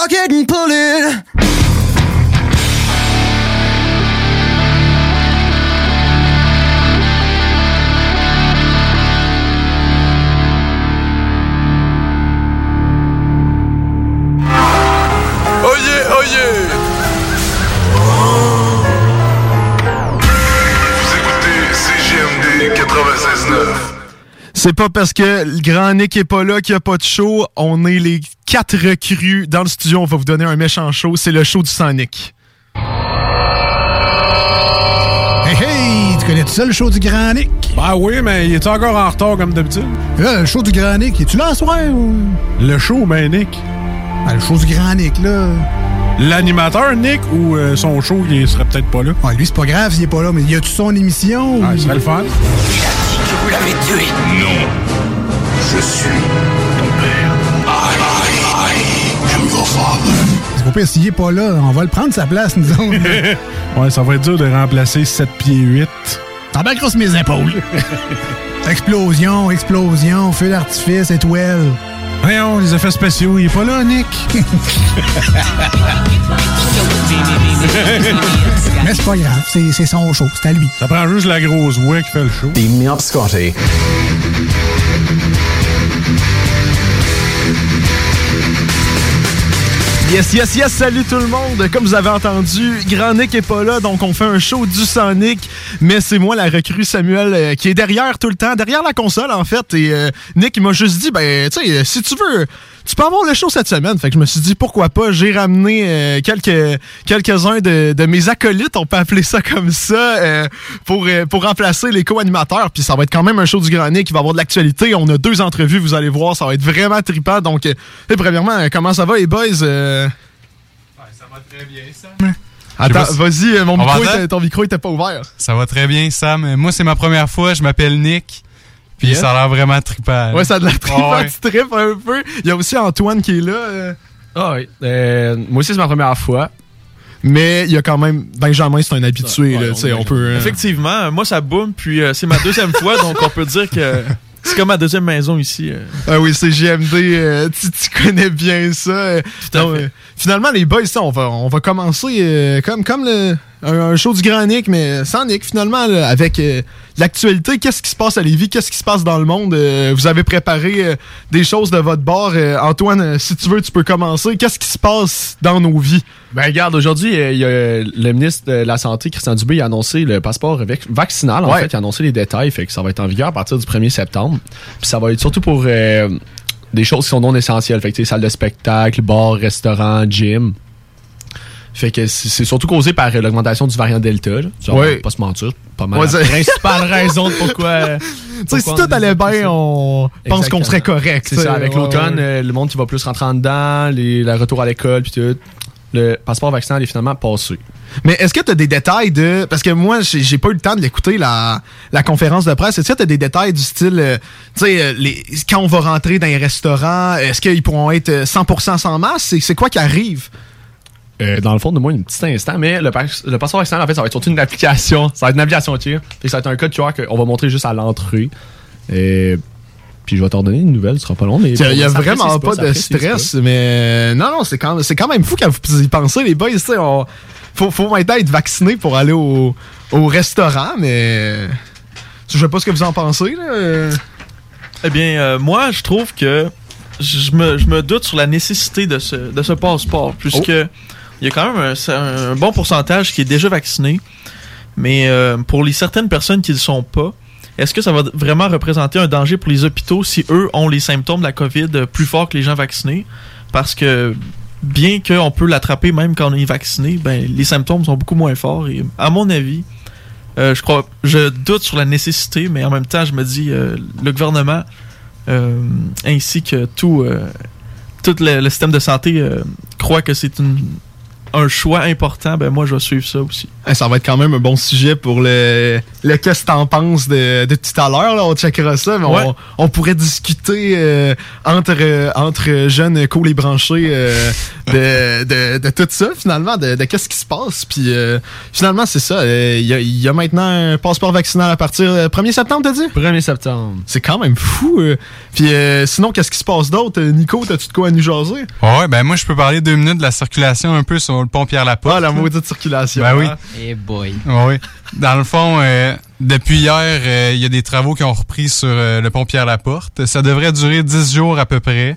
Cock it and pull it. Oyez, oyez Vous écoutez CGMD 96.9. C'est pas parce que le grand Nick est pas là qu'il y a pas de show. On est les quatre recrues dans le studio. On va vous donner un méchant show. C'est le show du Sonic. Hey, hey! Tu connais tout ça, le show du Grand Nick? Ben oui, mais il est encore en retard comme d'habitude? Là, le show du Grand Nick, es-tu là ce soir? Ou... Le show, ben Nick. Ben, le show du Grand Nick, là. L'animateur, Nick, ou euh, son show, il serait peut-être pas là? Ouais, lui, c'est pas grave s'il est pas là, mais y a-tu son émission? Ah, ou- il serait le fun. que vous l'avez tué. Non. Je suis C'est pas s'il est pas là, on va le prendre sa place, nous autres. ouais, ça va être dur de remplacer 7 pieds 8. T'en bats grosse mes épaules. explosion, explosion, feu d'artifice, étoile. Voyons, les effets spéciaux, il est pas là, Nick. Mais c'est pas grave, c'est son show, c'est à lui. Ça prend juste la grosse voix qui fait le show. Beam me up, Scotty. Yes, yes, yes, salut tout le monde. Comme vous avez entendu, Grand Nick est pas là, donc on fait un show du Sonic. Mais c'est moi, la recrue Samuel, euh, qui est derrière tout le temps, derrière la console en fait. Et euh, Nick, m'a juste dit, ben, tu sais, si tu veux, tu peux avoir le show cette semaine. Fait que je me suis dit, pourquoi pas? J'ai ramené euh, quelques, quelques-uns de, de mes acolytes, on peut appeler ça comme ça, euh, pour, euh, pour remplacer les co-animateurs. Puis ça va être quand même un show du Grand Nick qui va avoir de l'actualité. On a deux entrevues, vous allez voir, ça va être vraiment trippant. Donc, euh, et premièrement, comment ça va, les boys? Euh, Ça va très bien, Sam. Attends, vas-y, mon On micro était- ton micro était pas ouvert. Ça va très bien, Sam. Moi, c'est ma première fois. Je m'appelle Nick. Puis ça a l'air vraiment trippant. Ouais, ça a de la trippant, ouais. tu tripes un peu. Il y a aussi Antoine qui est là. euh. Ah oui. Euh, moi aussi, c'est ma première fois. Mais il y a quand même. Benjamin, c'est un habitué, là, tu sais, on peut. euh, Effectivement, moi ça boum, puis euh, c'est ma deuxième fois, donc on peut dire que c'est comme ma deuxième maison ici. euh. Ah oui, c'est JMD, euh, tu, tu connais bien ça. Donc, finalement, les boys, ça, on va, on va commencer euh, comme, comme le, un, un show du Grand Nick, mais sans Nick, finalement, là, avec euh, l'actualité. Qu'est-ce qui se passe à Lévis? Qu'est-ce qui se passe dans le monde? Euh, vous avez préparé euh, des choses de votre bord. Antoine, si tu veux, tu peux commencer. Qu'est-ce qui se passe dans nos vies? Ben regarde, aujourd'hui, il y a le ministre de la Santé, Christian Dubé, il a annoncé le passeport vac- vaccinal. En Ouais. fait, il a annoncé les détails, fait que ça va être en vigueur à partir du 1er septembre. Puis ça va être surtout pour des choses qui sont non essentielles. Fait que, salle de spectacle, bar, restaurant, gym. Fait que c'est surtout causé par euh, l'augmentation du variant Delta. Là. Pas se mentir. Pas mal. Ouais, la principale raison de pourquoi. si tout allait bien, ça. on pense qu'on serait correct. C'est ça, avec Ouais, l'automne, ouais. euh, le monde qui va plus rentrer en dedans, les, le retour à l'école, puis tout. Le passeport vaccinal est finalement passé. Mais est-ce que tu as des détails de. Parce que moi, j'ai pas eu le temps de l'écouter, la, la conférence de presse. Est-ce que tu as des détails du style. euh, tu sais, euh, les- quand on va rentrer dans les restaurants, est-ce qu'ils pourront être euh, 100% sans masque? C'est quoi qui arrive? Euh, dans le fond de moi un petit instant, mais le, le passeport vaccinal, en fait, ça va être surtout une application. Ça va être une navigation tir. Puis ça va être un code QR qu'on va montrer juste à l'entrée. Et puis je vais t'en donner une nouvelle, ce sera pas long. Mais Il y a vraiment pas de stress, mais non, non, c'est quand, c'est quand même fou quand vous y pensez, les boys. tu sais, on- Faut, faut maintenant être vacciné pour aller au, au restaurant, mais je sais pas ce que vous en pensez. Là. Eh bien, euh, moi, je trouve que je me, je me doute sur la nécessité de ce, de ce passeport, puisque Oh. Il y a quand même un, bon pourcentage qui est déjà vacciné. Mais euh, pour les certaines personnes qui ne le sont pas, est-ce que ça va vraiment représenter un danger pour les hôpitaux si eux ont les symptômes de la COVID plus forts que les gens vaccinés? Parce que bien qu'on peut l'attraper même quand on est vacciné, ben, les symptômes sont beaucoup moins forts. Et à mon avis, euh, je crois, je doute sur la nécessité, mais en même temps, je me dis, euh, le gouvernement ainsi que tout, tout le, le système de santé croit que c'est une- un choix important. Ben moi, je vais suivre ça aussi. Ça va être quand même un bon sujet pour le, le qu'est-ce que t'en penses de, de tout à l'heure. là. On checkera ça, mais Ouais. on, on pourrait discuter euh, entre, euh, entre jeunes cool et branchés euh, de, de, de tout ça, finalement, de, de qu'est-ce qui se passe. Puis euh, finalement, c'est ça. euh, Il y, a, il y a maintenant un passeport vaccinal à partir du 1er septembre, t'as dit? 1er septembre. C'est quand même fou. Puis euh, sinon, qu'est-ce qui se passe d'autre? Euh, Nico, t'as-tu de quoi à nous jaser? Ouais, ben moi, je peux parler deux minutes de la circulation un peu sur le pont Pierre-Laporte. Ah, la maudite circulation. Ben oui. Eh boy. Oui. Dans le fond, euh, depuis hier, euh, il y a des travaux qui ont repris sur euh, le pont Pierre-Laporte. Ça devrait durer 10 jours à peu près.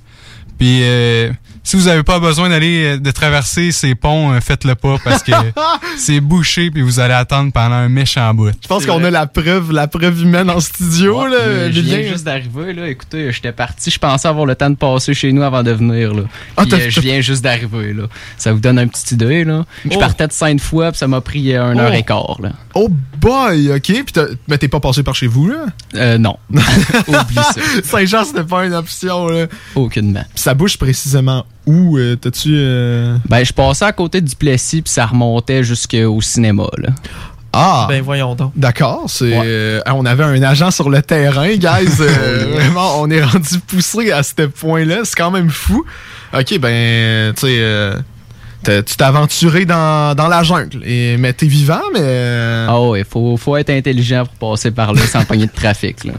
Puis, euh, si vous n'avez pas besoin d'aller euh, de traverser ces ponts, euh, faites-le pas parce que c'est bouché puis vous allez attendre pendant un méchant bout. Je pense qu'on a la preuve, la preuve humaine en studio. là, je viens juste d'arriver, là. Écoutez, j'étais parti, je pensais avoir le temps de passer chez nous avant de venir, là. Ah, Puis, euh, je viens juste d'arriver, là. Ça vous donne un petit idée, là. Je Oh. partais de sainte fois, puis ça m'a pris une heure Oh. et quart, là. Oh boy, ok. Puis t'as- mais t'es pas passé par chez vous, là? Euh, non. Oublie ça. Saint-Jean, c'était pas une option, là. Aucunement. Puis ça bouge précisément où? euh, T'as-tu... euh, Ben, je passais à côté du Plessis, puis ça remontait jusqu'au cinéma, là. Ah! Ben voyons donc. D'accord, c'est... euh, on avait un agent sur le terrain, guys. Euh, Vraiment, on est rendu poussé à ce point-là. C'est quand même fou. Ok, ben, tu sais... t'as- tu t'es aventuré dans, dans la jungle. Et, mais t'es vivant, mais... euh, Ah ouais, faut, faut être intelligent pour passer par là sans pogner de trafic, là.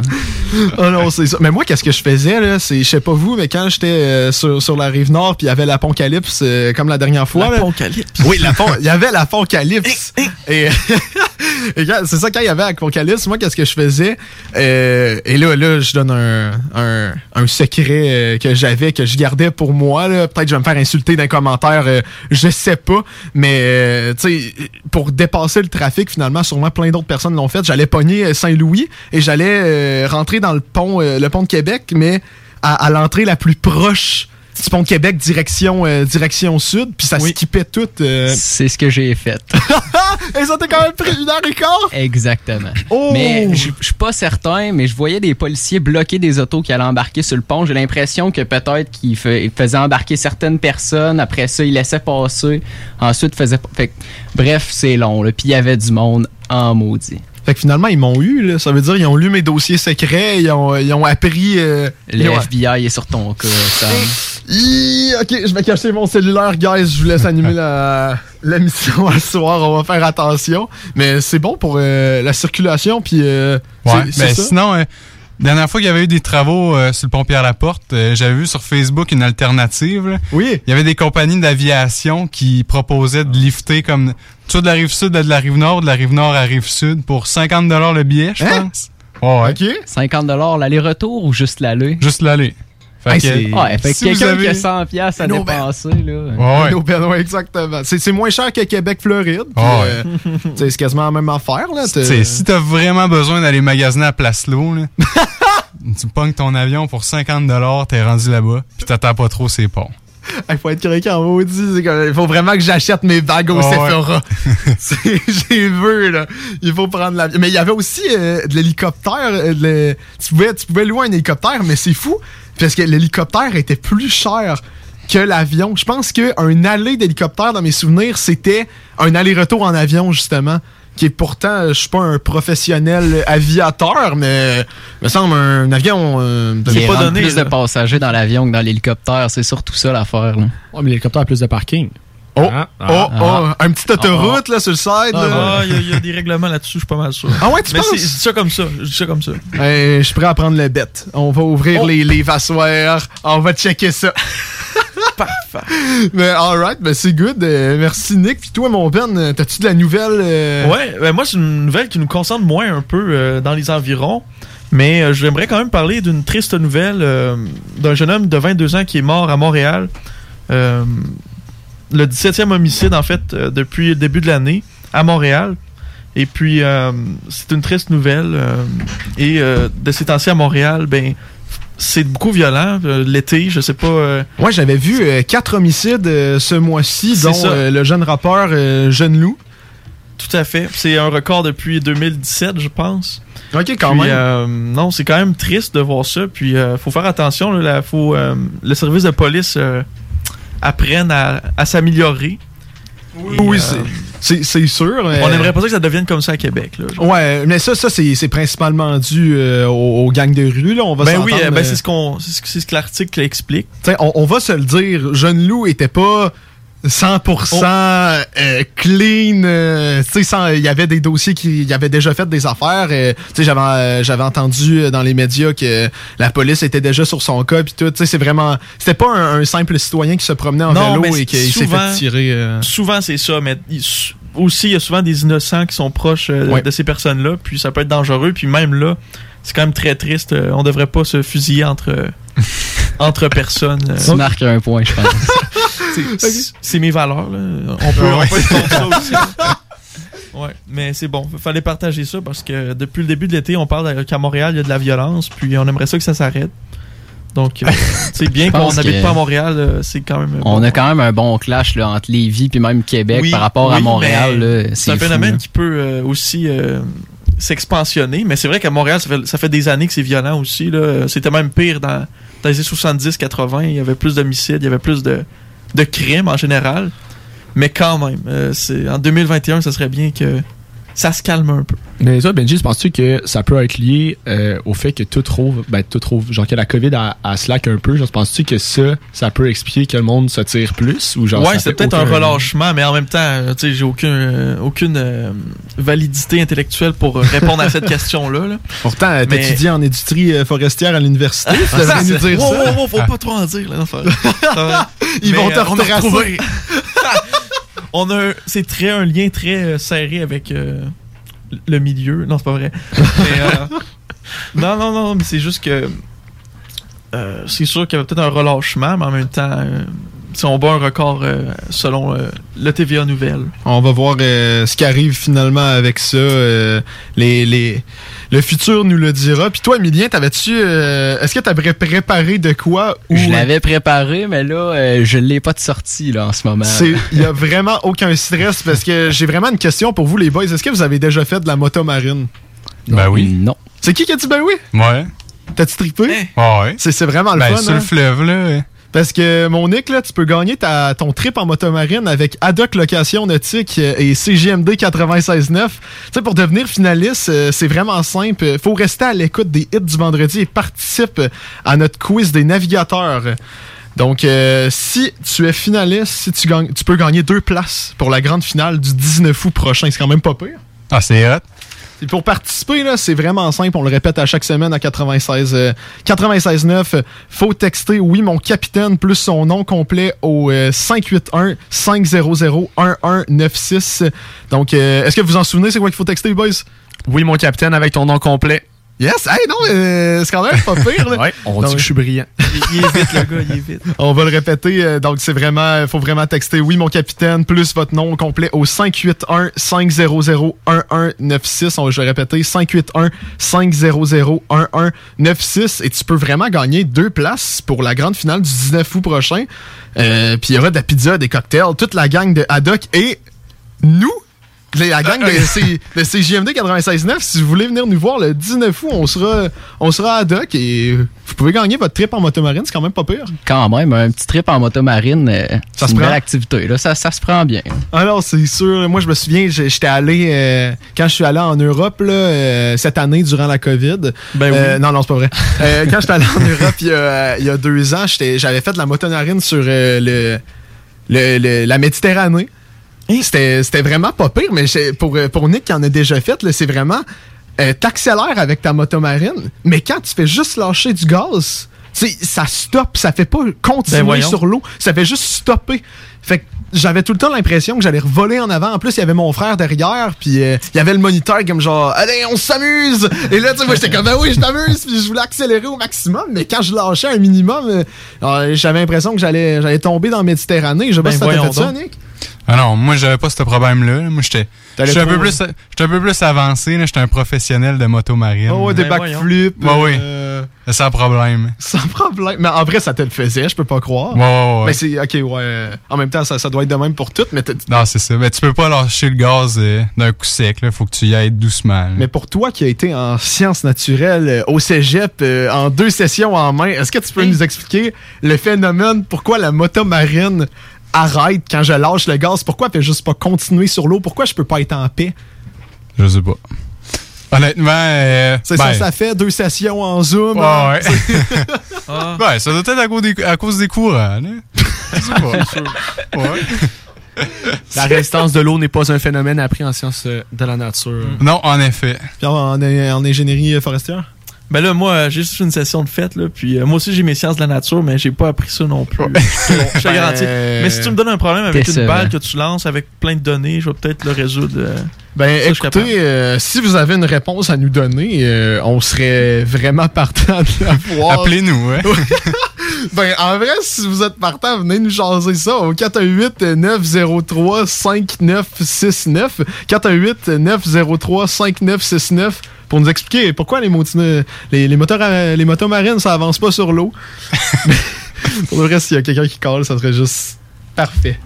oh non, c'est ça. Mais moi, qu'est-ce que je faisais, là? C'est, je sais pas vous, mais quand j'étais euh, sur, sur la rive nord, puis il y avait l'apocalypse, euh, comme la dernière fois. L'apocalypse. Oui, il y avait l'apocalypse. et et quand- c'est ça, quand il y avait l'apocalypse, moi, qu'est-ce que je faisais? Euh, et là, là, je donne un, un, un secret euh, que j'avais, que je gardais pour moi. là. Peut-être que je vais me faire insulter d'un commentaire, euh, je sais pas. Mais, euh, pour dépasser le trafic, finalement, sûrement plein d'autres personnes l'ont fait. J'allais pogner euh, Saint-Louis et j'allais euh, rentrer dans le pont, le pont de Québec, mais à l'entrée la plus proche du pont de Québec, direction, euh, direction sud, puis ça skippait tout. euh. C'est ce que j'ai fait. Et ça t'a quand même pris une heure et quart? Exactement. Oh! Mais je suis pas certain, mais je voyais des policiers bloquer des autos qui allaient embarquer sur le pont. J'ai l'impression que peut-être qu'ils fa- ils faisaient embarquer certaines personnes. Après ça, ils laissaient passer. Ensuite, faisaient... Fait que, bref, c'est long. Là. Puis il y avait du monde en maudit. Fait que finalement, ils m'ont eu, là. Ça veut dire ils ont lu mes dossiers secrets, ils ont, ils ont appris. euh, Le ils ont- FBI est sur ton cas, Ok, je vais cacher mon cellulaire, guys. Je vous laisse animer la, la mission à ce soir. On va faire attention. Mais c'est bon pour euh, la circulation, puis. euh, Ouais, ben ça? sinon, euh, dernière fois qu'il y avait eu des travaux euh, sur le pont Pierre-Laporte, euh, j'avais vu sur Facebook une alternative. là. Oui. Il y avait des compagnies d'aviation qui proposaient de lifter comme soit de la rive sud à de la rive nord, de la rive nord à la rive sud pour 50 le billet, je Hein? pense. Ouais, ouais. Ok. 50 l'aller-retour ou juste l'aller? Juste l'aller. Fait que, ouais, fait que si vous quelqu'un qui avez- a 100 pièces à dépenser, là. Ouais, ouais. Exactement. C'est c'est moins cher que Ah ouais. euh, c'est quasiment la même affaire, là. T'sais, si t'as vraiment besoin d'aller magasiner à Place L'eau, là, tu pognes ton avion pour 50 t'es rendu là-bas, puis t'attends pas trop ces ponts. Il faut être en maudit. Il faut vraiment que j'achète mes bagues au Ah ouais. Sephora. J'ai vu, là. Il faut prendre l'avion. Mais il y avait aussi euh, de l'hélicoptère. euh, tu, pouvais, tu pouvais louer un hélicoptère, mais c'est fou. Parce que l'hélicoptère était plus cher que l'avion. Je pense qu'un aller d'hélicoptère, dans mes souvenirs, c'était un aller-retour en avion, justement. Qui est pourtant, euh, je suis pas un professionnel aviateur, mais me semble un avion. euh, Il y a plus de passagers dans l'avion que dans l'hélicoptère. C'est surtout ça l'affaire. Ouais, mais l'hélicoptère a plus de parking. Oh, Ah, oh, ah, oh, ah. un petit autoroute là sur le side. Ah, il y a- il y, a des règlements là-dessus, je suis pas mal sûr. Ah ouais, tu Mais penses? c'est- Je dis ça comme ça. Je dis ça comme ça. Euh, je suis prêt à prendre le bet. On va ouvrir Oh. les, vassoirs. On va checker ça. Parfait. Mais alright, ben c'est good. Euh, merci Nick. Puis toi, mon Ben, euh, t'as-tu de la nouvelle? euh? Ouais, ben moi, c'est une nouvelle qui nous concerne moins un peu euh, dans les environs. Mais j'aimerais quand même parler d'une triste nouvelle d'un jeune homme de 22 ans qui est mort à Montréal. Euh, le 17e homicide, en fait, euh, depuis le début de l'année à Montréal. Et puis, euh, c'est une triste nouvelle. euh, et euh, de ces temps-ci à Montréal, ben, c'est beaucoup violent. L'été, je sais pas. Ouais, j'avais vu quatre homicides ce mois-ci, dont le jeune rappeur Jeune Loup. Tout à fait. C'est un record depuis 2017, je pense. Ok, quand Puis, même. non, c'est quand même triste de voir ça. Puis, faut faire attention. Là, faut, le service de police euh, apprenne à, à s'améliorer. Oui, oui, euh, c'est- sûr. euh, On n'aimerait pas ça que ça devienne comme ça à Québec. Là. Ouais, mais ça, ça c'est c'est principalement dû euh, aux, aux gangs de rue. Là. On va Ben oui, euh, ben c'est ce qu'on, c'est ce que- l'article explique. On, on va se le dire, Jeune Loup était pas 100% euh, clean. euh, tu sais, sans- il y avait des dossiers qui il avait déjà fait des affaires. euh, tu sais, j'avais euh, j'avais entendu dans les médias que la police était déjà sur son cas puis tout. Tu sais, c'est vraiment c'était pas un, un simple citoyen qui se promenait en Non, vélo et qui s'est souvent- fait tirer. euh. Souvent, c'est ça, mais aussi, il y a souvent des innocents qui sont proches euh, Ouais. de ces personnes-là, puis ça peut être dangereux, puis même là, c'est quand même très triste. euh, on devrait pas se fusiller entre, euh, entre personnes. euh. Tu marques un point, je pense. C'est- mes valeurs, là. On peut, on Ouais. peut être contre ça aussi. Ouais, mais c'est bon. Fallait partager ça parce que depuis le début de l'été, on parle qu'à Montréal, il y a de la violence, puis on aimerait ça que ça s'arrête. Donc, euh, c'est bien qu'on n'habite pas à Montréal, euh, c'est quand même. On bon. a quand même un bon clash là, entre Lévis puis même Québec Oui, par rapport à Montréal. C'est un phénomène là. qui peut euh, aussi euh, s'expansionner, mais c'est vrai qu'à Montréal, ça fait, ça fait des années que c'est violent aussi. là. C'était même pire dans, dans les années 70-80. Il y avait plus d'homicides, il y avait plus de, de crimes en général. Mais quand même, euh, c'est en 2021, ça serait bien que ça se calme un peu. Mais toi, Benji, penses-tu que ça peut être lié euh, au fait que tout trouve, ben tout trouve, genre que la COVID a, a slack un peu, genre penses-tu que ça, ça peut expliquer que le monde se tire plus ou genre ouais, c'est peut-être un relâchement, mais en même temps, euh, tu sais, j'ai aucun, euh, aucune euh, validité intellectuelle pour répondre à cette question-là. là. Pourtant, euh, Mais- t'étudies en industrie euh, forestière à l'université. tu devrais nous dire Wow, ça. wow, wow, faut pas trop en dire. Là, non. Ils Mais, vont te euh, on a c'est très un lien très euh, serré avec euh, le milieu. Non, c'est pas vrai. Mais, euh, non, non, non, mais c'est juste que euh, c'est sûr qu'il y avait peut-être un relâchement, mais en même temps, si on bat un record selon le TVA Nouvelle. On va voir ce qui arrive finalement avec ça. les, les... Le futur nous le dira. Puis toi, Emilien, t'avais-tu. euh, Est-ce que t'avais préparé de quoi ou Je l'avais préparé, mais là, euh, je l'ai pas de sortie là, en ce moment. Il y a vraiment aucun stress parce que j'ai vraiment une question pour vous, les boys. Est-ce que vous avez déjà fait de la moto marine? Ben oui. Non. C'est qui qui a dit ben oui? Ouais. T'as-tu trippé? Ouais. C'est c'est vraiment le Ben, fun. sur hein? le fleuve, là. Parce que, mon Nick, là, tu peux gagner ta, ton trip en motomarine avec Adoc Location Nautique euh, et CGMD 96.9. Tu sais, pour devenir finaliste, euh, c'est vraiment simple. faut rester à l'écoute des hits du vendredi et participe à notre quiz des navigateurs. Donc, euh, si tu es finaliste, si tu gagnes, tu peux gagner deux places pour la grande finale du 19 août prochain. C'est quand même pas pire. Ah, c'est hot. Pour participer, c'est vraiment simple. On le répète à chaque semaine à 96, euh, 96.9. Faut texter oui, mon capitaine, plus son nom complet au euh, 581-500-1196. Donc, euh, est-ce que vous en souvenez, c'est quoi qu'il faut texter, boys? Oui, mon capitaine, avec ton nom complet. Yes! Hey, non, euh, c'est quand même pas pire. là. Ouais, on dit que je suis brillant. Il, il est vite, le gars, il est vite. On va le répéter. euh, donc, c'est vraiment, faut vraiment texter oui, mon capitaine, plus votre nom complet au 581-500-1196. On va je vais répéter 581-500-1196. Et tu peux vraiment gagner deux places pour la grande finale du 19 août prochain. Euh, Puis il y aura de la pizza, des cocktails, toute la gang de Haddock et nous. La gang de, C- de CJMD 96.9, si vous voulez venir nous voir le 19 août, on sera, on sera à Haddock et vous pouvez gagner votre trip en motomarine, c'est quand même pas pire. Quand même, un petit trip en motomarine, euh, Ça c'est se une prend. belle activité. Là. Ça, ça se prend bien. Alors, c'est sûr. Moi, je me souviens, j'étais allé, euh, quand je suis allé en Europe, là, euh, cette année, durant la COVID. Ben oui. Euh, non, non, c'est pas vrai. Euh, quand j'étais allé en Europe, il y a, il y a deux ans, j'avais fait de la motomarine sur euh, le. le- le- la Méditerranée. C'était c'était vraiment pas pire, mais j'ai- pour, pour Nick qui en a déjà fait, c'est vraiment. euh, T'accélères avec ta motomarine, mais quand tu fais juste lâcher du gaz, tu sais, ça stoppe, ça fait pas continuer Ben sur l'eau, ça fait juste stopper. Fait que j'avais tout le temps l'impression que j'allais revoler en avant. En plus, il y avait mon frère derrière, puis euh, il y avait le moniteur comme genre, allez, on s'amuse! Et là, tu sais, moi, j'étais comme, ben oui, je t'amuse, puis je voulais accélérer au maximum, mais quand je lâchais un minimum, euh, euh, j'avais l'impression que j'allais j'allais tomber dans la Méditerranée. Je sais pas Ben si t'as voyons fait ça. Nick. Ah non, moi j'avais pas ce problème-là. Moi j'étais T'allais j'étais un peu plus j'étais un peu plus avancé, là, j'étais un professionnel de moto marine. Oh, ouais, des Ben backflips. Ouais, oui. euh, Sans problème. sans problème. Mais en vrai, ça te le faisait, je peux pas croire. Ouais, ouais, ouais. Mais c'est, ok, ouais. En même temps, ça, ça doit être de même pour tout, mais, t'as- Non, c'est ça. Mais tu peux pas lâcher le gaz euh, d'un coup sec, là. Faut que tu y ailles doucement. là. mais pour toi qui a été en sciences naturelles euh, au cégep euh, en deux sessions en main, est-ce que tu peux nous expliquer le phénomène, pourquoi la moto marine arrête quand je lâche le gaz? Pourquoi elle fait juste pas continuer sur l'eau? Pourquoi je peux pas être en paix? Je sais pas. Honnêtement, euh, C'est ben, ça, ça fait deux sessions en zoom. Ouais, hein? ouais. Ah. Ouais, ça doit être à cause des, à cause des courants, là. Je sais pas. Ouais. La résistance de l'eau n'est pas un phénomène appris en sciences de la nature. Non, en effet. Puis en, en- en ingénierie forestière? Ben là, moi, j'ai juste une session de fête, là, puis euh, moi aussi, j'ai mes sciences de la nature, mais j'ai pas appris ça non plus. Je te Ben, garantis. Mais si tu me donnes un problème avec une balle que tu lances avec plein de données, je vais peut-être le résoudre. euh. Ben Ça, écoutez, euh, si vous avez une réponse à nous donner, euh, on serait vraiment partant de la voir. Appelez-nous, hein. Ben en vrai, si vous êtes partant, venez nous jaser ça au 418-903-5969. 418-903-5969 pour nous expliquer pourquoi les, les, les, moteurs, les motos marines, ça avance pas sur l'eau. pour le reste, s'il y a quelqu'un qui colle, ça serait juste parfait.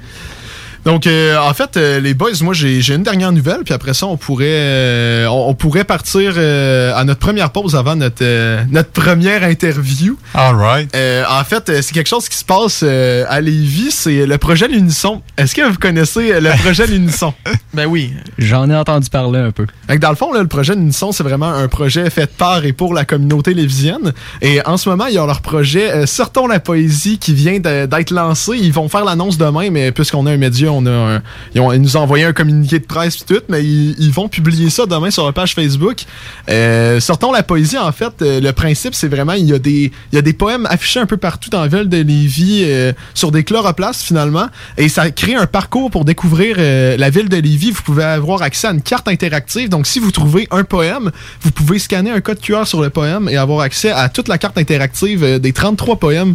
Donc, euh, en fait, euh, les boys, moi, j'ai j'ai une dernière nouvelle, puis après ça, on pourrait, euh, on, on pourrait partir euh, à notre première pause avant notre, euh, notre première interview. All right. Euh, en fait, euh, c'est quelque chose qui se passe euh, à Lévis, c'est le projet L'Unisson. Est-ce que vous connaissez le projet L'Unisson? Ben oui. J'en ai entendu parler un peu. Fait que dans le fond, là, le projet L'Unisson, c'est vraiment un projet fait par et pour la communauté lévisienne. Et en ce moment, il y a leur projet euh, Sortons la poésie qui vient de- d'être lancé. Ils vont faire l'annonce demain, mais puisqu'on a un média, on a un- ils, ont- ils nous ont envoyé un communiqué de presse tout, mais ils, ils vont publier ça demain sur leur page Facebook. Euh, Sortons la poésie, en fait, euh, le principe, c'est vraiment, il y, a des, il y a des poèmes affichés un peu partout dans la ville de Lévis, euh, sur des chloroplasts finalement, et ça crée un parcours pour découvrir euh, la ville de Lévis. Vous pouvez avoir accès à une carte interactive, donc si vous trouvez un poème, vous pouvez scanner un code QR sur le poème et avoir accès à toute la carte interactive euh, des 33 poèmes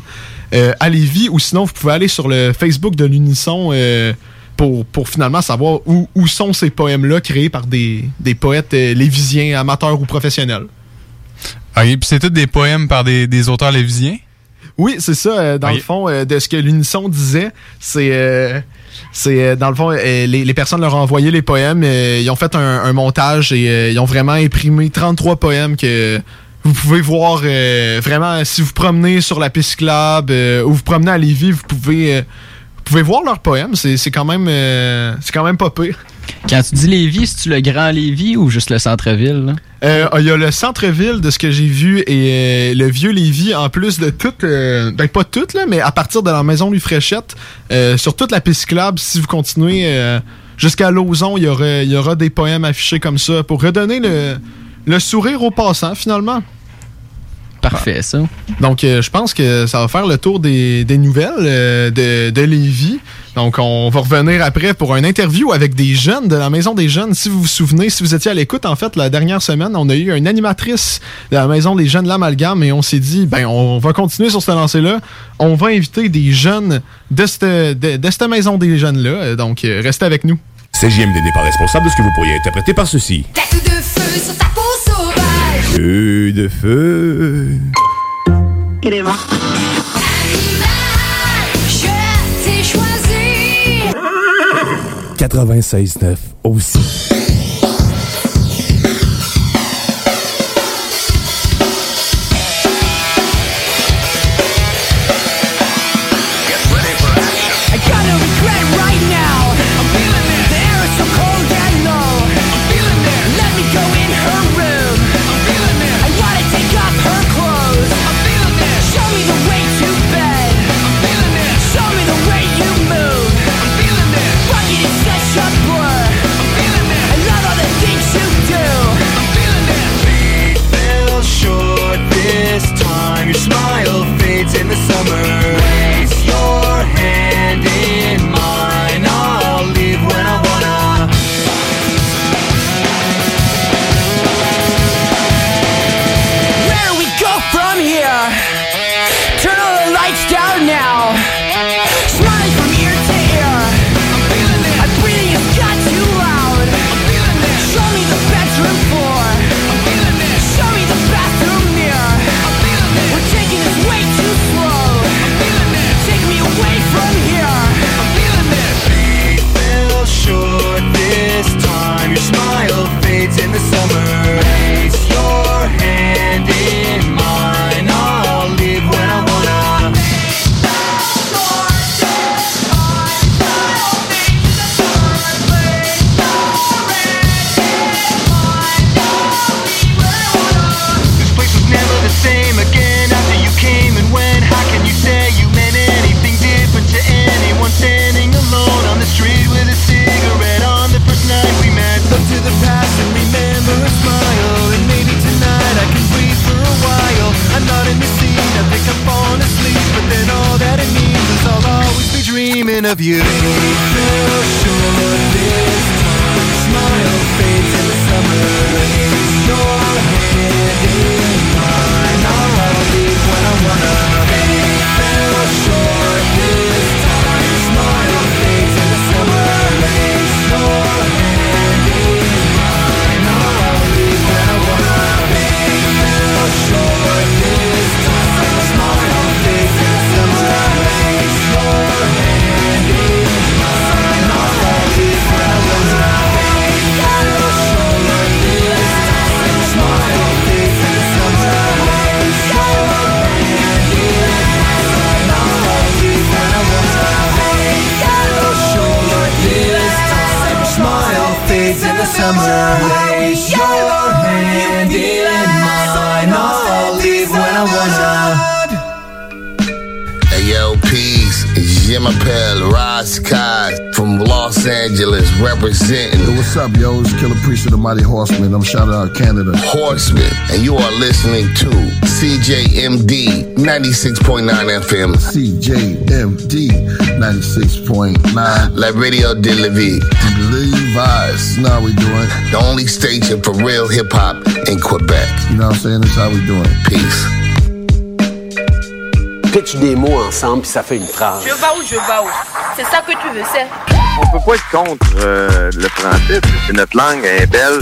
euh, à Lévis, ou sinon vous pouvez aller sur le Facebook de l'Unisson pour, pour finalement savoir où, où sont ces poèmes-là créés par des, des poètes euh, lévisiens, amateurs ou professionnels. Ok, puis c'est tous des poèmes par des, des auteurs lévisiens? Oui, c'est ça. euh, dans le fond, euh, de ce que l'Unisson disait, c'est... euh, c'est dans le fond, les, les personnes leur ont envoyé les poèmes, euh, ils ont fait un, un montage et euh, ils ont vraiment imprimé 33 poèmes que vous pouvez voir euh, vraiment si vous promenez sur la piste cyclable ou vous promenez à Lévis, vous pouvez, pouvez voir leurs poèmes. C'est quand même euh, c'est quand même pas pire. Quand tu dis Lévis, c'est-tu le grand Lévis ou juste le centre-ville? Euh, Il y a le centre-ville de ce que j'ai vu et euh, le vieux Lévis, en plus de tout, ben pas tout, là, mais à partir de la maison Louis Fréchette, sur toute la piste cyclable, si vous continuez jusqu'à Lauson, il y aura, il y aura des poèmes affichés comme ça pour redonner le, le sourire aux passants, finalement. Parfait, ça. Donc, euh, je pense que ça va faire le tour des, des nouvelles euh, de, de Lévis. Donc, on va revenir après pour une interview avec des jeunes de la Maison des Jeunes. Si vous vous souvenez, si vous étiez à l'écoute, en fait, la dernière semaine, on a eu une animatrice de la Maison des Jeunes, l'Amalgame, et on s'est dit, ben, on va continuer sur ce lancer-là. On va inviter des jeunes de cette, de, de cette Maison des Jeunes-là. Donc, euh, restez avec nous. CJMD n'est pas responsable de ce que vous pourriez interpréter par ceci. Tête de feu sur ta peau de feu. Il est mort. Je t'ai choisi. 96.9 aussi. Love you. Summer. Place your hand in mine. I'll leave when I wanna. Hey yo, peace. It's Jim Appel, Ross Kai from Los Angeles representing. Yo, what's up, yo? It's Killer Priest of the Mighty Horseman. I'm shouting out Canada. Horseman, and you are listening to CJMD 96.9 FM. CJMD 96.9. La Radio de la Vie. Levi's. Now we doing. The only station for real hip hop in Quebec. You know what I'm saying? That's how we doing. Peace. pitch des mots ensemble, puis ça fait une phrase. Je vais où, je vais où? C'est ça que tu veux, c'est? On peut pas être contre euh, le français, c'est notre langue, elle est belle.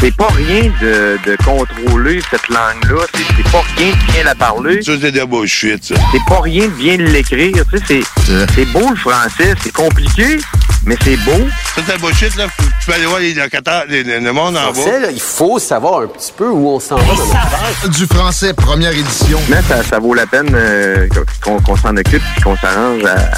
C'est pas rien de, de contrôler cette langue-là, c'est c'est pas rien de bien la parler. Ça, c'est de la bullshit, ça. C'est pas rien de bien l'écrire, tu sais, c'est c'est beau le français, c'est compliqué, mais c'est beau. Ça, c'est de la bullshit, là. Tu peux aller voir les locataires, le monde en Français, bas. là, il faut savoir un petit peu où on s'en va dans. Du français, première édition. Mais ça, ça vaut la peine euh, qu'on qu'on s'en occupe et qu'on s'arrange à,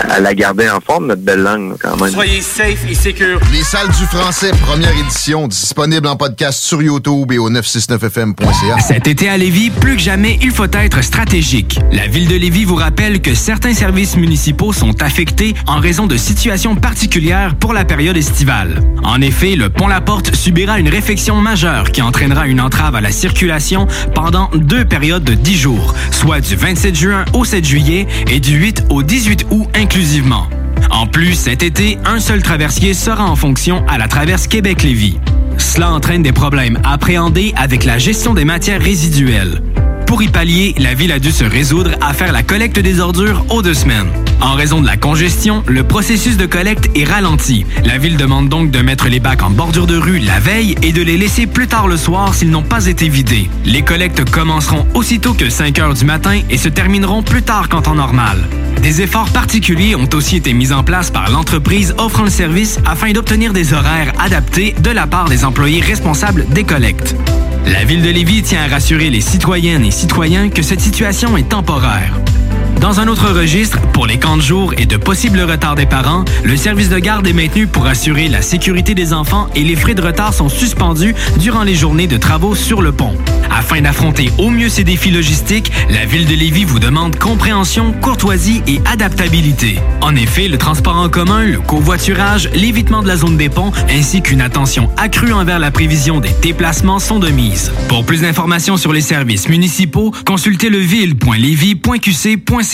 à la garder en forme, notre belle langue, quand même. Soyez safe et secure. Les salles du français, première édition, disponible en podcast sur YouTube et au 969fm.ca. Cet été à Lévis, plus que jamais, il faut être stratégique. La ville de Lévis vous rappelle que certains services municipaux sont affectés en raison de situations particulières pour la période estivale. En effet, le pont La Porte subira une réfection majeure qui entraînera une entrave à la circulation pendant deux périodes de 10 jours, soit du 27 juin au 7 juillet et du 8 au 18 août inclusivement. En plus, cet été, un seul traversier sera en fonction à la traverse Québec-Lévis. Cela entraîne des problèmes appréhendés avec la gestion des matières résiduelles. Pour y pallier, la ville a dû se résoudre à faire la collecte des ordures aux deux semaines. En raison de la congestion, le processus de collecte est ralenti. La ville demande donc de mettre les bacs en bordure de rue la veille et de les laisser plus tard le soir s'ils n'ont pas été vidés. Les collectes commenceront aussitôt que 5 heures du matin et se termineront plus tard qu'en temps normal. Des efforts particuliers ont aussi été mis en place par l'entreprise offrant le service afin d'obtenir des horaires adaptés de la part des employés responsables des collectes. La ville de Lévis tient à rassurer les citoyennes et citoyens que cette situation est temporaire. Dans un autre registre, pour les camps de jour et de possibles retards des parents, le service de garde est maintenu pour assurer la sécurité des enfants et les frais de retard sont suspendus durant les journées de travaux sur le pont. Afin d'affronter au mieux ces défis logistiques, la ville de Lévis vous demande compréhension, courtoisie et adaptabilité. En effet, le transport en commun, le covoiturage, l'évitement de la zone des ponts ainsi qu'une attention accrue envers la prévision des déplacements sont de mise. Pour plus d'informations sur les services municipaux, consultez leville.lévis.qc.ca.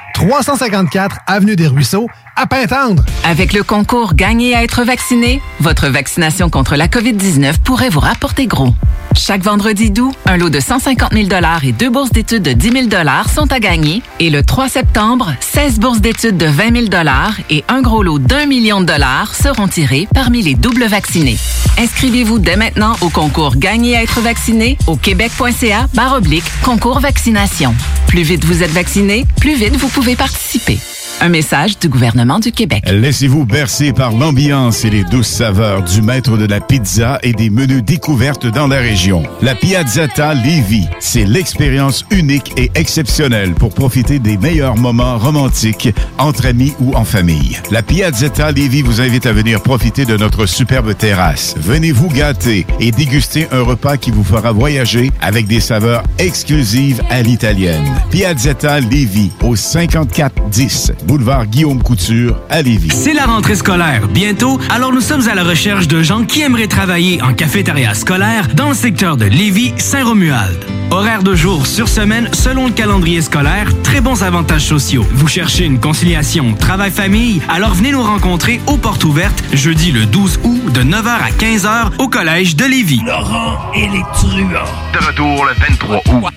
354 Avenue des Ruisseaux, à Pintendre. Avec le concours Gagner à être vacciné, votre vaccination contre la COVID-19 pourrait vous rapporter gros. Chaque vendredi d'août, un lot de 150 000 et deux bourses d'études de 10 000 sont à gagner. Et le 3 septembre, 16 bourses d'études de 20 000 et un gros lot d'un million de dollars seront tirés parmi les doubles vaccinés. Inscrivez-vous dès maintenant au concours Gagner à être vacciné au québec.ca oblique concours vaccination. Plus vite vous êtes vacciné, plus vite vous pouvez participer. Un message du gouvernement du Québec. Laissez-vous bercer par l'ambiance et les douces saveurs du maître de la pizza et des menus découvertes dans la région. La Piazzetta Lévis, c'est l'expérience unique et exceptionnelle pour profiter des meilleurs moments romantiques entre amis ou en famille. La Piazzetta Lévis vous invite à venir profiter de notre superbe terrasse. Venez vous gâter et déguster un repas qui vous fera voyager avec des saveurs exclusives à l'italienne. Piazzetta Lévis au 5410 boulevard Guillaume Couture à Lévis. C'est la rentrée scolaire bientôt, alors nous sommes à la recherche de gens qui aimeraient travailler en cafétéria scolaire dans le secteur de Lévis-Saint-Romuald. Horaire de jour sur semaine selon le calendrier scolaire, très bons avantages sociaux. Vous cherchez une conciliation travail-famille, alors venez nous rencontrer aux portes ouvertes jeudi le 12 août de 9h à 15h au collège de Lévis. Laurent et les truands. De retour le 23 août.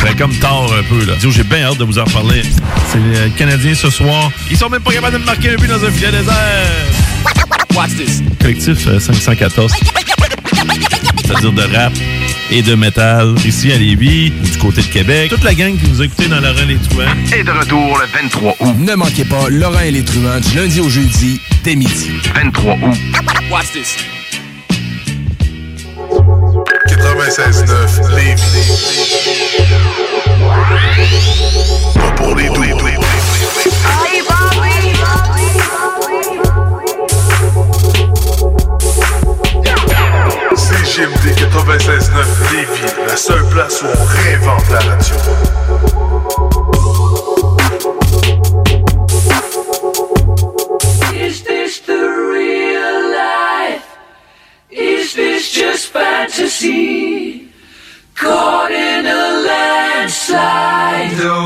C'est comme tard un peu, là. J'ai bien hâte de vous en reparler. C'est les Canadiens ce soir. Ils sont même pas capables de me marquer un but dans un filet désert. Watch this. Collectif euh, 514. C'est-à-dire de rap et de métal ici à Lévis ou du côté de Québec. Toute la gang qui nous a écoutés dans Laurent les Truands. Et de retour le 23 août. Ne manquez pas Laurent et les truands du lundi au jeudi dès midi. 23 août. Watch this. 96.9 Lévis. Pas pour les doux. CGMD 96.9 Lévis, la seule place où on réinvente la radio. Is this the real life? Is this just fantasy? Caught in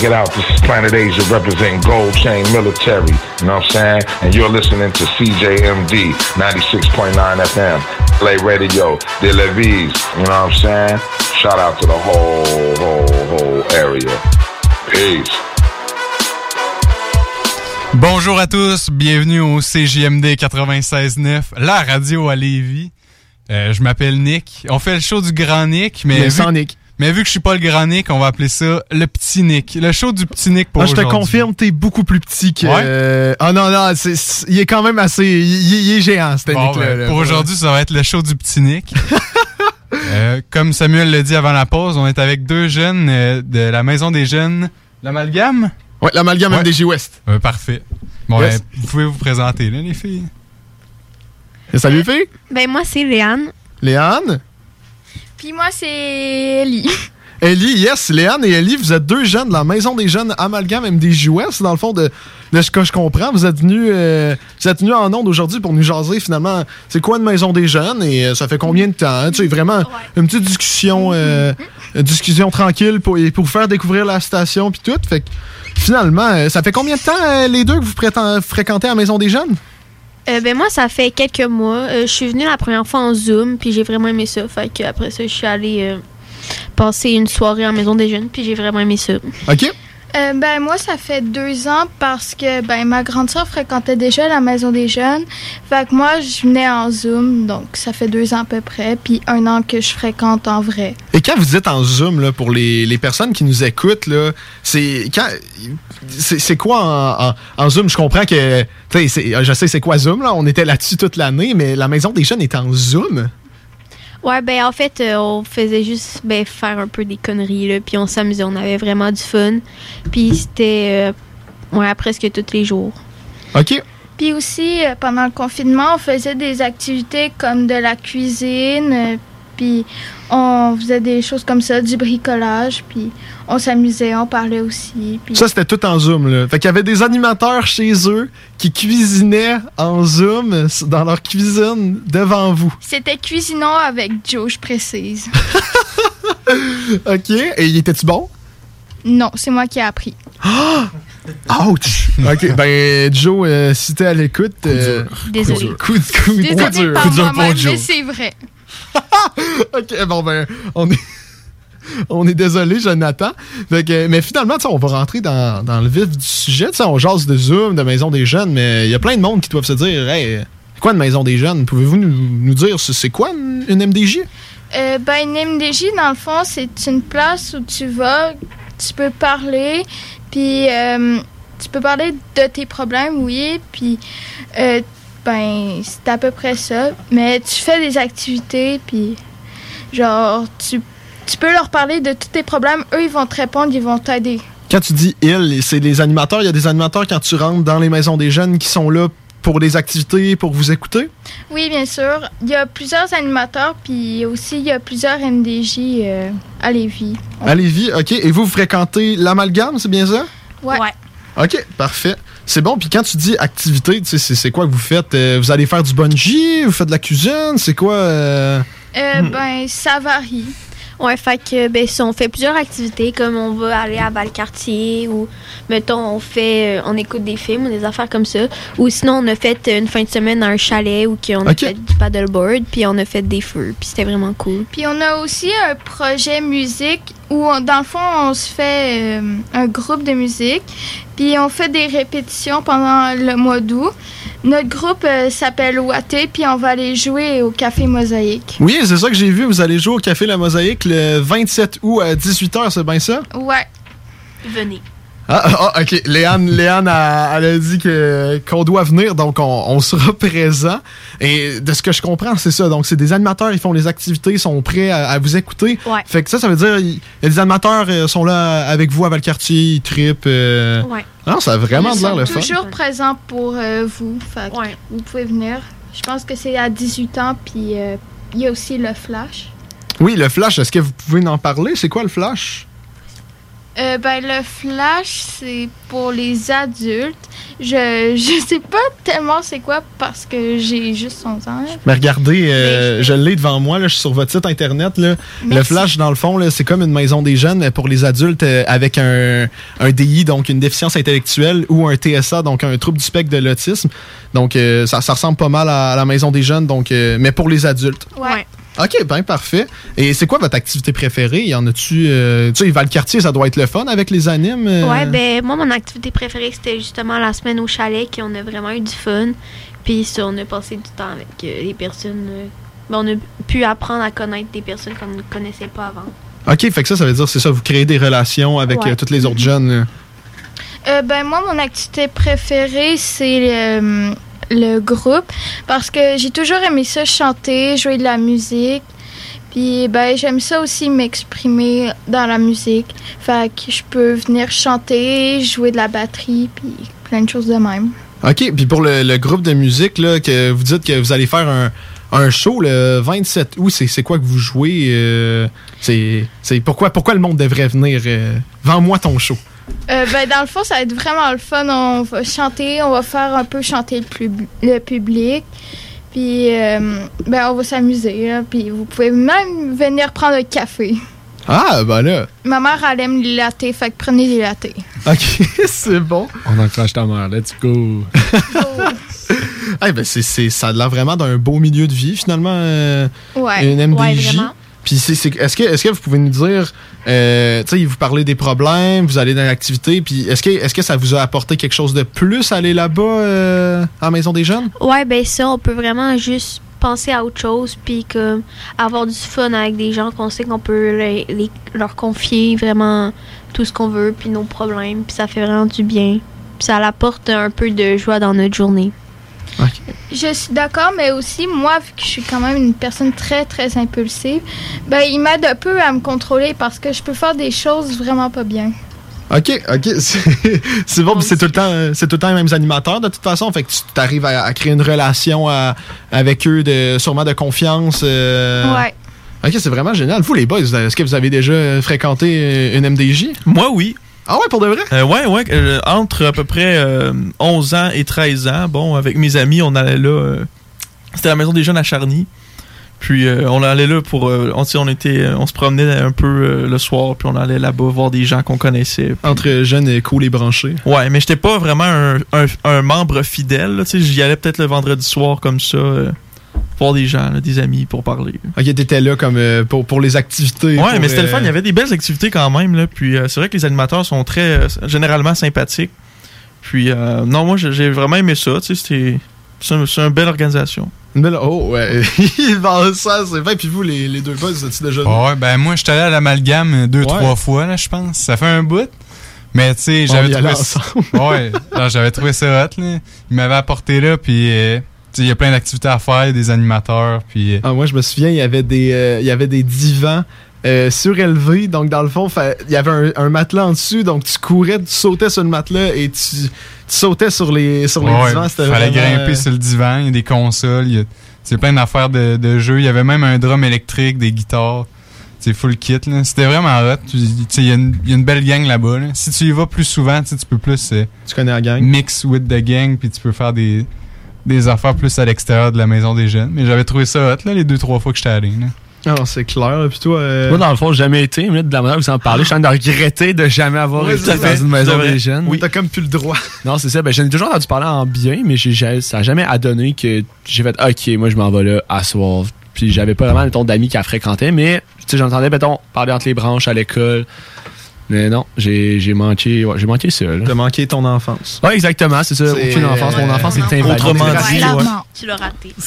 Check it out. This is Planet Asia representing Gold Chain Military. You know what I'm saying? And you're listening to CJMD 96.9 FM. Play Radio, De Levis. You know what I'm saying? Shout out to the whole, whole, whole area. Peace. Bonjour à tous, bienvenue au CJMD 96.9, la radio à Lévis. Euh, je m'appelle Nick. On fait le show du grand Nick, mais, Mais vu, sans Nick. Mais vu que je suis pas le grand Nick, on va appeler ça le petit Nick. Le show du petit Nick pour Ah, je te confirme, t'es beaucoup plus petit que. Ouais? euh, Ah non, non, c'est- c'est- il est quand même assez. Il, est géant, ce Bon, Nick-là. ben, pour aujourd'hui, ça va être le show du petit Nick. Euh, comme Samuel l'a dit avant la pause, on est avec deux jeunes euh, de la Maison des Jeunes. L'amalgame? Ouais, l'amalgame Ouais. MDJ West. Euh, parfait. Bon, Yes. ben, vous pouvez vous présenter, là, les filles. Salut, les filles. Ben moi c'est Léane. Léane? Puis moi c'est Ellie. Ellie, yes, Léane et Ellie, vous êtes deux jeunes de la Maison des Jeunes Amalgame MDJ West. Dans le fond, de, de ce que je comprends, vous êtes venus euh, vous êtes venus en ondes aujourd'hui pour nous jaser finalement. C'est quoi une Maison des Jeunes et euh, ça fait combien de temps? hein? Tu sais, vraiment une petite discussion, euh, une discussion tranquille pour, et pour vous faire découvrir la station puis tout. Fait que finalement, ça fait combien de temps les deux que vous fréquentez la Maison des Jeunes? Euh, ben moi ça fait quelques mois. Euh, je suis venue la première fois en Zoom puis j'ai vraiment aimé ça. Fait que après ça je suis allée euh, passer une soirée en maison des jeunes puis j'ai vraiment aimé ça. OK. Euh, ben moi ça fait deux ans parce que ben ma grande soeur fréquentait déjà la maison des jeunes. Fait que moi je venais en Zoom donc ça fait deux ans à peu près puis un an que je fréquente en vrai. Et quand vous dites en Zoom, là, pour les, personnes qui nous écoutent, là, c'est quand c'est quoi en, en- Zoom? Je comprends que, tu sais, je sais c'est quoi Zoom, là, on était là-dessus toute l'année, mais la Maison des Jeunes est en Zoom? Ouais ben en fait euh, on faisait juste ben, faire un peu des conneries là puis on s'amusait, on avait vraiment du fun. Puis c'était euh, ouais presque tous les jours. OK. Puis aussi euh, pendant le confinement on faisait des activités comme de la cuisine puis on faisait des choses comme ça, du bricolage puis on s'amusait, on parlait aussi. Puis Ça, c'était tout en Zoom, là. Fait qu'il y avait des animateurs chez eux qui cuisinaient en Zoom dans leur cuisine devant vous. C'était cuisinant avec Joe, je précise. OK. Et il était-tu bon? Non, c'est moi qui ai appris. Ouch! OK, ben, Joe, euh, si t'es à l'écoute... euh, Désolé. Coup, de- coup, coup Désolée dur. par Coup dur pour Joe. mais c'est vrai. OK, bon, ben, on est... On est désolé, Jonathan. Fait mais finalement, on va rentrer dans, dans le vif du sujet. Tu sais, on jase de Zoom, de Maison des Jeunes, mais il y a plein de monde qui doivent se dire Hey, quoi une Maison des Jeunes? Pouvez-vous nous, nous dire c'est quoi une, une MDJ Euh, ben, une MDJ, dans le fond, c'est une place où tu vas, tu peux parler, puis euh, tu peux parler de tes problèmes, oui, puis euh, ben, c'est à peu près ça. Mais tu fais des activités, puis genre, tu, tu peux leur parler de tous tes problèmes, eux, ils vont te répondre, ils vont t'aider. Quand tu dis ils, c'est les animateurs. Il y a des animateurs quand tu rentres dans les Maisons des Jeunes qui sont là pour des activités, pour vous écouter? Oui, bien sûr. Il y a plusieurs animateurs, puis aussi, il y a plusieurs MDJ euh, à Lévis. À Lévis, OK. Et vous, vous fréquentez l'amalgame, c'est bien ça? Ouais. OK, parfait. C'est bon. Puis quand tu dis activité, tu sais, c'est c'est quoi que vous faites? Euh, Vous allez faire du bungee Vous faites de la cuisine C'est quoi euh? Euh, Ben, ça varie. Ouais, fait que, ben, si on fait plusieurs activités, comme on va aller à Valcartier ou, mettons, on fait, on écoute des films ou des affaires comme ça. Ou sinon, on a fait une fin de semaine dans un chalet où on a fait du paddleboard, puis on a fait des feux, puis c'était vraiment cool. Puis on a aussi un projet musique où, on- dans le fond, on se fait euh, un groupe de musique. Puis on fait des répétitions pendant le mois d'août. Notre groupe euh, s'appelle Waté, puis on va aller jouer au Café Mosaïque. Oui, c'est ça que j'ai vu. Vous allez jouer au Café La Mosaïque le 27 août à 18h, c'est bien ça? Ouais. Venez. Ah, ah, ah, ok. Léane, Léane a- elle a dit que, qu'on doit venir, donc on, on sera présent. Et de ce que je comprends, c'est ça. Donc, c'est des animateurs, ils font les activités, ils sont prêts à, à vous écouter. Ouais. Fait que ça, ça veut dire, y des animateurs euh, sont là avec vous à Valcartier, ils trippent. euh. Ouais. Ah, ça a vraiment de l'air le fun. toujours présents pour euh, vous. Fait que vous pouvez venir. Je pense que c'est à 18 ans, puis euh, il y a aussi le flash. Oui, le flash, est-ce que vous pouvez en parler? C'est quoi le flash? Euh, ben, le flash, c'est pour les adultes. Je, je sais pas tellement c'est quoi parce que j'ai juste 11 ans. là. Mais regardez, euh, je l'ai devant moi, là, je suis sur votre site internet. Là. Le. Flash, dans le fond, là, c'est comme une maison des jeunes mais pour les adultes euh, avec un, un DI, donc une déficience intellectuelle, ou un TSA, donc un trouble du spectre de l'autisme. Donc euh, ça, ça ressemble pas mal à, à la maison des jeunes, donc, euh, mais pour les adultes. Ouais. Ok, ben parfait. Et c'est quoi votre activité préférée? Y en a-tu... euh, tu sais, Valcartier, ça doit être le fun avec les animes. euh? Ouais, ben, moi, mon activité préférée, c'était justement la semaine au chalet, qu'on a vraiment eu du fun. Puis, ça, on a passé du temps avec euh, les personnes. euh, ben, on a pu apprendre à connaître des personnes qu'on ne connaissait pas avant. Ok, fait que ça, ça veut dire, c'est ça, vous créez des relations avec Ouais. euh, toutes les autres jeunes. Euh, ben, moi, mon activité préférée, c'est le, groupe parce que j'ai toujours aimé ça, chanter, jouer de la musique. Puis, ben, j'aime ça aussi m'exprimer dans la musique. Fait que je peux venir chanter, jouer de la batterie, puis plein de choses de même. OK, puis pour le, groupe de musique, là, que vous dites que vous allez faire un, un show le 27 août, c'est, quoi que vous jouez? euh, c'est, c'est pourquoi, pourquoi le monde devrait venir? euh, Vends-moi ton show. Euh, ben, dans le fond, ça va être vraiment le fun. On va chanter, on va faire un peu chanter le, pub- le public. Puis, euh, ben, on va s'amuser. Puis, vous pouvez même venir prendre un café. Ah, ben là. Ma mère, elle aime les lattés, fait que prenez des lattés. OK, c'est bon. On encourage ta mère, let's go. Eh ben c'est, c'est, ça a l'air vraiment d'un beau milieu de vie, finalement. euh, Ouais. Une MDJ. Ouais, vraiment. Puis c'est, c'est- est-ce, que, est-ce que vous pouvez nous dire, euh, tu sais, vous parlez des problèmes, vous allez dans l'activité, puis est-ce que, est-ce que ça vous a apporté quelque chose de plus aller là-bas euh, à la Maison des Jeunes? Ouais, ben, ça, on peut vraiment juste penser à autre chose, puis avoir du fun avec des gens qu'on sait qu'on peut les- leur confier vraiment tout ce qu'on veut, puis nos problèmes, puis ça fait vraiment du bien. Puis ça apporte un peu de joie dans notre journée. Je suis d'accord, mais aussi, moi, vu que je suis quand même une personne très, très impulsive, ben, il m'aide un peu à me contrôler parce que je peux faire des choses vraiment pas bien. OK, OK. C'est, bon, c'est tout, le temps, c'est tout le temps les mêmes animateurs, de toute façon. Fait que tu arrives à, à créer une relation à- avec eux, de, sûrement de confiance. euh. Ouais. OK, c'est vraiment génial. Vous, les boys, est-ce que vous avez déjà fréquenté euh, une MDJ? Moi, oui. Ah ouais, pour de vrai? Euh, ouais, ouais. euh, entre à peu près euh, 11 ans et 13 ans, bon, avec mes amis, on allait là. euh, C'était la maison des jeunes à Charny. Puis on allait là pour. euh, on, on était, on se promenait un peu le soir, puis on allait là-bas voir des gens qu'on connaissait. puis- Entre jeunes et cool et branchés. Ouais, mais j'étais pas vraiment un, un- un membre fidèle. là, tu sais, J'y allais peut-être le vendredi soir comme ça, voir des gens, là, des amis pour parler. Ok, t'étais là comme euh, pour, pour les activités. Ouais, pour, mais c'était le fun. euh, Il y avait des belles activités quand même. Là. Puis euh, c'est vrai que les animateurs sont très euh, généralement sympathiques. Puis euh, non, moi j'ai vraiment aimé ça. tu sais, C'était c'est un- c'est une belle organisation. Une belle. Oh, ouais. Bon, ça, c'est vrai. Puis vous, les, les deux boys, vous êtes déjà. Ouais, ben moi, j'étais allé à l'amalgame deux, Ouais. trois fois, là, je pense. Ça fait un bout. Mais tu sais, j'avais trouvé ça. ouais, j'avais trouvé ça hot, là. Il m'avait apporté là, puis euh, il y a plein d'activités à faire, des animateurs, puis. euh, Ah, moi, je me souviens, il y avait des, euh, il y avait des divans euh, surélevés. Donc, dans le fond, il y avait un, un matelas en dessous. Donc, tu courais, tu sautais sur le matelas et tu, tu sautais sur les, sur les ouais, divans. C'était fallait vraiment, grimper sur le divan, il y a des consoles, il y a c'est plein d'affaires de, de jeux. Il y avait même un drum électrique, des guitares. C'est full kit, là. C'était vraiment hot. Il y, a une- il y a une belle gang là-bas, là. Si tu y vas plus souvent, tu peux plus. tu connais la gang? Mix with the gang, puis tu peux faire des, des affaires plus à l'extérieur de la maison des jeunes. Mais j'avais trouvé ça hot, là, les deux, trois fois que j'étais allé, là. Ah, non, c'est clair. Puis toi. euh, Moi, dans le fond, j'ai jamais été, mais de la manière que vous en parlez, je suis en train de regretter de jamais avoir Ouais, été dans une maison des jeunes. Oui, t'as comme plus le droit. Non, c'est ça. Ben, j'en ai toujours entendu parler en bien, mais j'ai, ça n'a jamais adonné que j'ai fait OK, moi, je m'en vais là à soir. Puis j'avais pas vraiment, mettons, d'amis qui la fréquentaient, mais tu sais, j'entendais, mettons, parler entre les branches à l'école. Mais non, j'ai, j'ai manqué, ouais, j'ai manqué ça. T'as manqué ton enfance. Ouais, exactement, c'est ça. Aucune enfance. Mon ouais. enfance est invalide. Autrement dit, tu l'as raté.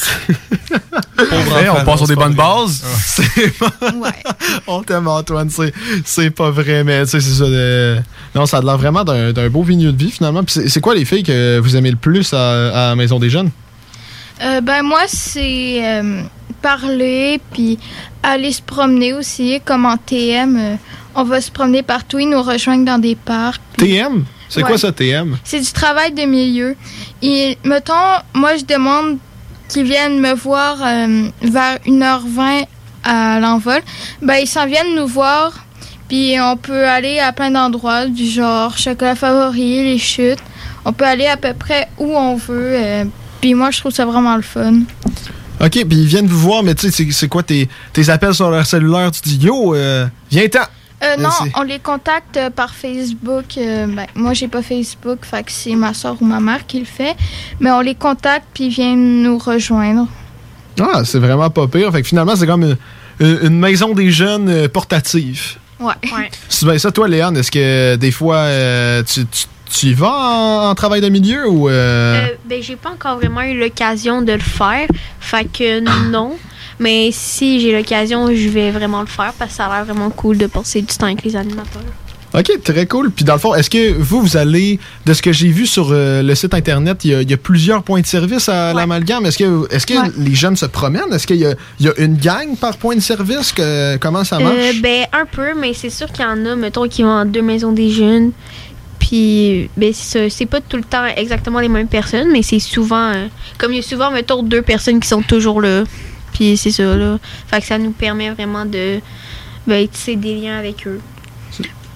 Hey, on part sur des bonnes bases. C'est pas... On t'aime, Antoine. C'est, c'est pas vrai, mais tu sais, c'est ça. de- Non, ça a l'air vraiment d'un, d'un beau milieu de vie, finalement. Puis c'est, quoi les filles que vous aimez le plus à, Maison des Jeunes? Euh, ben moi, c'est euh, parler, puis aller se promener aussi, comme en TM. euh, on va se promener partout, ils nous rejoignent dans des parcs. TM? C'est Ouais. quoi ça, TM? C'est du travail de milieu. Et mettons, moi, je demande qu'ils viennent me voir euh, vers 1h20 à l'envol. Ben, ils s'en viennent nous voir. Puis on peut aller à plein d'endroits, du genre chocolat favori, les chutes. On peut aller à peu près où on veut. euh, puis moi, je trouve ça vraiment le fun. OK, puis ils viennent vous voir, mais tu sais, c'est, c'est quoi tes, tes appels sur leur cellulaire? Tu dis, yo, euh, viens-t'en! Euh, non, on les contacte euh, par Facebook. euh, ben, moi, j'ai pas Facebook, fait que c'est ma soeur ou ma mère qui le fait. Mais on les contacte, puis ils viennent nous rejoindre. Ah, c'est vraiment pas pire. Fait que finalement, c'est comme une, maison des jeunes euh, portative. Ouais. C'est bien ça, toi, Léane, est-ce que des fois, euh, tu, tu, tu y vas en, en travail de milieu ou... euh, Euh, ben, j'ai pas encore vraiment eu l'occasion de le faire. Fait que non. Mais si j'ai l'occasion, je vais vraiment le faire parce que ça a l'air vraiment cool de passer du temps avec les animateurs. OK, très cool. Puis dans le fond, est-ce que vous, vous allez, de ce que j'ai vu sur euh, le site Internet, il y, a, il y a plusieurs points de service à l'amalgame. Est-ce que, est-ce que Ouais. les jeunes se promènent? Est-ce qu'il y a, il y a une gang par point de service? Que, comment ça marche? Euh, ben, un peu, mais c'est sûr qu'il y en a, mettons, qui vont en deux maisons des jeunes. Puis, ben. C'est pas tout le temps exactement les mêmes personnes, mais c'est souvent. euh, comme il y a souvent, mettons, deux personnes qui sont toujours là. Puis, c'est ça, là. Fait que ça nous permet vraiment de. Ben, tisser des liens avec eux.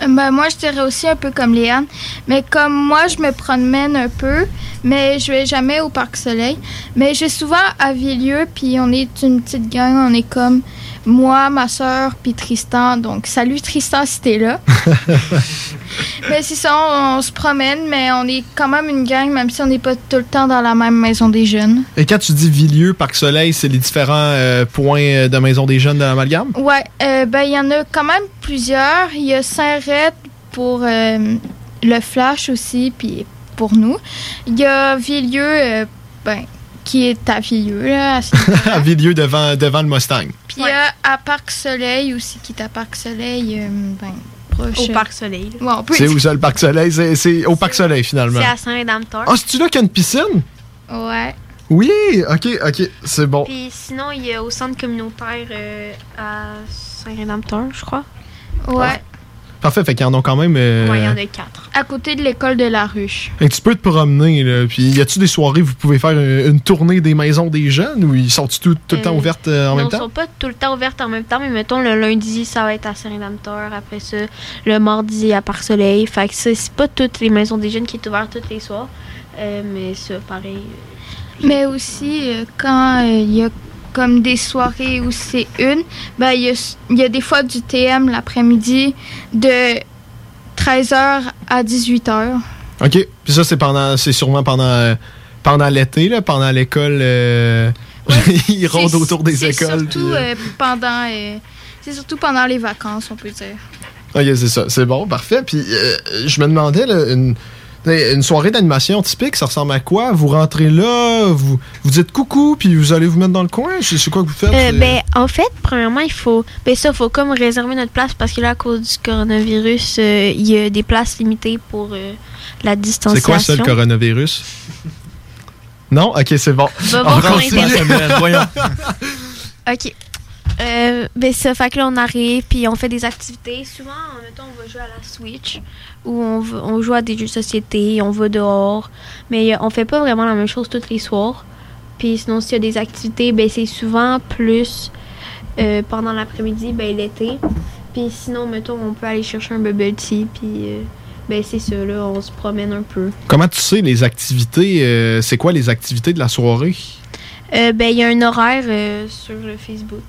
Euh, Ben, moi, je dirais aussi un peu comme Léane. Mais comme moi, je me promène un peu, mais je vais jamais au Parc Soleil. Mais je vais souvent à Villieu, puis on est une petite gang. On est comme moi, ma soeur, puis Tristan. Donc, salut Tristan si t'es là. mais c'est ça, on, on se promène, mais on est quand même une gang, même si on n'est pas tout le temps dans la même maison des jeunes. Et quand tu dis Villieu, Parc Soleil, c'est les différents euh, points euh, de maison des jeunes de l'amalgame? Ouais, euh, ben il y en a quand même plusieurs. Il y a Saint-Red pour euh, le Flash aussi, puis pour nous. Il y a Villieu, ben, qui est à Villieu, là. à à Villieu devant, devant le Mustang. Puis il y a à Parc Soleil aussi, qui est à Parc Soleil, euh, ben, proche. Au Parc Soleil. Ouais, on peut C'est où ça, le Parc Soleil? C'est, c'est au Parc Soleil, finalement. C'est à Saint-Rédempteur. Ah, c'est-tu là qu'il y a une piscine? Ouais. Oui, ok, ok, c'est bon. Puis sinon, il y a au centre communautaire euh, à Saint-Rédempteur, je crois. Ouais. Parfait, fait qu'ils en ont quand même. euh, Ouais, il y en a quatre. À côté de l'école de la ruche. Fait que tu peux te promener, là. Puis y a-tu des soirées où vous pouvez faire une, une tournée des maisons des jeunes ou ils sont tout, tout le temps Euh, ouvertes euh, en non, même Ils temps? sont pas tout le temps ouvertes en même temps, mais mettons le lundi, ça va être à Saint-Rédempteur. Après ça, le mardi à Parc-Soleil. Fait que c'est pas toutes les maisons des jeunes qui est ouvertes tous les soirs. Euh, mais ça, pareil. Mais aussi, euh, quand euh, il y a comme des soirées où c'est une, ben, il y a, il y a des fois du TM l'après-midi de 13h à 18h. OK. Puis ça, c'est pendant, c'est sûrement pendant, euh, pendant l'été, là, pendant l'école. euh, ils rôdent autour des écoles. Surtout, puis, euh, pendant, euh, c'est surtout pendant les vacances, on peut dire. OK, c'est ça. C'est bon, parfait. Puis euh, je me demandais, là, une, une soirée d'animation typique, ça ressemble à quoi? Vous rentrez là, vous, vous dites coucou, puis vous allez vous mettre dans le coin? C'est quoi que vous faites? Euh, euh? ben, en fait, premièrement, il faut. Ben, ça, faut comme réserver notre place parce que là, à cause du coronavirus, euh, il y a des places limitées pour euh, la distanciation. c'est quoi ça, le coronavirus? Non? OK, c'est bon. Va On voir sur continue. Internet. OK. Euh, ben ça fait que là, on arrive, puis on fait des activités. Souvent, mettons, on va jouer à la Switch, ou on, joue à des jeux de société, on va dehors. Mais euh, on fait pas vraiment la même chose tous les soirs. Puis sinon, s'il y a des activités, ben c'est souvent plus euh, pendant l'après-midi, ben l'été. Puis sinon, mettons, on peut aller chercher un bubble tea, puis euh, ben c'est ça, là, on se promène un peu. Comment tu sais les activités? euh, c'est quoi les activités de la soirée? Euh, ben, il y a un horaire euh, sur Facebook.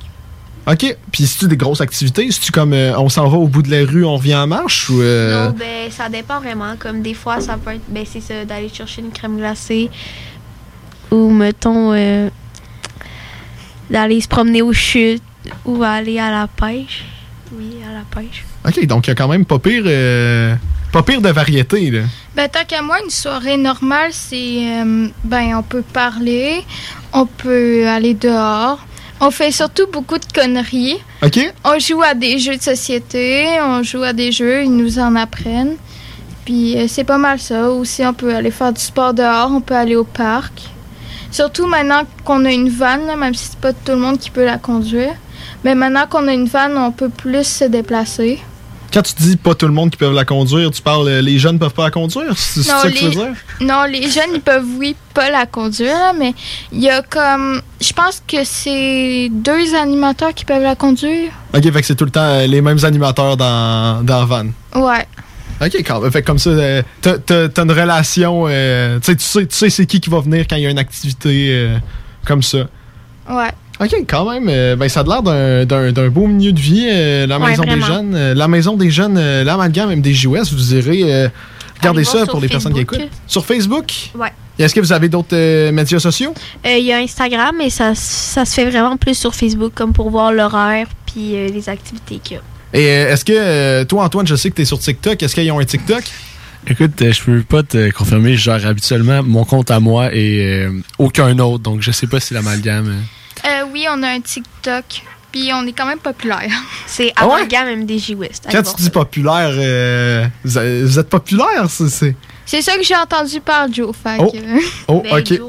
OK. Puis, c'est-tu des grosses activités? C'est-tu comme euh, on s'en va au bout de la rue, on revient en marche? Ou, euh, Non, ben, ça dépend vraiment. Comme des fois, ça peut être, ben, c'est ça, d'aller chercher une crème glacée ou, mettons, euh, d'aller se promener aux chutes ou aller à la pêche. Oui, à la pêche. OK, donc il y a quand même pas pire, euh, pas pire de variété, là. Ben, tant qu'à moi, une soirée normale, c'est. euh, ben, on peut parler, on peut aller dehors. On fait surtout beaucoup de conneries. OK? On joue à des jeux de société, on joue à des jeux, ils nous en apprennent. Puis euh, c'est pas mal ça. Aussi, on peut aller faire du sport dehors, on peut aller au parc. Surtout maintenant qu'on a une vanne, là, même si c'est pas tout le monde qui peut la conduire. Mais maintenant qu'on a une vanne, on peut plus se déplacer. Quand tu dis pas tout le monde qui peut la conduire, tu parles euh, les jeunes peuvent pas la conduire? C'est ça que tu veux dire? Non, les jeunes, ils peuvent, oui, pas la conduire, mais il y a comme. Je pense que c'est deux animateurs qui peuvent la conduire. OK, fait que c'est tout le temps euh, les mêmes animateurs dans, dans la van. Ouais. OK, quand même. Fait que comme ça, euh, t'as- une relation. euh, tu sais, tu sais, tu sais c'est qui qui va venir quand il y a une activité euh, comme ça. Ouais. OK, quand même. euh, ben, ça a l'air d'un- d'un d'un beau milieu de vie, euh, la Ouais, maison des jeunes. euh, la maison des jeunes, euh, l'amalgame MDJOS, vous irez euh, regarder Allez ça pour les personnes qui écoutent. Sur Facebook? Ouais. Et Est-ce que vous avez d'autres euh, médias sociaux? Euh, Il y a Instagram, mais ça, ça se fait vraiment plus sur Facebook, comme pour voir l'horaire puis euh, les activités qu'il y a. Et euh, est-ce que euh, toi, Antoine, je sais que tu es sur TikTok. Est-ce qu'ils ont un TikTok? Écoute, euh, je peux pas te confirmer, je gère habituellement mon compte à moi et euh, aucun autre, donc je sais pas si l'amalgame. Euh, oui, on a un TikTok, puis on est quand même populaire. C'est Ah ouais? Amalgame MDJ West. Quand tu dis populaire, euh, vous, êtes populaire, c'est- c'est. C'est ça que j'ai entendu par Joe. Fait Oh. que- Oh, Ben, ok.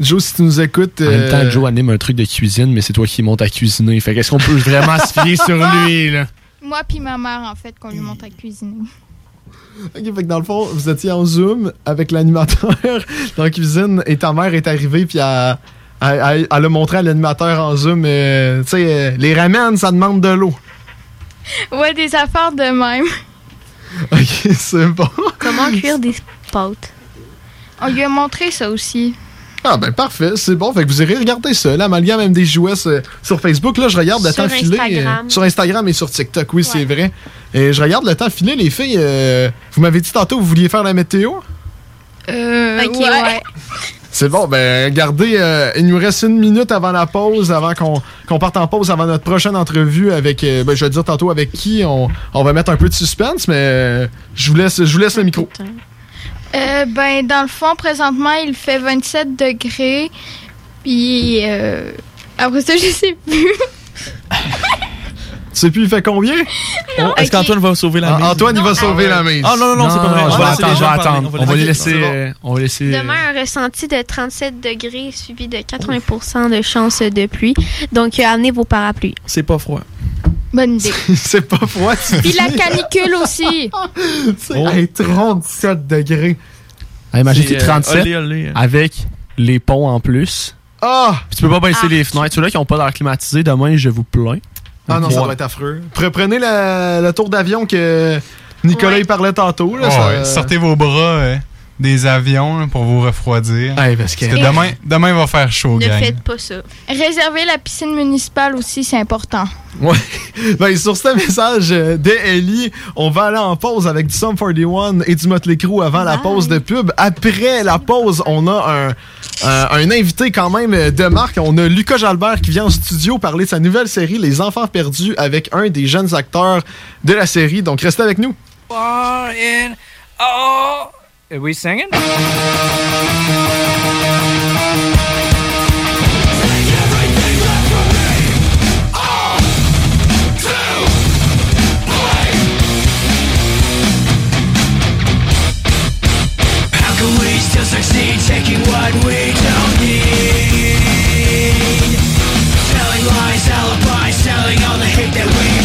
Joe, si tu nous écoutes. En même euh, temps, Joe anime un truc de cuisine, mais c'est toi qui montes à cuisiner. Fait qu'est-ce qu'on peut vraiment se fier sur lui, là? Moi puis ma mère, en fait, qu'on lui montre à cuisiner. Ok, fait que dans le fond, vous étiez en Zoom avec l'animateur dans la cuisine et ta mère est arrivée puis elle, elle- elle- elle a montré à l'animateur en Zoom, euh, tu sais, euh, les ramen, ça demande de l'eau. Ouais, des affaires de même. Ok, c'est bon. Comment cuire des pâtes? On lui a montré ça aussi. Ah ben parfait, c'est bon. Fait que vous irez regarder ça, l'amalgame MDJOS euh, sur Facebook. Là, je regarde le Sur temps euh, sur Instagram et sur TikTok, oui, c'est vrai. Et je regarde le temps filer, les filles. euh, vous m'avez dit tantôt que vous vouliez faire la météo? Euh, Ok, ouais. ouais. C'est bon, ben regardez, euh, il nous reste une minute avant la pause, avant qu'on qu'on parte en pause, avant notre prochaine entrevue avec, euh, ben, je vais dire tantôt avec qui, on, on va mettre un peu de suspense, mais euh, je vous laisse, je vous laisse le micro. Euh, ben, dans le fond, présentement, il fait 27 degrés. Puis, euh, après ça, je sais plus. Sais plus, il fait combien? Oh, Est-ce qu'Antoine va sauver la Ah, mise? Antoine, il va sauver la mise. Ah non, non, non, c'est pas vrai. on On va va laisser attendre, les on gens va parler. attendre. On va les laisser. euh, on va laisser. Demain, un ressenti de 37 degrés suivi de 80 de chance de pluie. Donc, euh, amenez vos parapluies. C'est pas froid. Bonne idée. c'est pas froid, Puis la canicule aussi. C'est hey, 37 degrés. Ah, imagine, euh, 37 olé, olé. avec les ponts en plus. Ah! Puis tu peux pas baisser les fenêtres. Ceux-là qui ont pas d'air climatisé, demain, je vous plains. Ah non, ça Ouais. doit être affreux. Pre- Prenez le, tour d'avion que Nicolas Ouais. y parlait tantôt. Là, Oh, ça- ouais, Sortez vos bras. euh. Des avions là, pour vous refroidir. parce que, demain, demain va faire chaud, Ne gang. faites pas ça. Réserver la piscine municipale aussi, c'est important. Ouais. Ben, sur ce message euh, d'Ellie, on va aller en pause avec du Sum 41 et du Motley Crue avant la pause de pub. Après la pause, on a un, un, un invité quand même euh, de marque. On a Lucas Jalbert qui vient en studio parler de sa nouvelle série Les Enfants Perdus avec un des jeunes acteurs de la série. Donc, restez avec nous. One in oh. Are we singing? Taking what we don't need? Telling lies, alibis, selling all the hate that we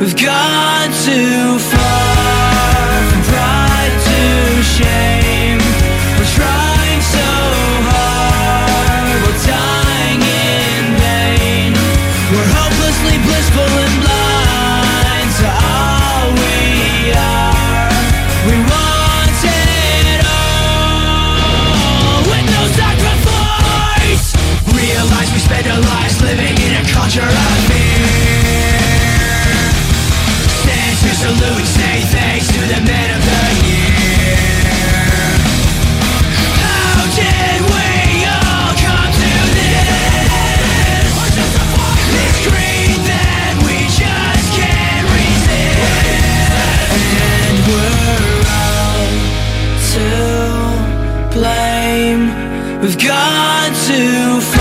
We've got to to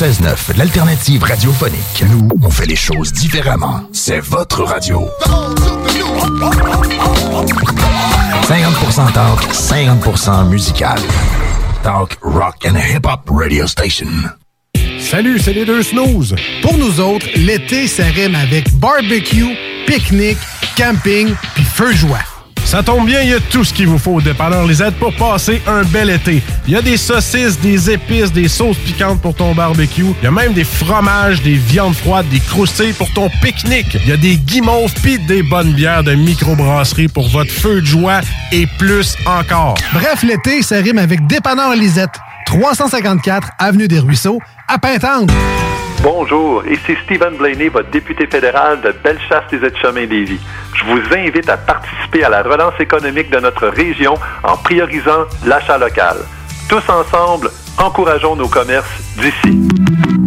96.9, l'alternative radiophonique. Nous, on fait les choses différemment. C'est votre radio. 50% talk, 50% musical. Talk, rock and hip-hop radio station. Salut, c'est les deux snooze. Pour nous autres, l'été, ça rime avec barbecue, pique-nique, camping, puis feu joie. Ça tombe bien, il y a tout ce qu'il vous faut au dépanneur Lisette pour passer un bel été. Il y a des saucisses, des épices, des sauces piquantes pour ton barbecue. Il y a même des fromages, des viandes froides, des croustilles pour ton pique-nique. Il y a des guimauves pis des bonnes bières de microbrasserie pour votre feu de joie et plus encore. Bref, l'été, ça rime avec dépanneur Lisette. 354 Avenue des Ruisseaux, à Pintante. Bonjour, ici Stephen Blaney, votre député fédéral de Bellechasse des Aides-Chemins Lévis. Je vous invite à participer à la relance économique de notre région en priorisant l'achat local. Tous ensemble, encourageons nos commerces d'ici.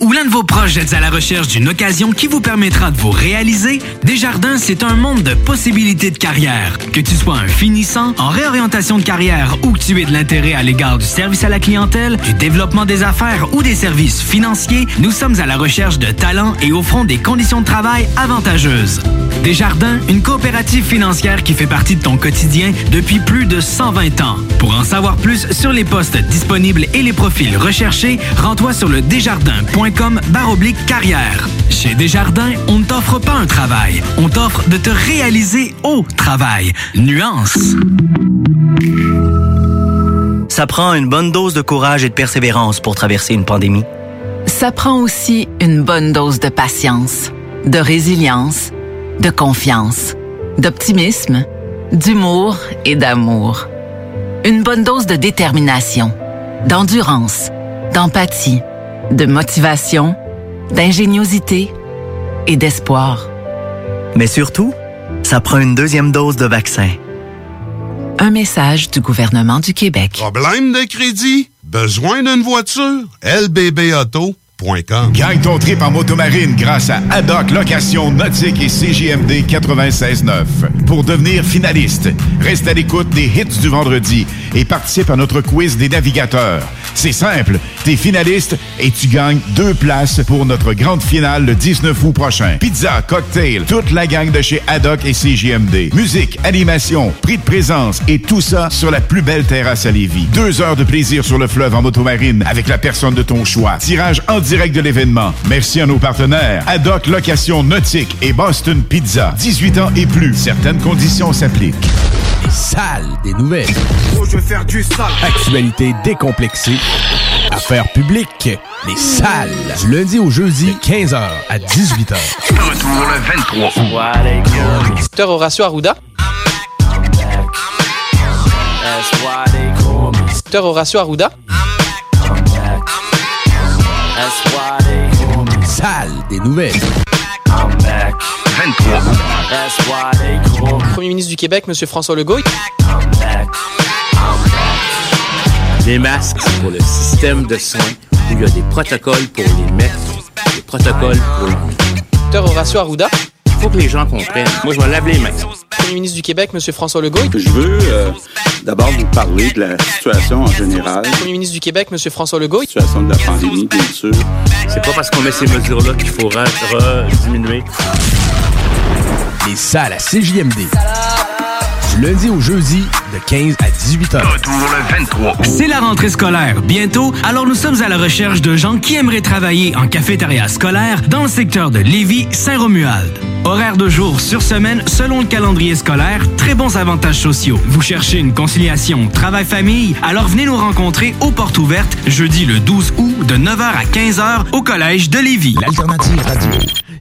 Ou l'un de vos proches êtes à la recherche d'une occasion qui vous permettra de vous réaliser? Desjardins, c'est un monde de possibilités de carrière. Que tu sois un finissant, en réorientation de carrière ou que tu aies de l'intérêt à l'égard du service à la clientèle, du développement des affaires ou des services financiers, nous sommes à la recherche de talents et offrons des conditions de travail avantageuses. Desjardins, une coopérative financière qui fait partie de ton quotidien depuis plus de 120 ans. Pour en savoir plus sur les postes disponibles et les profils recherchés, rends-toi sur le desjardins.com baroblique carrière. Chez Desjardins, on ne t'offre pas un travail, on t'offre de te réaliser au travail. Nuance. Ça prend une bonne dose de courage et de persévérance pour traverser une pandémie. Ça prend aussi une bonne dose de patience, de résilience, de confiance, d'optimisme, d'humour et d'amour. Une bonne dose de détermination, d'endurance, d'empathie, de motivation, d'ingéniosité et d'espoir. Mais surtout, ça prend une deuxième dose de vaccin. Un message du gouvernement du Québec. Problème de crédit? Besoin d'une voiture? lbbauto.com Gagne ton trip en motomarine grâce à Haddock Location Nautique et CJMD 96.9. Pour devenir finaliste, reste à l'écoute des hits du vendredi et participe à notre quiz des navigateurs. C'est simple, t'es finaliste et tu gagnes deux places pour notre grande finale le 19 août prochain. Pizza, cocktail, toute la gang de chez Haddock et CJMD. Musique, animation, prix de présence et tout ça sur la plus belle terrasse à Lévis. Deux heures de plaisir sur le fleuve en motomarine avec la personne de ton choix. Tirage en direct de l'événement. Merci à nos partenaires. Haddock Location Nautique et Boston Pizza. 18 ans et plus. Certaines conditions s'appliquent. Les salles des nouvelles. je vais faire du sale. Actualité décomplexée. Affaires publiques. Les salles. Du lundi au jeudi, 15h à 18h. Retour le 23 août. Docteur Horacio Arruda. Docteur Horacio Arruda. Salles des nouvelles. 23 août. Premier ministre du Québec, M. François Legault. Les masques, pour le système de soins où il y a des protocoles pour les mettre, des protocoles pour les Docteur Horacio Arruda. Il faut que les gens comprennent. Moi, je me lave les mains. Premier ministre du Québec, M. François Legault. Je veux euh, d'abord vous parler de la situation en général. Premier ministre du Québec, M. François Legault. Situation de la pandémie, bien sûr. C'est pas parce qu'on met ces mesures-là qu'il faut diminuer. Les salles à CJMD. Du lundi au jeudi, de 15 à 18h. Retour le 23 août. C'est la rentrée scolaire bientôt, alors nous sommes à la recherche de gens qui aimeraient travailler en cafétéria scolaire dans le secteur de Lévis-Saint-Romuald. Horaire de jour sur semaine selon le calendrier scolaire, très bons avantages sociaux. Vous cherchez une conciliation travail-famille? Alors venez nous rencontrer aux portes ouvertes jeudi le 12 août de 9h à 15h au collège de Lévis. L'alternative radio.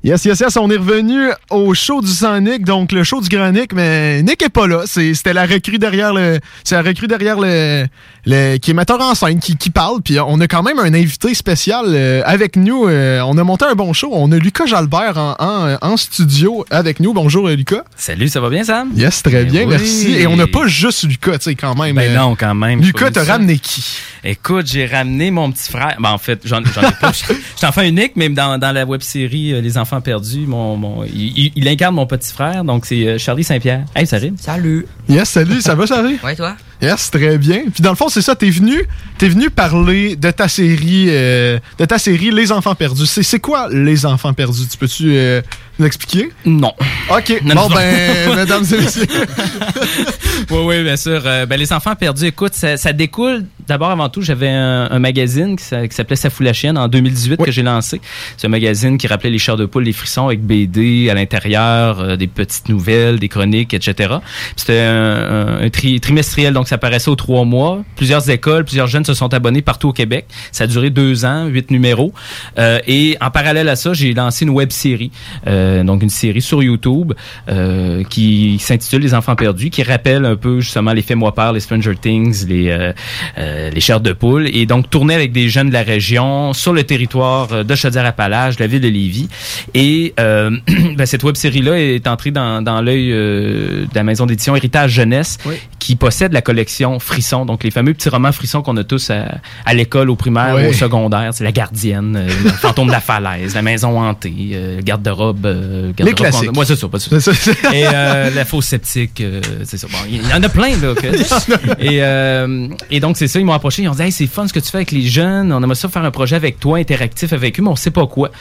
Yes, yes, yes, on est revenu au show du Sonic, donc le show du Grand Nick, mais Nick est pas là. C'était la recrue derrière le. C'est la recrue derrière le. le qui est metteur en scène, qui, qui parle. Puis on a quand même un invité spécial euh, avec nous. Euh, on a monté un bon show. On a Lucas Jalbert en, en- en studio avec nous. Bonjour euh, Lucas. Salut, ça va bien, Sam? Yes, très bien, oui. merci. Et on n'a pas juste Lucas, tu sais, quand même. Ben Euh, non, quand même. Lucas, t'as ramené qui? Écoute, j'ai ramené mon petit frère. Ben, en fait, j'en j'en ai pas. Je suis enfant unique, mais dans, dans la web-série euh, Les Enfants Perdus, mon, mon, il, incarne mon petit frère, donc c'est euh, Charlie Saint-Pierre. Hey, ça rime? Salut. Yes, salut, ça va, Charlie? Ouais, toi? Yes, très bien. Puis dans le fond, c'est ça, t'es venu, t'es venu parler de ta série, euh, de ta série Les Enfants Perdus. C'est, c'est quoi Les Enfants Perdus? Tu peux-tu euh, nous expliquer? Non. Ok. Non, bon non. ben, mesdames et messieurs. oui, oui, bien sûr. Euh, ben, les enfants perdus, écoute, ça, ça découle. D'abord, avant tout, j'avais un, un magazine qui, s'a- qui s'appelait Ça fout la chienne en 2018 que j'ai lancé. C'est un magazine qui rappelait les chairs de poule, les frissons avec BD à l'intérieur, euh, des petites nouvelles, des chroniques, etc. C'était un, un- un tri- trimestriel, donc ça paraissait aux trois mois. Plusieurs écoles, plusieurs jeunes se sont abonnés partout au Québec. Ça a duré deux ans, huit numéros. Euh, et en parallèle à ça, j'ai lancé une web série, euh, donc une série sur YouTube euh, qui s'intitule Les enfants perdus, qui rappelle un peu justement les faits moi peur, les Stranger Things, les les chairs de poule, et donc tourner avec des jeunes de la région sur le territoire de Chaudière-Appalaches, de la ville de Lévis. Et ben, cette web série là est entrée dans, dans l'œil de la maison d'édition Héritage Jeunesse, qui possède la collection Frisson, donc les fameux petits romans Frisson qu'on a tous à, à l'école, au primaire, Oui. au secondaire. C'est la gardienne, euh, le fantôme de la falaise, la maison hantée, euh, garde-robe. euh, garde-robe classiques. Moi, c'est ça, pas ça. Et euh, la fausse sceptique, euh, c'est ça. Bon, il y en a plein, là. et, et donc, c'est ça, ils m'ont approché. Ils ont dit, hey, c'est fun ce que tu fais avec les jeunes. On aimerait ça faire un projet avec toi, interactif avec eux, mais on sait pas quoi.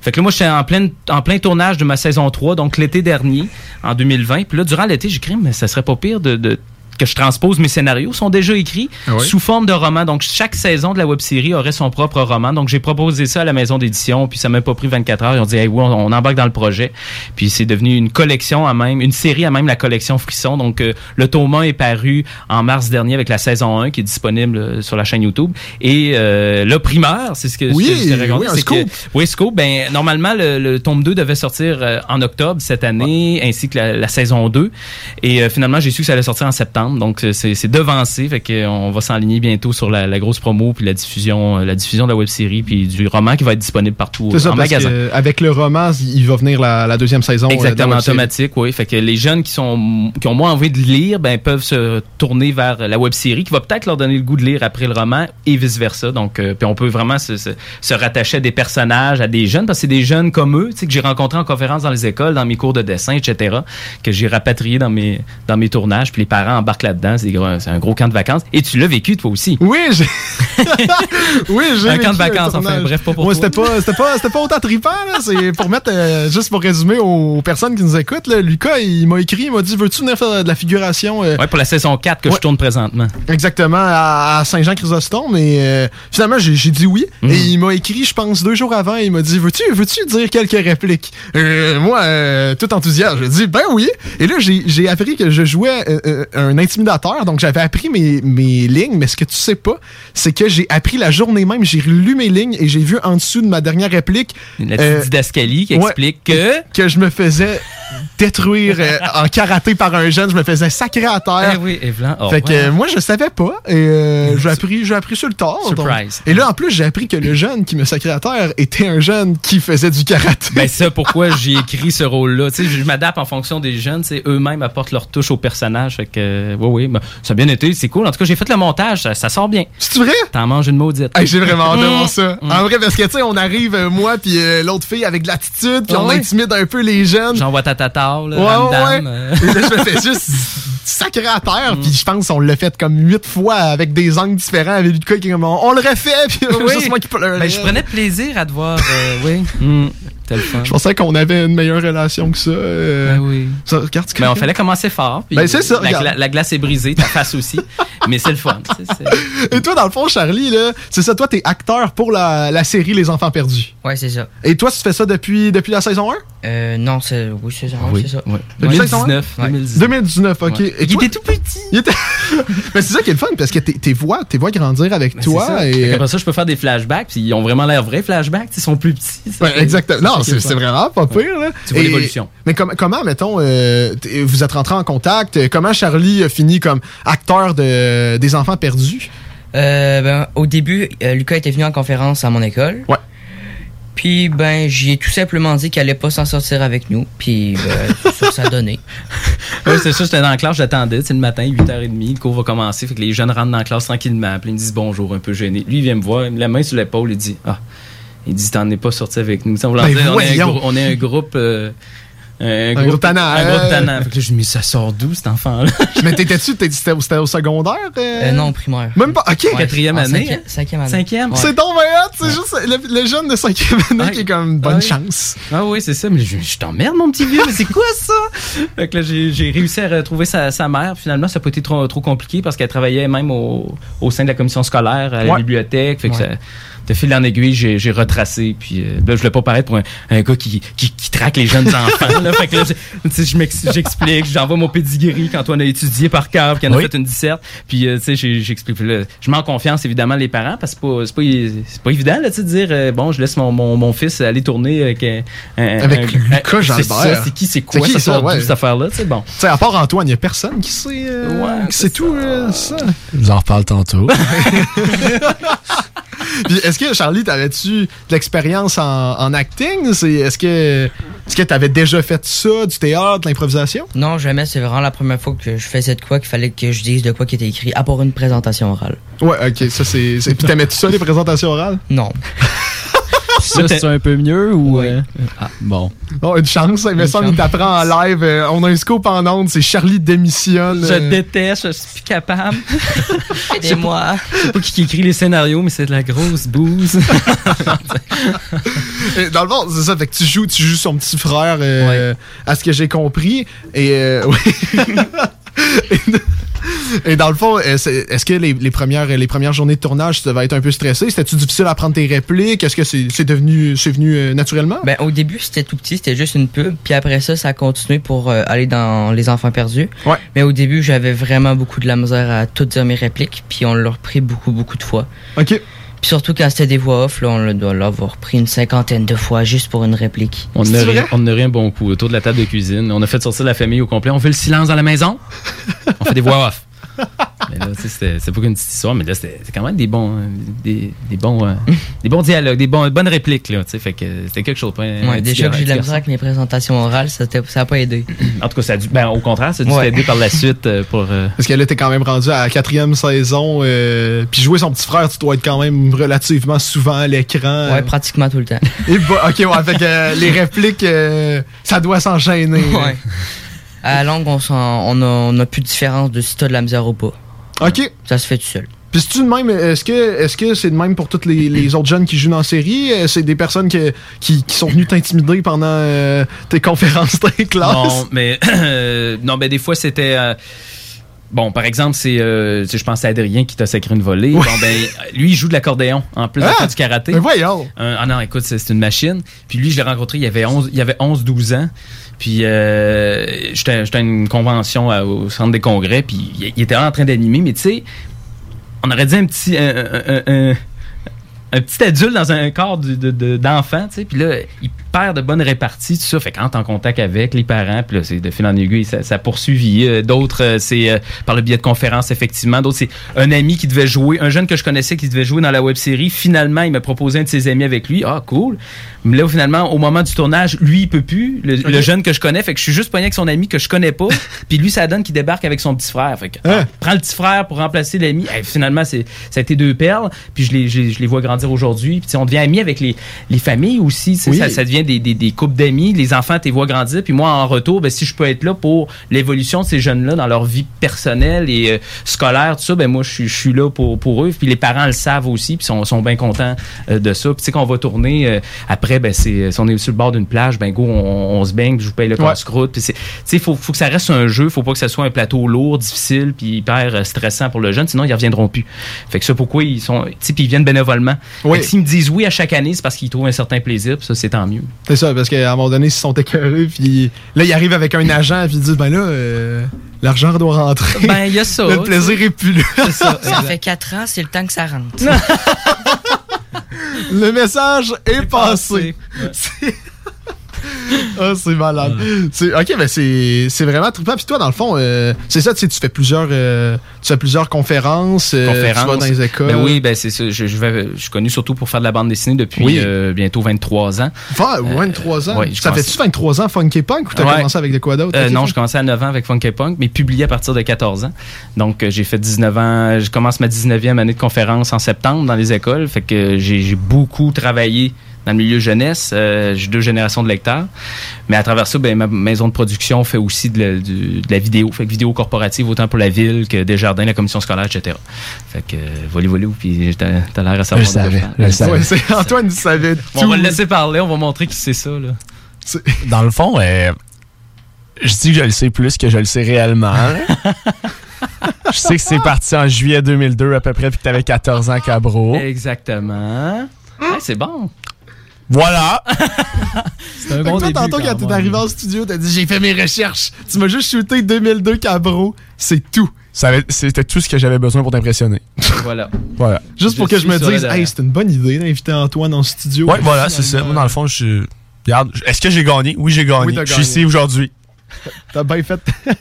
Fait que là, moi, j'étais en plein, en plein tournage de ma saison 3, donc l'été dernier, en 2020. Puis là, durant l'été, j'ai mais ça serait pas pire de, de- que je transpose mes scénarios sont déjà écrits Ah oui? sous forme de roman. Donc, chaque saison de la web série aurait son propre roman. Donc, j'ai proposé ça à la maison d'édition, puis ça m'a pas pris 24 heures. Ils ont dit, hey, oui, on, on embarque dans le projet. Puis c'est devenu une collection à même, une série à même la collection Frisson. Donc, euh, le tome 1 est paru en mars dernier avec la saison 1 qui est disponible euh, sur la chaîne YouTube. Et euh, le primeur, c'est ce que, Oui, que je t'ai raconté, oui, c'est que- scoop. oui, Scoop, ben, normalement, le, le tome 2 devait sortir euh, en octobre cette année, ainsi que la, la saison 2. Et euh, finalement, j'ai su que ça allait sortir en septembre. Donc, c'est devancé. Fait euh, on va s'enligner bientôt sur la, la grosse promo, puis la diffusion, euh, la diffusion de la web série, puis du roman qui va être disponible partout ça, en parce magasin. que avec le roman, il va venir la, la deuxième saison. euh, de Exactement, automatique, oui. Fait que les jeunes qui sont qui ont moins envie de lire, ben peuvent se tourner vers la web série qui va peut-être leur donner le goût de lire après le roman et vice versa. Donc, euh, puis on peut vraiment se, se, se rattacher à des personnages, à des jeunes, parce que c'est des jeunes comme eux, tu sais, que j'ai rencontrés en conférence dans les écoles, dans mes cours de dessin, etc., que j'ai rapatrié dans mes dans mes tournages. Puis les parents embarquent là-dedans. C'est un gros camp de vacances. Et tu l'as vécu toi aussi. Oui, j'ai. oui, j'ai. Un camp de vacances, enfin, bref, pas pour Ouais, c'était pas, c'était pas, pas autant trippant, là. C'est pour mettre, euh, juste pour résumer aux personnes qui nous écoutent, là, Lucas, il m'a écrit, il m'a dit, veux-tu venir faire de la figuration? euh, Ouais, pour la saison 4 que je tourne présentement. Exactement, à, à Saint-Jean-Chrysostome. Et euh, finalement, j'ai dit oui. Mhm. Et il m'a écrit, je pense, deux jours avant. Il m'a dit Veux-tu veux dire quelques répliques? Euh, Moi, euh, tout enthousiaste, j'ai dit Ben oui. Et là, j'ai appris que je jouais un intimidateur. Donc, j'avais appris mes, mes lignes. Mais ce que tu sais pas, c'est que j'ai appris la journée même. J'ai lu mes lignes et j'ai vu en dessous de ma dernière réplique. La petite euh, didascalie qui ouais, explique que. Que je me faisais détruire euh, en karaté par un jeune. Je me faisais sacrer à terre. Eh oui, Evelyn. Oh, fait que ouais. euh, moi je savais pas et euh, j'ai appris j'ai appris sur le tard. donc. Surprise. Et là en plus j'ai appris que le jeune qui me sacrait à terre était un jeune qui faisait du karaté. Ben ça, pourquoi j'ai écrit ce rôle-là. Tu sais, je m'adapte en fonction des jeunes. Tu sais, eux-mêmes apportent leur touche au personnage. Fait que, euh, oui, oui, ben, ça a bien été. C'est cool. En tout cas, j'ai fait le montage. Ça, ça sort bien. C'est vrai? T'en manges une maudite. Hey, j'ai vraiment hâte de voir ça. Mm. En vrai, parce que, tu sais, on arrive, moi puis l'autre fille, avec de l'attitude, puis Ah on ouais? intimide un peu les jeunes. J'envoie ta tata, là. Ouais, ramdam, ouais. euh. Je me fais juste sacrer à terre, puis je pense qu'on l'a fait comme huit fois avec des angles différents, avec qui est comme, on le refait, puis Oui. juste moi qui pleurais. Ben, je prenais plaisir à te voir. euh, oui. Mm. Je pensais qu'on avait une meilleure relation que ça. euh. Ben oui. Ça, regarde, tu Mais on comprends? fallait commencer fort. puis Ben, c'est ça, La, glace est brisée, ta face aussi. mais c'est le fun. Et toi, dans le fond, Charlie, là, c'est ça, toi, t'es acteur pour la, la série Les Enfants Perdus. Ouais, c'est ça. Et toi, tu fais ça depuis, depuis la saison 1? Euh, non, c'est. Oui, c'est ça. Oui, ça. ouais. Depuis la saison 1? 2019. Ouais. 2019. 2019, ok. Ouais. Et Il toi- était tout petit. Il était- Mais c'est ça qui est le fun, parce que tes, tes voix, tes voix grandir avec Ben, c'est toi. ça. Et... Fait qu'après ça, je peux faire des flashbacks, puis ils ont vraiment l'air vrais flashbacks, ils sont plus petits. ça, exactement. Non, est c'est vraiment pas pire. Là. Tu vois Et- l'évolution. Mais com- comment, mettons, euh, vous êtes rentrés en contact? euh, Comment Charlie a fini comme acteur de, des enfants perdus? Euh, ben, au début, euh, Lucas était venu en conférence à mon école. Ouais. Puis, ben, j'ai tout simplement dit qu'il allait pas s'en sortir avec nous. Puis, ben, ça, ça a donné. Ouais, c'est ça, j'étais dans la classe, j'attendais, c'est le matin, 8h30, le cours va commencer, fait que les jeunes rentrent dans la classe tranquillement, puis ils me disent bonjour, un peu gêné. Lui, il vient me voir, il me met la main sur l'épaule, il dit Ah, il dit, t'en es pas sorti avec nous. On, Ben dire, on, est un voyons. grou- on est un groupe. euh, Un, gros tannant, Un euh. tannant. Fait que là, je me dis, ça sort d'où, cet enfant-là? Mais t'étais-tu, t'étais- c'était au, c'était au secondaire? euh? Euh, non, primaire. Même pas, ok. Quatrième En année. cinquième- cinquième année. Cinquième? C'est donc c'est juste le, le jeune de cinquième année qui est comme bonne Ouais. chance. Ah oui, c'est ça. Mais je, je t'emmerde, mon petit vieux. Mais c'est quoi ça? fait que là, j'ai j'ai réussi à retrouver sa, sa mère. Finalement, ça n'a pas été trop, trop compliqué parce qu'elle travaillait même au, au sein de la commission scolaire, à la Ouais. bibliothèque. Fait que Ouais. ça, de fil en aiguille, j'ai j'ai retracé. Puis euh, là, je voulais pas paraître pour un, un gars qui, qui, qui traque les jeunes enfants. Là. Fait que là, j'ai- tu sais, je j'explique, j'envoie mon pedigree qu'Antoine a étudié par cœur, qu'il en a Oui. fait une disserte. Puis, euh, tu sais, j'explique. Je mets en confiance, évidemment, les parents, parce que c'est pas, c'est pas, c'est pas évident, là, tu sais, de dire, euh, bon, je laisse mon, mon, mon fils aller tourner avec un. un- Avec un- Lucas Jalbert. C'est qui, c'est quoi, C'est qui, ça ça, ouais. cette affaire-là, tu sais, bon. Tu sais, à part Antoine, il y a personne qui sait, euh, qui sait tout, euh, ça. Je vous en reparle tantôt. Est-ce que, Charlie, t'avais-tu de l'expérience en, en acting? Est-ce que est-ce que t'avais déjà fait ça, du théâtre, de l'improvisation? Non, jamais. C'est vraiment la première fois que je faisais de quoi qu'il fallait que je dise de quoi qui était écrit, à part une présentation orale. Ouais, ok, ça c'est. c'est- Puis t'aimais-tu ça, les présentations orales? Non. Ça, c'est un peu mieux ou. euh, Ah, bon. Non, une chance, semble chance. qu'il t'apprend en live. euh, on a un scoop en ondes, c'est Charlie démissionne. Je euh, déteste, je suis plus capable. Aidez-moi. Je sais pas qui écrit les scénarios, mais c'est de la grosse bouse. Dans le fond, c'est ça. Fait que tu joues, tu joues son petit frère, euh, à ce que j'ai compris. Et euh, oui. Et dans le fond, est-ce que les, les premières, les premières journées de tournage, ça va être un peu stressé? C'était-tu difficile à prendre tes répliques? Est-ce que c'est devenu, c'est venu euh, naturellement? Ben, au début, c'était tout petit, c'était juste une pub. Puis après ça, ça a continué pour euh, aller dans Les Enfants Perdus. Ouais. Mais au début, j'avais vraiment beaucoup de la misère à tout dire mes répliques. Puis on l'a repris beaucoup, beaucoup de fois. OK. Puis surtout quand c'était des voix off, là, on doit l'avoir repris une cinquantaine de fois juste pour une réplique. On n'a rien, on n'a rien bon coup autour de la table de cuisine. On a fait sortir la famille au complet. On fait le silence dans la maison? On fait des voix off. Mais là, tu sais, c'était c'est pas qu'une petite histoire, mais là, c'était quand même des bons, euh, des, des bons, euh, des bons dialogues, des bons, bonnes répliques, là, tu sais, fait que c'était quelque chose. Ouais, déjà que j'ai de la misère avec mes présentations orales, ça t'a- ça a pas aidé. En tout cas, ça a dû, ben, au contraire, ça a dû Ouais. t'aider par la suite euh, pour. euh, Parce que là, t'es quand même rendu à la quatrième saison. euh, Puis jouer son petit frère, tu dois être quand même relativement souvent à l'écran. Ouais, pratiquement tout le temps. Et bah, ok, ouais, fait que euh, les répliques, euh, ça doit s'enchaîner. Ouais. À la longue, on, s'en- on, a, on a plus de différence de si t'as de la misère ou pas. Ok. Ça se fait tout seul. Puis c'est-tu de même, est-ce que est-ce que c'est de même pour tous les, les autres jeunes qui jouent dans la série? Euh, C'est des personnes que- qui, qui sont venues t'intimider pendant euh, tes conférences, tes classes? Non, mais non, ben des fois c'était. euh, Bon, par exemple, c'est, euh, je pense à Adrien qui t'a sacré une volée. Bon, ben, lui, il joue de l'accordéon en plus de Ah! faire du karaté. Ben voyons! Euh, ah non, écoute, c'est une machine. Puis lui, je l'ai rencontré, il avait 11, il avait 11, 12 ans. Puis euh, j'étais à une convention à- au centre des congrès, puis il, il était là en train d'animer, mais tu sais, on aurait dit un petit, un, un- un- un petit adulte dans un corps de- de- de- d'enfant, tu sais, puis là, il de bonnes réparties, tout ça, fait quand t'es en contact avec les parents, puis là, c'est de fil en aiguille, ça, ça poursuit. Euh, D'autres, euh, c'est euh, par le biais de conférences, effectivement. D'autres, c'est un ami qui devait jouer, un jeune que je connaissais qui devait jouer dans la web-série. Finalement, il m'a proposé un de ses amis avec lui. Ah, cool. Mais là, finalement, au moment du tournage, lui, il peut plus, le, le jeune que je connais, fait que je suis juste pogné avec son ami que je connais pas, puis lui, ça donne qu'il débarque avec son petit frère. Fait que, ah, prends le petit frère pour remplacer l'ami. Eh, finalement, c'est, ça a été deux perles, puis je les, je les, je les vois grandir aujourd'hui. Puis, on devient amis avec les, les familles aussi. Oui. Ça, ça devient des, des, des couples d'amis. Les enfants, les vois grandir. Puis moi, en retour, ben, si je peux être là pour l'évolution de ces jeunes-là dans leur vie personnelle et euh, scolaire, tout ça, ben moi, je suis- je suis là pour, pour eux. Puis les parents le savent aussi, puis sont, sont bien contents euh, de ça. Puis tu sais, qu'on va tourner, euh, après, ben, c'est, si on est sur le bord d'une plage, ben go, on, on se baigne, puis je vous paye le casse-croûte. Puis c'est, tu sais, faut, faut que ça reste un jeu. Faut pas que ça soit un plateau lourd, difficile, puis hyper stressant pour le jeune. Sinon, ils reviendront plus. Fait que ça, pourquoi ils sont, tu sais, puis ils viennent bénévolement. Oui. S'ils me disent oui à chaque année, c'est parce qu'ils trouvent un certain plaisir, puis ça, c'est tant mieux. C'est ça, parce qu'à un moment donné, ils se sont écœurés, puis là, ils arrivent avec un agent, puis ils disent, ben là, euh, l'argent doit rentrer. Ben, il y a ça. Le plaisir est plus là. C'est ça. Ça fait 4 ans, c'est le temps que ça rentre. Le message est passé. C'est- Ah, c'est malade. C'est- Ok, ben c'est vraiment trippant. Puis toi, dans le fond, euh, c'est ça, tu sais, tu fais plusieurs, euh, tu fais plusieurs conférences, euh, conférences. tu vas dans les écoles. Ben oui, ben c'est ça. Je, je, vais- je suis connu surtout pour faire de la bande dessinée depuis Oui. bientôt 23 ans. Va, 23 ans? Ouais, ça commence- fait-tu 23 ans Funky Punk ou t'as Ouais. commencé avec de quoi d'autre? Non, je commençais à 9 ans avec Funky Punk, mais publié à partir de 14 ans. Donc, j'ai fait 19 ans. Je commence ma 19e année de conférence en septembre dans les écoles. Fait que j'ai beaucoup travaillé dans le milieu jeunesse. Euh, J'ai deux générations de lecteurs. Mais à travers ça, ben, ma maison de production fait aussi de la, du- de la vidéo. Fait que vidéo corporative, autant pour la ville que Desjardins, la commission scolaire, etc. Fait que, euh, volez, volez, puis t'as l'air à savoir. Je savais, je savais. Ouais, Antoine savait On tout. va le laisser parler, on va montrer qui c'est ça, là. Dans le fond, euh, je dis que je le sais plus que je le sais réellement. je sais que c'est parti en juillet 2002 à peu près, puis que t'avais 14 ans, Cabro. Exactement. Ouais, c'est bon. Voilà. C'est un Fait que bon toi, début. tantôt, quand quand t'es arrivé en studio, t'as dit j'ai fait mes recherches. Tu m'as juste shooté 2002 Cabro. C'est tout. C'était tout ce que j'avais besoin pour t'impressionner. Voilà. Voilà. Juste pour que je me suis dise, hey, c'est une bonne idée d'inviter Antoine en studio. Ouais, voilà, c'est ça. Moi, dans le fond, je. Regarde, est-ce que j'ai gagné? Oui, j'ai Oui, gagné. t'as je suis gagné. ici aujourd'hui. T'as bien fait.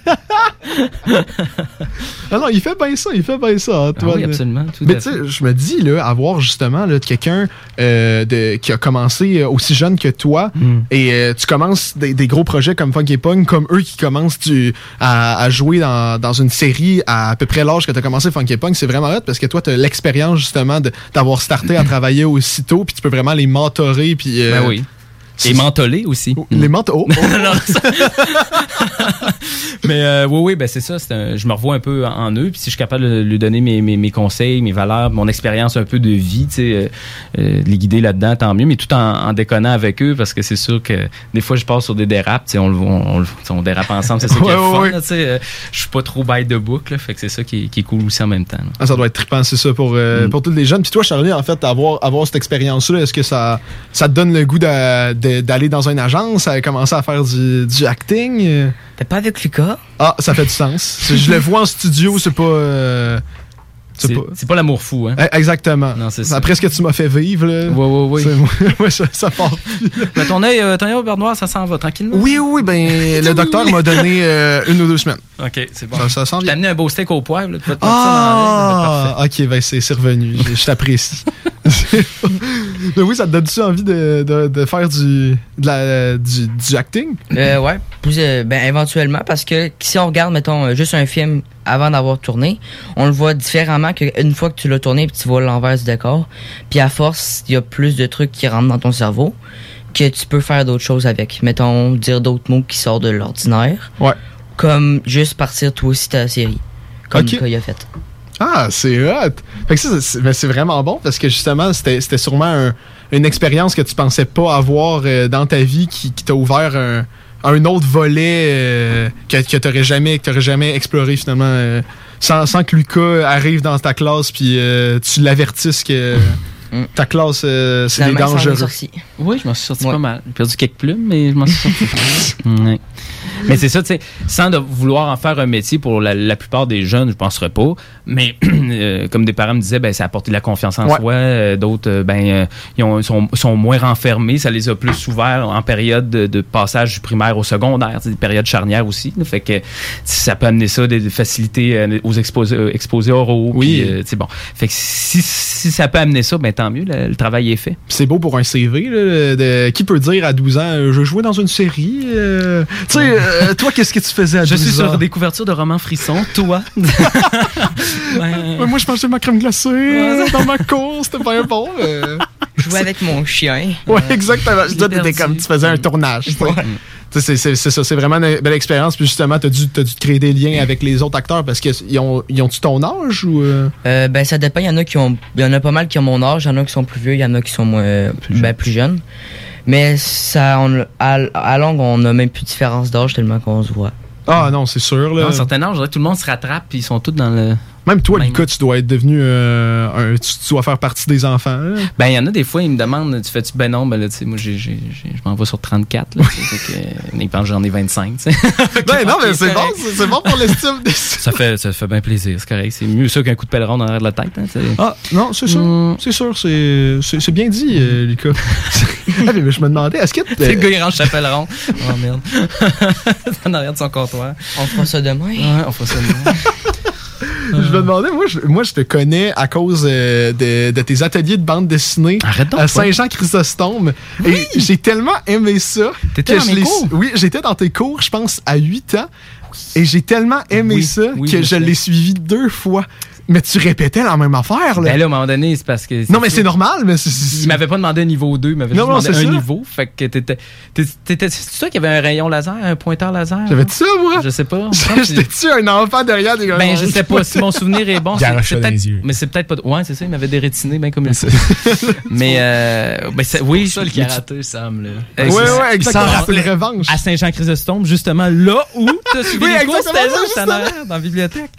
ah non, il fait bien ça, il fait bien ça, Antoine. Ah oui, absolument, tout Mais tu sais, je me dis, là, avoir justement là, quelqu'un euh, de- qui a commencé euh, aussi jeune que toi, Hmm. et euh, tu commences des, des gros projets comme Funky Pong, comme eux qui commencent tu- à, à jouer dans, dans une série à à peu près l'âge que tu as commencé Funky Pong, c'est vraiment hot parce que toi, tu as l'expérience justement de- d'avoir starté à travailler aussitôt, puis tu peux vraiment les mentorer. Puis, euh, Ben oui. Et mentolé aussi. Les mentos. Oh, oh. Mais euh, oui, oui, ben c'est ça. un- je me revois un peu en, en eux. Puis si je suis capable de lui donner mes, mes, mes conseils, mes valeurs, mon expérience un peu de vie, tu sais, euh, euh, les guider là-dedans, tant mieux. Mais tout en, en déconnant avec eux, parce que c'est sûr que des fois, je passe sur des dérapes. tu sais, On, dérape ensemble, c'est ça qui est fun. ouais. là, tu sais, euh, je suis pas trop bête de boucle. là, Fait que c'est ça qui est, qui est cool aussi en même temps. Ah, ça doit être trippant, c'est ça, pour, euh, pour tous les jeunes. Puis toi, Charlie, en fait, avoir, avoir cette expérience-là, est-ce que ça, ça te donne le goût de- d'aller dans une agence, à commencer à faire du, du acting? T'es pas avec Lucas? Ah, ça fait du sens. Je le vois en studio, c'est pas... euh, C'est c'est pas l'amour fou, hein? Eh, Exactement. c'est ça. Après ce que tu m'as fait vivre, là. Ouais, ouais, ouais. c'est- ouais, ça, ça part. Mais ton œil, euh, ton œil au beurre noir, ça s'en va tranquillement? Oui, oui, ben, le docteur m'a donné euh, une ou deux semaines. Ok, c'est bon. Ça, ça sent bien. amené un beau steak au poivre. Là, tu vas te mettre ça dans Ah, ok, ben c'est c'est revenu. Je, je t'apprécie. Mais oui, ça te donne-tu envie de, de, de faire du, de la, du, du acting? Euh, ouais, plus, euh, ben, éventuellement, parce que si on regarde, mettons, euh, juste un film avant d'avoir tourné, on le voit différemment qu'une fois que tu l'as tourné puis tu vois l'envers du décor. Puis à force, il y a plus de trucs qui rentrent dans ton cerveau que tu peux faire d'autres choses avec. Mettons, dire d'autres mots qui sortent de l'ordinaire. Ouais. Comme juste partir toi aussi ta série. Comme Ok. Lucas y a fait. Ah, c'est hot! Fait que ça, c'est ben, c'est vraiment bon parce que justement, c'était c'était sûrement un- une expérience que tu pensais pas avoir euh, dans ta vie qui, qui t'a ouvert un, un autre volet euh, que, que t'aurais jamais, que t'aurais jamais exploré finalement. euh, sans, sans que Lucas arrive dans ta classe puis euh, tu l'avertisses que ta classe, euh, c'est des dangereux. sorti. Oui, je m'en suis sorti pas mal. J'ai perdu quelques plumes, mais je m'en suis sorti. Ouais. Mais c'est ça, tu sais, sans de vouloir en faire un métier pour la, la plupart des jeunes, je penserais pas. Mais euh, comme des parents me disaient, ben, ça a apporté de la confiance en Ouais. soi. Euh, D'autres, euh, ben, euh, ils ont- sont, sont moins renfermés. Ça les a plus ouverts en période de, de passage du primaire au secondaire, sais, des périodes charnières aussi. là. Fait que ça peut amener ça des, des facilités aux exposés, exposés oraux. Oui. sais, bon. Fait que si, si ça peut amener ça, ben, tant mieux. Le, le travail est fait. C'est beau pour un CV. là, de, qui peut dire à 12 ans, je jouais dans une série? tu sais, euh, toi, qu'est-ce que tu faisais à 12 Je suis sur des couvertures de romans frissons. Toi? Ouais, moi, je mangeais ma crème glacée dans ma cour, c'était pas bon. euh. Je jouais avec mon chien. Ouais, exactement. Je t'étais comme, tu faisais un tournage. C'est ça, vraiment une belle expérience. Puis justement, t'as dû, t'as dû créer des liens avec les autres acteurs parce qu'ils ont, ils ont-tu ton âge ou. euh? Euh, ben ça dépend. Il y en a qui ont, il y en a pas mal qui ont mon âge. Il y en a qui sont plus vieux. Il y en a qui sont moins, ben, plus jeunes. Mais ça, on, à, à longue, on a même plus de différence d'âge tellement qu'on se voit. Ah non, c'est sûr. Là. À un certain âge, je dirais que tout le monde se rattrape puis ils sont tous dans le. Même toi, Même. Lucas, tu dois être devenu euh, un. Tu, tu dois faire partie des enfants. hein? là. Ben, il y en a des fois, ils me demandent Tu fais-tu Ben non, ben là, tu sais, moi, j'ai- j'ai- j'ai- je m'en vais sur 34. Là, fait que, euh, ils pensent que j'en ai 25. tu sais. Ben non, mais c'est bon, c'est bon pour l'estime. des- Ça fait, ça fait bien plaisir, c'est correct. C'est mieux ça qu'un coup de pèleron dans l'arrière de la tête. Hein. Ah, non, c'est sûr. Mm. C'est sûr, c'est c'est- c'est bien dit, euh, Lucas. Ah, mais je me demandais, est-ce que. Le gars, il range sa pèleron. Oh merde. en arrière de son comptoir. On fera ça demain. Ouais, on fera ça demain. Je me demandais, moi je, moi, je te connais à cause euh, de, de tes ateliers de bande dessinée Arrête donc, à. Saint-Jean-Chrysostome. Et j'ai tellement aimé ça. T'étais dans mes cours? Oui, j'étais dans tes cours, je pense, à 8 ans. Et j'ai tellement aimé Oui, ça oui, que je l'ai suivi deux fois. Mais tu répétais la même affaire, là. Ben là, à un moment donné, c'est parce que. non, mais c'est normal, mais c'est-. Il m'avait pas demandé un niveau 2, il m'avait Non, juste non, demandé c'est un ça. niveau. Fait que t'étais. C'est ça qu'il y avait un rayon laser, un pointeur laser? J'avais dit ça, moi? Je sais pas. J'étais-tu un enfant derrière des Ben, je sais pas si mon souvenir est bon. c'est-. Mais c'est peut-être pas. Ouais, c'est ça, il m'avait dérétiné, ben comme il faut. mais, euh, ben, c'est- oui. ça le karaté, Sam, là. Ouais, ouais, il exactement, s'en c'est une revanche. À Saint-Jean-Chrysostome, justement, là où t'as suivi Oui, les cours, exactement c'était ça, là, dans la bibliothèque.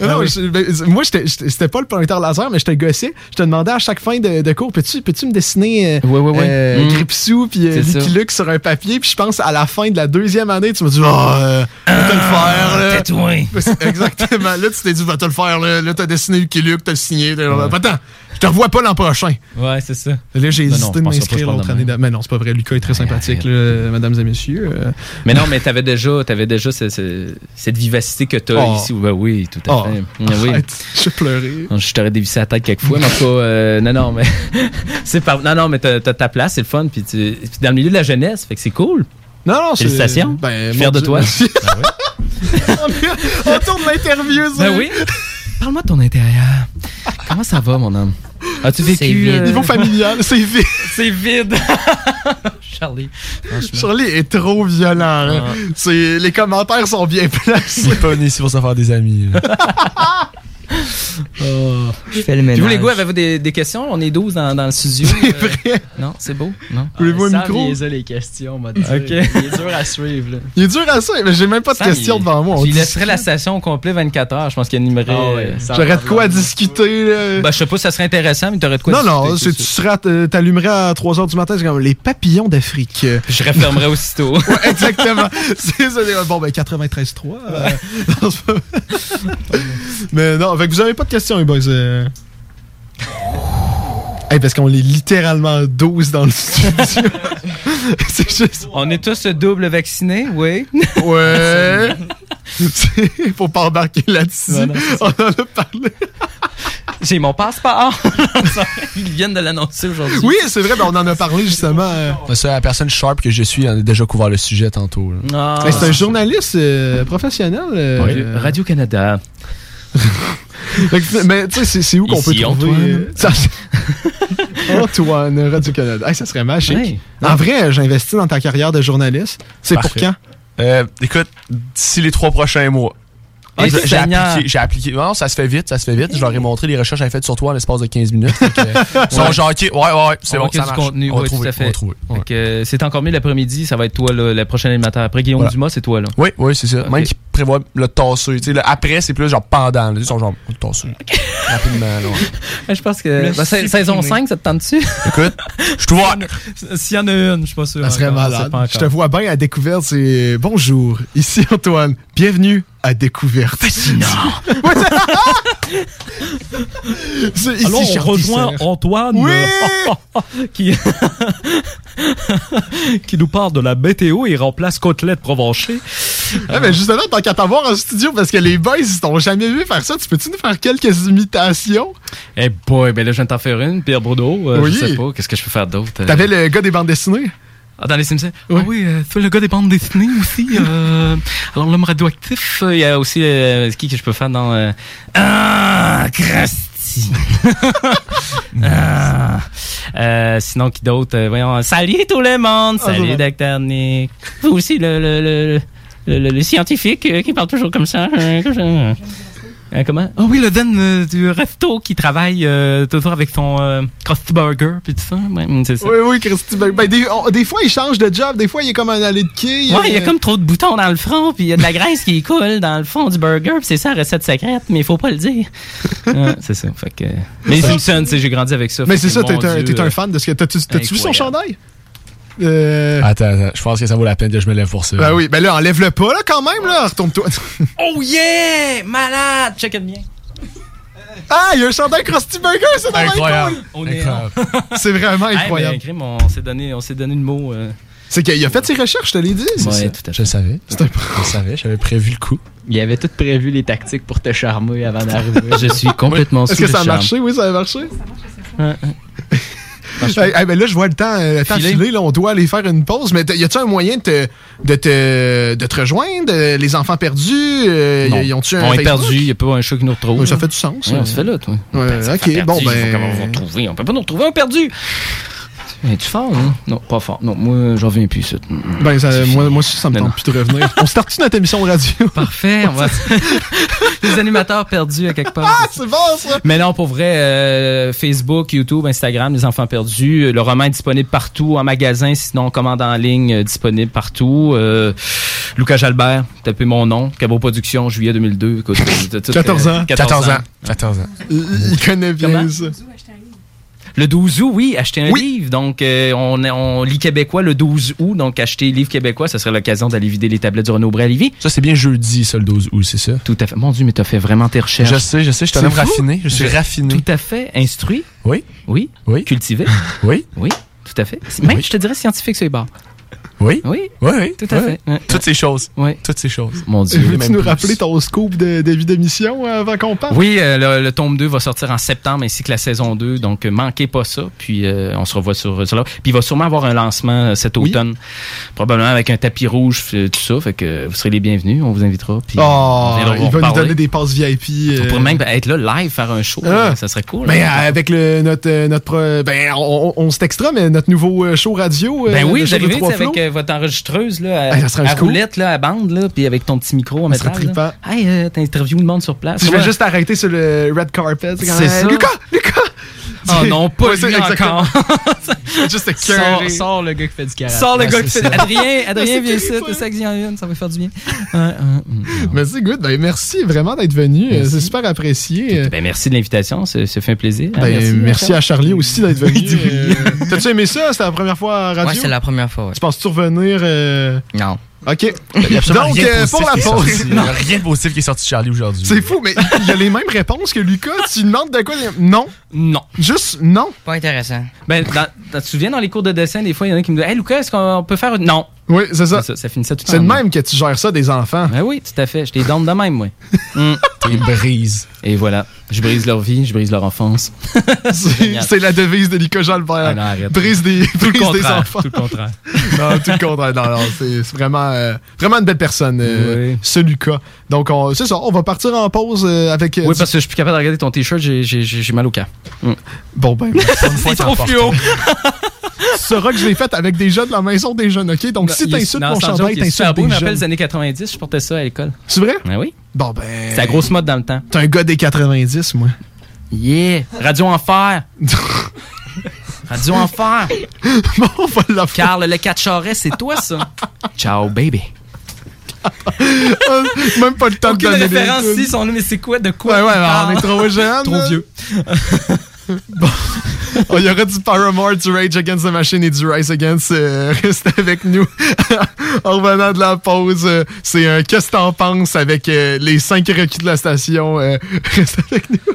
Non, Ah ben, moi, c'était pas le pointeur laser, mais je te gossais. Je te demandais à chaque fin de, de cours, peux-tu peux me dessiner euh, Ouais, ouais, ouais. euh, Mm. Gripsou puis euh, Luke sur un papier? Puis je pense à la fin de la deuxième année, tu m'as dit, oh, euh, va te le faire. Là. Exactement. Là, tu t'es dit, va te le faire. Là, là t'as dessiné Lucky Luke, t'as le signé. t'as- Attends, je te revois pas l'an prochain. Ouais, c'est ça. Là, j'ai hésité de m'inscrire l'autre année. Mais non, c'est pas vrai. Lucas est très sympathique, là, mesdames et messieurs. Mais non, mais t'avais déjà, t'avais déjà ce- ce- cette vivacité que t'as Oh. ici. Ben oui, tout à Oh. fait. Ah oui. Pleurais. Non, Je t'aurais dévissé la tête quelques fois, mais en tout euh, non, non, mais c'est pas, non, non, mais t'as ta place, c'est le fun, puis tu, puis dans le milieu de la jeunesse, fait que c'est cool. Non, non, c'est. Félicitations. Ben, fier de Dieu, toi. merci. on, on tourne l'interview, ça. Ben oui. Parle-moi de ton intérieur. Comment ça va, mon homme? As-tu vécu... C'est vide. euh, Niveau familial, c'est vide. C'est vide. Charlie. Charlie est trop violent. Ah. C'est- Les commentaires sont bien placés. Il est pas venu ici pour se faire des amis. là. Je fais le Puis ménage. vous, les gars, avez-vous des, des questions? On est 12 dans, dans le studio. C'est Euh, vrai. Non, c'est beau? Non? Voulez-vous un Sam, micro? il les les questions, on va dire. Ok. Il est dur à suivre, là. Il est dur à ça, mais j'ai même pas de Sam, questions il- devant moi. on Il laisserait la station au complet 24 heures. Je pense qu'il animerait. Ah ouais, J'aurais de quoi à discuter. là. Ben, je sais pas si ça serait intéressant, mais t'aurais de quoi non, non, discuter, tu c'est serais, à- euh, t'allumerais à 3h du matin, c'est comme les papillons d'Afrique. Je refermerais aussitôt. Ouais, exactement. c'est ça. Bon, ben 93.3. euh, non, Mais non, fait que vous avez pas de questions, les boys. euh. Hey, parce qu'on est littéralement 12 dans le studio. c'est juste. On est tous double vaccinés, oui. Ouais. Faut pas embarquer là-dessus. On en a parlé. J'ai mon passeport. Ils viennent de l'annoncer aujourd'hui. Oui, c'est vrai, ben, on en a parlé justement. C'est ça, la personne sharp que je suis a déjà couvert le sujet tantôt. Ah. C'est un journaliste euh, professionnel. euh, Radio- euh, Radio-Canada. Mais tu sais, c'est- où qu'on peut trouver. Antoine. euh, ça- Antoine, Radio-Canada. Hey, ça serait magique. Ouais. En vrai, j'investis dans ta carrière de journaliste. C'est pour quand? Euh, écoute, d'ici les trois prochains mois. Ah, J'ai- appliqué. Non, ça se fait vite, ça se fait vite. Je leur ai montré les recherches que j'avais faites sur toi en l'espace de 15 minutes. Euh, Ils sont genre, ok, ouais, ouais, ouais, c'est On bon, ça marche. contenu, on va trouver, tout à fait. ouais. Euh, c'est encore mieux l'après-midi, ça va être toi, là, le prochain animateur. Après Guillaume Voilà. Dumas, c'est toi, là. Oui, oui, c'est ça. Même qui prévoit le tasser. Tu sais, là, après, c'est plus genre pendant. là. Ils sont genre, le tasser. Rapidement, là. Je pense que. Bah, saison 5, ça te tente dessus? Écoute, je te vois. S'il y en a une, je suis pas sûr. Ça serait malade. Je te vois bien à découverte. C'est bonjour. Ici Antoine. Bienvenue à découverte. Fascinant. ici Alors, on rejoint. Antoine Oui! euh, qui... qui nous parle de la météo et remplace Côtelette Provencher. Ah, mais justement, tant qu'à t'avoir en studio, parce que les boys, ils t'ont jamais vu faire ça, tu peux-tu nous faire quelques imitations? Eh boy, ben là, je viens de t'en faire une, Pierre Bourdeau. euh, Oui. Je sais pas, qu'est-ce que je peux faire d'autre? euh? T'avais le gars des bandes dessinées? Ah, dans les Simpsons? Oui. Ah oui, euh, le gars des bandes dessinées aussi. euh, alors, l'homme radioactif, il y a aussi... Euh, qui que je peux faire dans... euh, Ah, Krusty! ah, euh, sinon, qui d'autre? Voyons, salut tout le monde! Ah, Salut, Dr. Nick! Vous aussi, le, le, le, le, scientifique qui parle toujours comme ça. comme ça. Euh, comment? Ah oui, le Dan euh, du resto qui travaille euh, toujours avec son euh, Krusty Burger, puis tout ça. Ouais, c'est ça. Oui, oui, Christy. Ben, ben, des, on- des fois, il change de job. Des fois, il est comme un allée de quai. Ouais, il y a comme trop de boutons dans le front, puis il y a de la graisse qui coule dans le fond du burger, c'est ça la recette secrète, mais il faut pas le dire. C'est ça. Fait que. Mais sais, j'ai grandi avec ça. Mais c'est ça, t'es un, un fan de ce que. T'as-tu vu son chandail? Euh. Attends, attends, je pense que ça vaut la peine que je me lève pour ça. Ben oui, ben là, enlève-le pas, là, quand même, là. Retourne-toi. Oh yeah! Malade! Check it bien. ah, il y a un chandail Krusty Burger, c'est vraiment Incroyable. Incroyable. C'est vraiment Hey, incroyable. on s'est donné, on s'est donné le mot. euh, C'est qu'il a fait ses recherches, je te l'ai dit. c'est Ouais, ça. tout à Je fait. le savais. Un Je le savais, j'avais prévu le coup. Il avait tout prévu les tactiques pour te charmer avant d'arriver. Je suis complètement Est-ce sous que ça a marché? Oui, ça a marché. Ouais, Hey, hey, ben là, je vois le temps, euh, le temps Filer. filer. Là, on doit aller faire une pause. Mais y a-tu un moyen de te, de te, de te rejoindre? Les enfants perdus? euh, Non. y- y ont-tu un on est Facebook? perdu, il n'y a pas un chat qui nous retrouve. Ouais, ça fait du sens, Ouais, on se fait là, toi. Ouais, ok, bon, ben- Comment on va retrouver? On peut pas nous retrouver un perdu. Es-tu fort, hein? Non, pas fort. Non, moi, j'en viens plus, ça. Ben, ça, moi, moi aussi, ça me tente plus de revenir. on start-tu notre émission radio? Parfait, on va. Les animateurs perdus à quelque part. Ah, c'est bon, ça! Mais non, pour vrai, euh, Facebook, YouTube, Instagram, Les Enfants Perdus. Le roman est disponible partout, en magasin, sinon commande en ligne, euh, disponible partout. Euh, Lucas Jalbert, tapez mon nom. Cabot Productions, juillet 2002. Écoute, euh, tout- 14 ans. 14 ans. 14 ans. Il, il connaît bien Comment? ça. Le 12 août, oui, acheter un Oui. livre. Donc, euh, on, on lit québécois le 12 août. Donc, acheter livre québécois, ça serait l'occasion d'aller vider les tablettes du Renaud Bré à Lévis. Ça, c'est bien jeudi, ça, le 12 août, c'est ça? Tout à fait. Mon Dieu, mais t'as fait vraiment tes recherches. Je sais, je sais, je suis un C'est homme raffiné. Je suis raffiné. Tout à fait. Instruit. Oui. Oui. Oui. Cultivé. Oui. Oui. Tout à fait. Même, je te dirais scientifique les bords. Oui. Oui. Oui, oui. Tout à oui. fait. Toutes ces choses. Oui. Toutes ces choses. Mon Dieu. Veux-tu nous plus. rappeler ton scoop de début d'émission euh, avant qu'on parte? Oui, euh, le, le tome 2 va sortir en septembre ainsi que la saison 2. Donc, euh, manquez pas ça. Puis, euh, on se revoit sur, sur là. Puis, il va sûrement avoir un lancement cet automne. Probablement avec un tapis rouge, tout ça. Fait que vous serez les bienvenus. On vous invitera. Puis, Oh, on il va nous donner des passes VIP. On euh, pourrait même être là live, faire un show. Ah. Ça serait cool. Ben, hein. avec le, notre, notre ben, on, on, on se textera, mais notre nouveau show radio. euh, Ben oui, sais, avec euh, votre enregistreuse là, à, Hey, ça serait à cool. roulette, là, à bande, là, puis avec ton petit micro en Ça métal. trippant. Hey, euh, t'interviews le monde sur place. Tu vas Ouais. juste arrêter sur le red carpet. C'est ça. Lucas! Lucas! Oh non, pas Ouais, c'est lui exactement. encore. Juste Sors, sors le gars qui fait du karaté. Sors le Ouais, gars qui c'est fait. ça. Adrien, Adrien, c'est viens ici, ça? une, ça va faire du bien. Mm. Merci, good. Ben, merci vraiment d'être venu. C'est super apprécié. Euh, Ben, merci de l'invitation, ça, fait un plaisir. Ben, merci, à Charlie aussi d'être venu. Euh, T'as-tu aimé ça? C'était la première fois à radio? Ouais, c'est la première fois, ouais. Tu penses-tu revenir? euh, Non. OK. Donc, rien de euh, pour la qui est pause. sorti. Il y a rien de positif qui est sorti de Charlie aujourd'hui. C'est fou, mais il y a les mêmes réponses que Lucas. Tu demandes de quoi? Non. Non. Juste non. Pas intéressant. Ben, dans- tu te souviens, dans les cours de dessin, des fois, il y en a qui me disent Hey, Lucas, est-ce qu'on peut faire. une- Non. Oui, c'est ça. Ça, ça finissait tout le C'est de même que tu gères ça des enfants. Ben oui, tout à fait. Je les donne de même, moi. Mm. T'es brise. Et voilà. Je brise leur vie, je brise leur enfance. C'est la devise de Lucas Jalbert. Ah non, arrête. Brise des, Tout brise des enfants. Tout le contraire. non, tout le contraire. Non, non, c'est vraiment, euh, vraiment une belle personne, euh, Oui. ce Lucas. Donc, on- c'est ça, on va partir en pause euh, avec. euh, Oui, du- parce que je suis plus capable de regarder ton t-shirt, j'ai- mal au cœur. Mm. Bon, ben, C'est trop fluo. Tu sauras que je l'ai fait avec des jeunes de la maison des jeunes, OK? Donc, si t'insultes mon chandail, t'insultes beau, il des me rappelle jeunes. les années 90, je portais ça à l'école. C'est vrai? Ben oui. Bon, ben. C'est la grosse mode dans le temps. T'es un gars des 90, moi. Yeah! Radio Enfer! Radio Enfer! bon, on va la faire. Carl le 4 Charest, c'est toi ça? Ciao, baby. Même pas le temps Aucune de donner des référence ici, son nom, mais c'est quoi? De quoi? Ouais, ouais, on est trop jeunes. Trop vieux. Oh, Il y aura du Paramore, du Rage Against the Machine et du Rise Against. euh, restez avec nous. en revenant de la pause, euh, c'est un Qu'est-ce que t'en penses avec euh, les cinq requis de la station. euh, restez avec nous.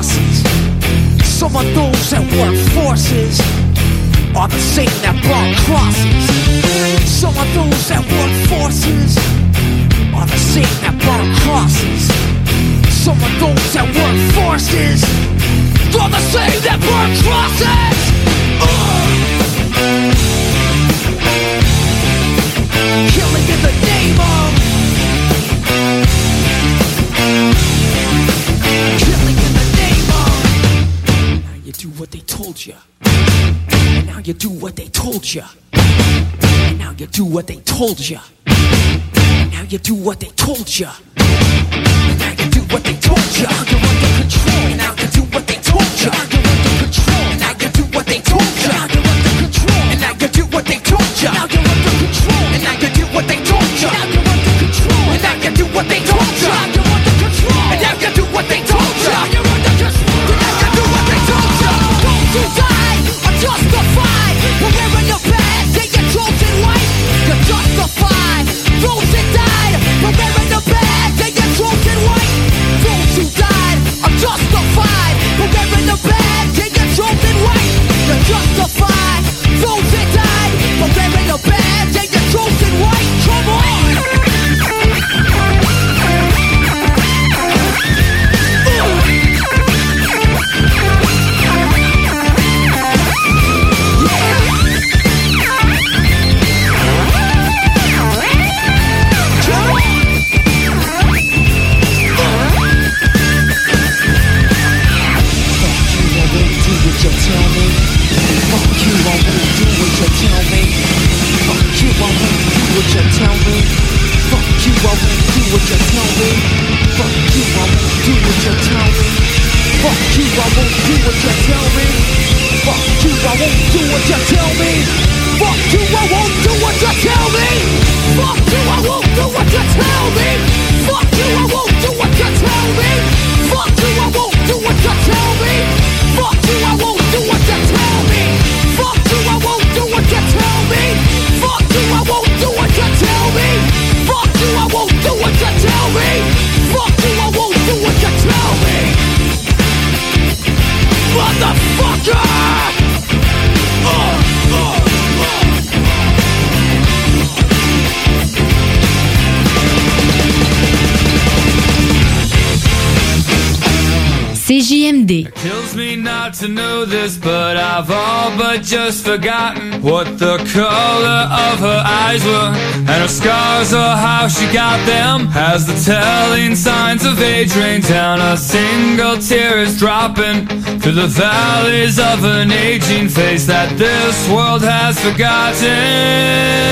burn crosses. Some of those that work forces are the same that burn crosses. Some of those that work forces are the same that burn crosses. Some of those that work forces are the same that burn crosses. Killing in the name of told you And now you do what they told you And now you do what they told you And now you do what they told you And now you do what they told you You're under control It kills me not to know this, but I've all but just forgotten what the color of her eyes were, and her scars, or how she got them. As the telling signs of age rain down, a single tear is dropping through the valleys of an aging face that this world has forgotten.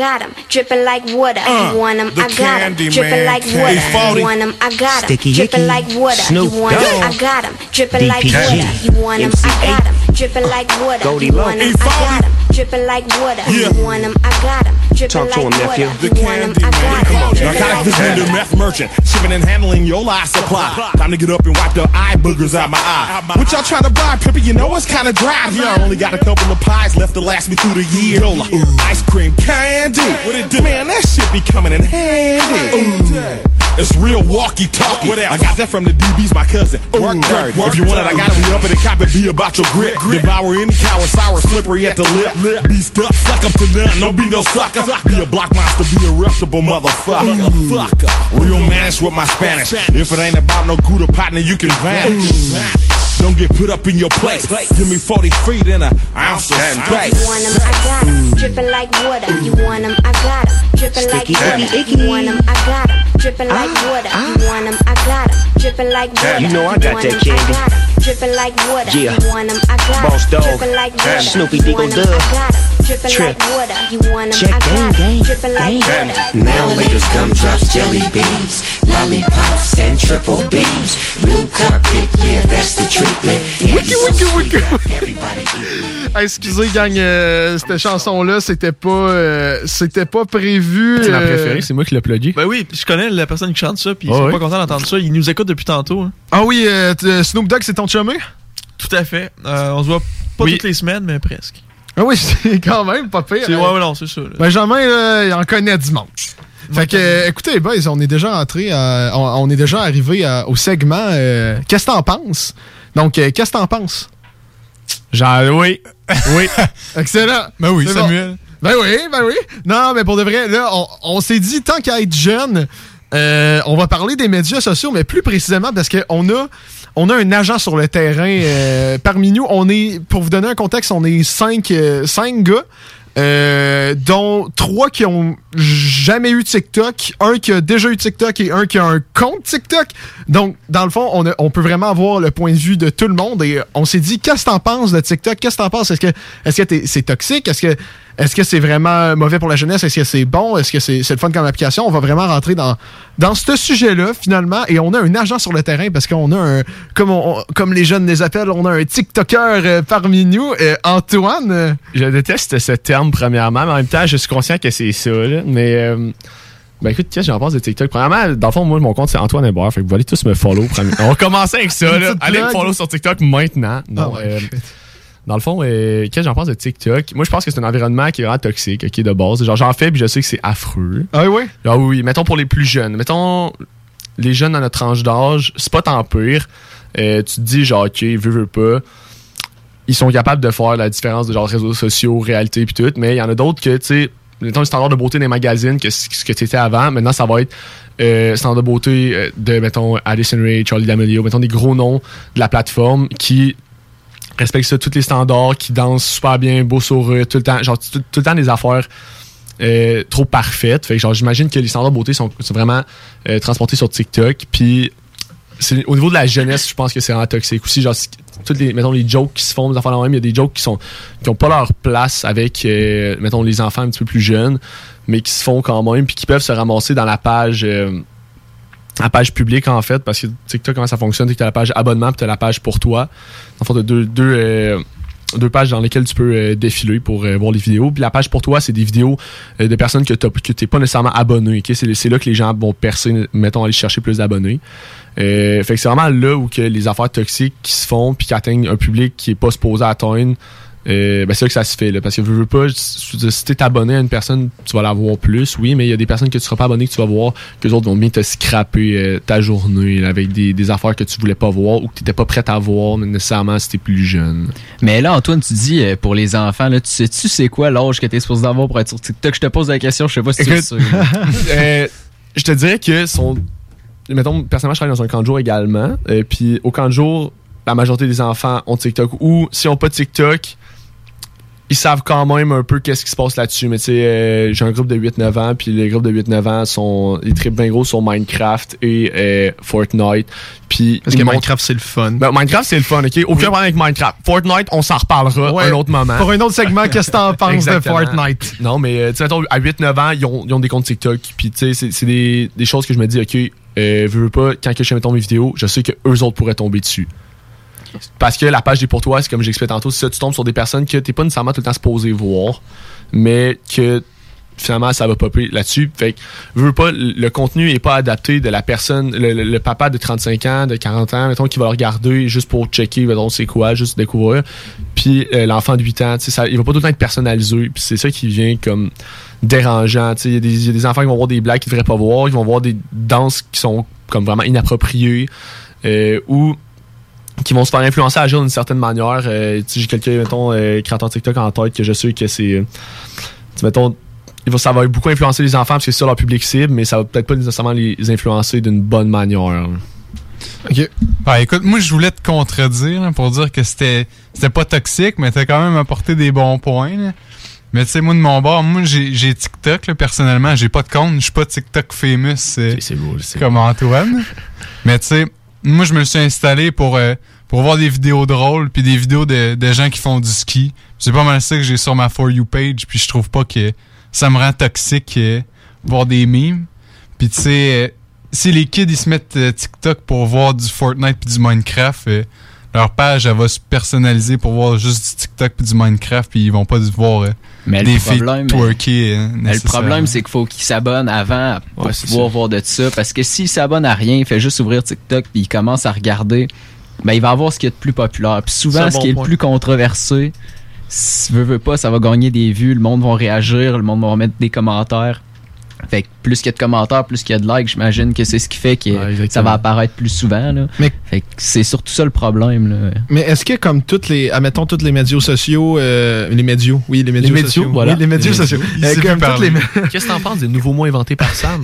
got him. Dripping like water. Uh, you want him, I got him. Dripping like water. You want him, I got him. Dripping like water. Snoop you want him, I got him. Dripping like water. You want him, I got him. Dripping like water. You want him, I got him dripping like water. Yeah. You want them, I got them. Talk to him, nephew. The candy man. Come on, narcotic vendor, meth merchant, shipping and handling your life supply. Time to get up and wipe the eye boogers out my eye. What y'all trying to buy, Pippa? You know it's kind of dry. Yeah, I only got a couple of pies left to last me through the year. Ooh, ice cream candy. What it do? Man, that shit be coming in handy. Ooh. It's real walkie-talkie. I got that from the DBs, my cousin. Ooh, work, work, work, if you want it, I got it. Be up in the cop and be about your grip. Devour any coward, sour, slippery at the lip be stuck, suck up to that, don't be no sucker. Be a block monster, be a reputable motherfucker. Real manish with my Spanish. If it ain't about no Gouda partner, you can vanish. Don't get put up in your place. Give me 40 feet and an ounce of space. You want them, I got them. Drippin' like water. You want them, I got them. Drippin' like water. You ah. want them, I got them. Drippin' like water. You want them, I got them. Drippin' like water. You know I got that candy. I got 'em. Dripping like water. Yeah. You want 'em, I got. Boss dog. Dripping like water. Snoopy Diggle Dub. Dripping Trip. like water. You want 'em, Check I got gang, gang, like gang. water. Now laters, gumdrops, jelly beans, lollipops, and triple beans. Blue carpet, yeah, that's the treatment. Wiki, wiki, wiki. Ah, Excusez, gang, euh, cette chanson-là, c'était pas, euh, c'était pas prévu. C'est ma euh, préférée, c'est moi qui l'ai plugué. Ben oui, je connais la personne qui chante ça, puis Ah ils sont ouais? pas contents d'entendre ça. Ils nous écoutent depuis tantôt. hein. Ah oui, euh, t- Snoop Dogg, c'est ton chumé? Tout à fait. Euh, on se voit pas Oui. toutes les semaines, mais presque. Ah oui, c'est quand même pas pire. C'est- hein. ouais, ouais, non, c'est ça. là. Benjamin, là, il en connaît du monde. Fait que, euh, écoutez, boys, on est déjà entré, à- on, on est déjà arrivé à- au segment euh, Qu'est-ce que t'en penses? Donc, euh, qu'est-ce que t'en penses? Genre, oui. Oui. Excellent. Ben oui, C'est Samuel. bon. Ben oui, ben oui. Non, mais pour de vrai, là, on, on s'est dit, tant qu'à être jeune, euh, on va parler des médias sociaux, mais plus précisément parce qu'on a, on a un agent sur le terrain euh, parmi nous. On est, pour vous donner un contexte, on est cinq, euh, cinq gars. dont trois qui ont jamais eu TikTok, un qui a déjà eu TikTok et un qui a un compte TikTok. Donc, dans le fond, on, peut vraiment avoir le point de vue de tout le monde et on s'est dit, qu'est-ce que t'en penses de TikTok? Qu'est-ce que t'en penses? Est-ce que est-ce que t'es- c'est toxique? Est-ce que est-ce que c'est vraiment mauvais pour la jeunesse? Est-ce que c'est bon? Est-ce que c'est le fun comme application? On va vraiment rentrer dans, dans ce sujet-là, finalement, et on a un agent sur le terrain parce qu'on a un, comme, on- comme les jeunes les appellent, on a un TikToker euh, parmi nous. Euh, Antoine, euh, Je déteste ce terme, premièrement, mais en même temps, je suis conscient que c'est ça. là. Mais, euh, ben écoute, qu'est-ce que j'en pense de TikTok? Premièrement, dans le fond, moi, mon compte, c'est Antoine Hébert. Fait que vous allez tous me follow. premier- On va commencer avec ça. Là. Allez me follow sur TikTok maintenant. Non, Ah euh, dans le fond, euh, qu'est-ce que j'en pense de TikTok? Moi, je pense que c'est un environnement qui est vraiment toxique, ok, de base. Genre, j'en fais, puis je sais que c'est affreux. Ah oui? Ah oui. Mettons pour les plus jeunes. Mettons les jeunes dans notre tranche d'âge, c'est pas tant pire. Euh, tu te dis, genre, ok, veux, veux pas. Ils sont capables de faire la différence de genre réseaux sociaux, réalité, puis tout. Mais il y en a d'autres que, tu sais, mettons le standard de beauté des magazines, que ce que tu étais avant, maintenant ça va être euh, standard de beauté euh, de, mettons, Addison Ray, Charlie D'Amelio, mettons des gros noms de la plateforme qui respectent ça, tous les standards, qui dansent super bien, beau eux, tout le temps, genre tout, le temps des affaires euh, trop parfaites. Fait que genre j'imagine que les standards beauté sont, vraiment euh, transportés sur TikTok. Puis au niveau de la jeunesse, je pense que c'est vraiment toxique aussi. Genre, toutes les, mettons, les jokes qui se font, des enfants même, il y a des jokes qui sont qui ont pas leur place avec, euh, mettons, les enfants un petit peu plus jeunes, mais qui se font quand même, puis qui peuvent se ramasser dans la page. La page publique en fait parce que TikTok comment ça fonctionne c'est que tu as la page abonnement puis tu as la page pour toi. En fait tu as deux, deux, euh, deux pages dans lesquelles tu peux euh, défiler pour euh, voir les vidéos. Puis la page pour toi c'est des vidéos de personnes que tu n'es pas nécessairement abonné ok? c'est là que les gens vont percer mettons aller chercher plus d'abonnés. Fait que c'est vraiment là où que les affaires toxiques qui se font puis qui atteignent un public qui est pas supposé atteindre euh, ben c'est là que ça se fait là, parce que veux pas je veux dire, si t'es abonné à une personne tu vas la voir plus oui mais il y a des personnes que tu seras pas abonné que tu vas voir que les autres vont bien te scraper euh, ta journée là, avec des, des affaires que tu voulais pas voir ou que t'étais pas prêt à voir mais nécessairement si t'es plus jeune Mais là, Antoine, tu dis euh, pour les enfants, là, tu sais-tu c'est quoi l'âge que t'es supposé avoir pour être sur TikTok? Je te pose la question, je sais pas si tu sais. euh, je te dirais que son. Mettons, personnellement, je travaille dans un camp de jour également. Puis au camp de jour, la majorité des enfants ont TikTok. Ou s'ils n'ont pas TikTok, ils savent quand même un peu qu'est-ce qui se passe là-dessus. Mais tu sais, euh, j'ai un groupe de 8-9 ans, puis les groupes de 8-9 ans sont. Ils trippent bien gros sur Minecraft et euh, Fortnite. Puis Parce que montrent- Minecraft, c'est le fun. Ben, Minecraft, c'est le fun, ok? Aucun problème avec Minecraft. Fortnite, on s'en reparlera Ouais. un autre moment. Pour un autre segment, qu'est-ce que t'en penses de. Fortnite? Non, mais euh, tu sais, à 8-9 ans, ils ont, ils ont des comptes TikTok. Puis, tu sais, c'est- des, des choses que je me dis, OK, euh, veux, veux pas, quand je mettons mes vidéos, je sais que eux autres pourraient tomber dessus. Parce que la page des pour toi, c'est comme j'expliquais tantôt, ça, tu tombes sur des personnes que t'es pas nécessairement tout le temps supposé voir, mais que finalement ça va popper là-dessus. Fait que, veux, pas, le contenu est pas adapté de la personne, le, papa de 35 ans, de 40 ans, mettons, qui va le regarder juste pour checker, mettons, c'est quoi, juste découvrir. Puis euh, l'enfant de 8 ans, tu ça, il va pas tout le temps être personnalisé. Puis c'est ça qui vient comme dérangeant. tu sais. Il y, a des- il y a des enfants qui vont voir des blagues qu'ils devraient pas voir, ils vont voir des danses qui sont comme vraiment inappropriées, euh, ou qui vont se faire influencer à agir d'une certaine manière. Euh, J'ai quelques, mettons, euh, créateurs TikTok en tête que je sais que c'est... euh, tu sais, mettons, il va, ça va beaucoup influencer les enfants parce que c'est ça leur public cible, mais ça va peut-être pas nécessairement les influencer d'une bonne manière. OK. Ben, écoute, moi, je voulais te contredire là, pour dire que c'était c'était pas toxique, mais t'as quand même apporté des bons points. là. Mais tu sais, moi, de mon bord, moi, j'ai TikTok, là, personnellement. J'ai pas de compte. Je suis pas TikTok famous euh, comme Antoine. mais tu sais, moi, je me suis installé pour, euh, pour voir des vidéos drôles puis des vidéos de, gens qui font du ski. C'est pas mal ça que j'ai sur ma For You page puis je trouve pas que ça me rend toxique euh, voir des memes. Puis tu sais, euh, si les kids ils se mettent euh, TikTok pour voir du Fortnite puis du Minecraft, leur page elle va se personnaliser pour voir juste du TikTok puis du Minecraft puis ils vont pas voir euh, Mais des le filles problème, twerker. Mais le problème, c'est qu'il faut qu'il s'abonne avant pour Ouais, pouvoir ça. voir de ça. Parce que s'il s'abonne à rien, il fait juste ouvrir TikTok puis il commence à regarder, ben il va avoir ce qui est de plus populaire. Puis souvent, ce bon qui est le plus controversé, si veut, veut pas, ça va gagner des vues, le monde va réagir, le monde va mettre des commentaires. Fait que plus qu'il y a de commentaires, plus qu'il y a de likes, j'imagine que c'est ce qui fait que ça va apparaître plus souvent. Là. Fait que c'est surtout ça le problème. Là. Mais est-ce que comme toutes les, admettons tous les médias sociaux, euh, les médias, oui les médias Les sociaux, voilà. oui, les médias Les sociaux. Euh, comme toutes les. Qu'est-ce que t'en penses des nouveaux mots inventés par Sam?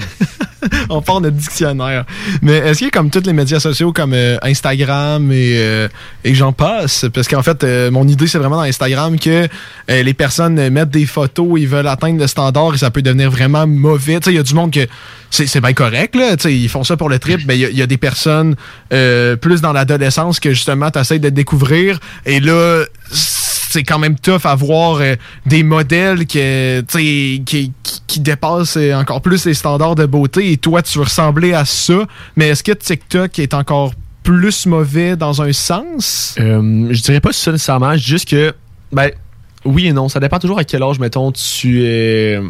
on parle de dictionnaire. Mais est-ce a comme tous les médias sociaux comme euh, Instagram et, euh, et j'en passe? Parce qu'en fait, euh, mon idée, c'est vraiment dans Instagram que euh, les personnes mettent des photos, ils veulent atteindre le standard et ça peut devenir vraiment mauvais. Il y a du monde que c'est bien correct, là. Ils font ça pour le trip, mais il y a- des personnes euh, plus dans l'adolescence que justement, tu de découvrir. Et là, c'est quand même tough à voir euh, des modèles qui, qui, qui dépassent euh, encore plus les standards de beauté et toi, tu veux ressembler à ça. Mais est-ce que TikTok est encore plus mauvais dans un sens? Euh, je dirais pas ça nécessairement, juste que, ben, oui et non, ça dépend toujours à quel âge, mettons, tu es,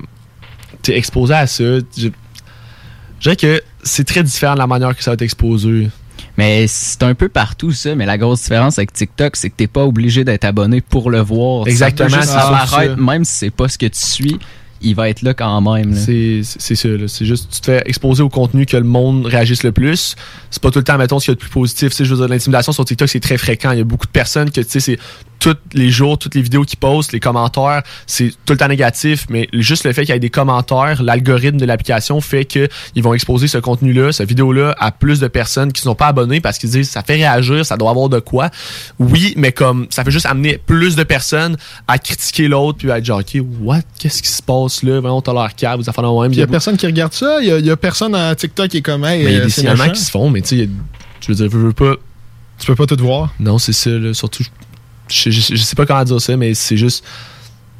exposé à ça. Je, dirais que c'est très différent de la manière que ça va être exposé. Mais c'est un peu partout ça, mais la grosse différence avec TikTok, c'est que t'es pas obligé d'être abonné pour le voir. Exactement, Ça juste apparaître, même si c'est pas ce que tu suis, il va être là quand même. C'est c'est ça, c'est juste tu te fais exposer au contenu que le monde réagisse le plus. C'est pas tout le temps, mettons, ce qu'il y a de plus positif. Je veux dire, l'intimidation sur TikTok, c'est très fréquent. Il y a beaucoup de personnes que, tu sais, c'est tous les jours, toutes les vidéos qu'ils postent, les commentaires, c'est tout le temps négatif, mais juste le fait qu'il y ait des commentaires, l'algorithme de l'application fait que ils vont exposer ce contenu-là, cette vidéo-là, à plus de personnes qui ne sont pas abonnées parce qu'ils disent ça fait réagir, ça doit avoir de quoi. Oui, mais comme ça fait juste amener plus de personnes à critiquer l'autre puis à être genre, OK, what? Qu'est-ce qui se passe là? Vraiment, t'as l'air câble, vous affaires même. Il y a personne qui regarde ça. Il y a, il y a personne à TikTok qui est comme, hey, Mais il y a euh, des signalements qui se font, mais tu sais, je veux dire, je veux pas. Tu peux pas tout voir. Non, c'est ça, là. Surtout, je, je, je sais pas comment dire ça, mais c'est juste.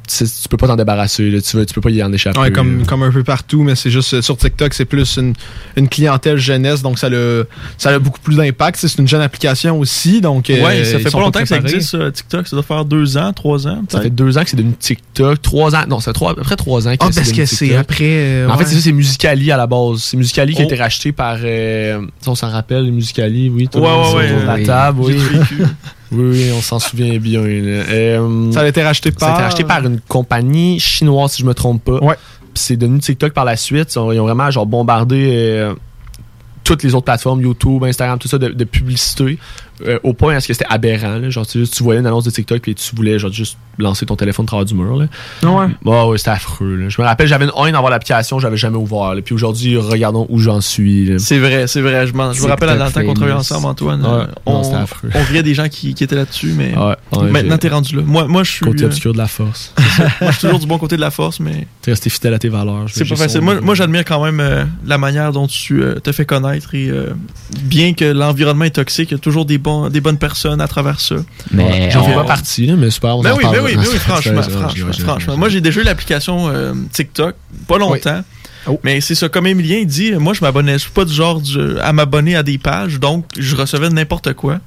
Tu peux pas t'en débarrasser, là. Tu, veux, tu peux pas y en échapper. Ouais, comme, un peu partout, mais c'est juste euh, sur TikTok, c'est plus une, une clientèle jeunesse, donc ça a, ça a beaucoup plus d'impact. C'est une jeune application aussi, donc. euh, ça fait pas longtemps que ça existe, ça, TikTok. Ça doit faire deux ans, trois ans. Ça fait deux ans que c'est devenu TikTok. Trois ans. Non, c'est trois, après trois ans que Ah, parce que c'est après, euh, En fait, ouais. c'est ça, c'est Musicali à la base. C'est Musicali qui a Oh. été racheté par. euh, on s'en rappelle, Musicali, oui. tout le Ouais, monde ouais, autour ouais, de la table, oui. Oui, oui, on s'en souvient bien. Euh, Ça a été racheté Ça a été par- racheté par une compagnie chinoise, si je me trompe pas. Ouais. Puis c'est devenu TikTok par la suite. Ils ont, ils ont vraiment genre bombardé euh, toutes les autres plateformes, YouTube, Instagram, tout ça, de, de publicité. Euh, au point à ce que c'était aberrant. là. Genre, tu, tu voyais une annonce de TikTok et tu voulais genre, juste lancer ton téléphone travers du mur. Là. Ouais? Bon, ouais, c'était affreux. là. Je me rappelle, j'avais une haine d'avoir l'application, j'avais jamais ouvert. là. Puis aujourd'hui, regardons où j'en suis. C'est vrai, c'est vrai. Je, je me rappelle à dans le temps qu'on travaillait ensemble, Antoine. Ouais. euh, Non, on, c'était affreux. on riait des gens qui, qui étaient là-dessus, mais Ouais, ouais, maintenant t'es rendu là. Moi, moi je suis. Côté euh, obscur de la force. moi, je suis toujours du bon côté de la force, mais T'es resté fidèle à tes valeurs. c'est pas facile. Moi, moi j'admire quand même euh, la manière dont tu euh, te fais connaître et euh, bien que l'environnement est toxique, il y a toujours des, bons, des bonnes personnes à travers ça. Mais J'en fais pas partie, là, mais c'est pas grave, on Ben en oui, parle. ben oui, ben oui, franchement, franchement. Moi, j'ai déjà eu l'application euh, TikTok, pas longtemps. Mais c'est ça, comme Emilien il dit, moi je m'abonnais, je suis pas du genre du- à m'abonner à des pages, donc je recevais n'importe quoi.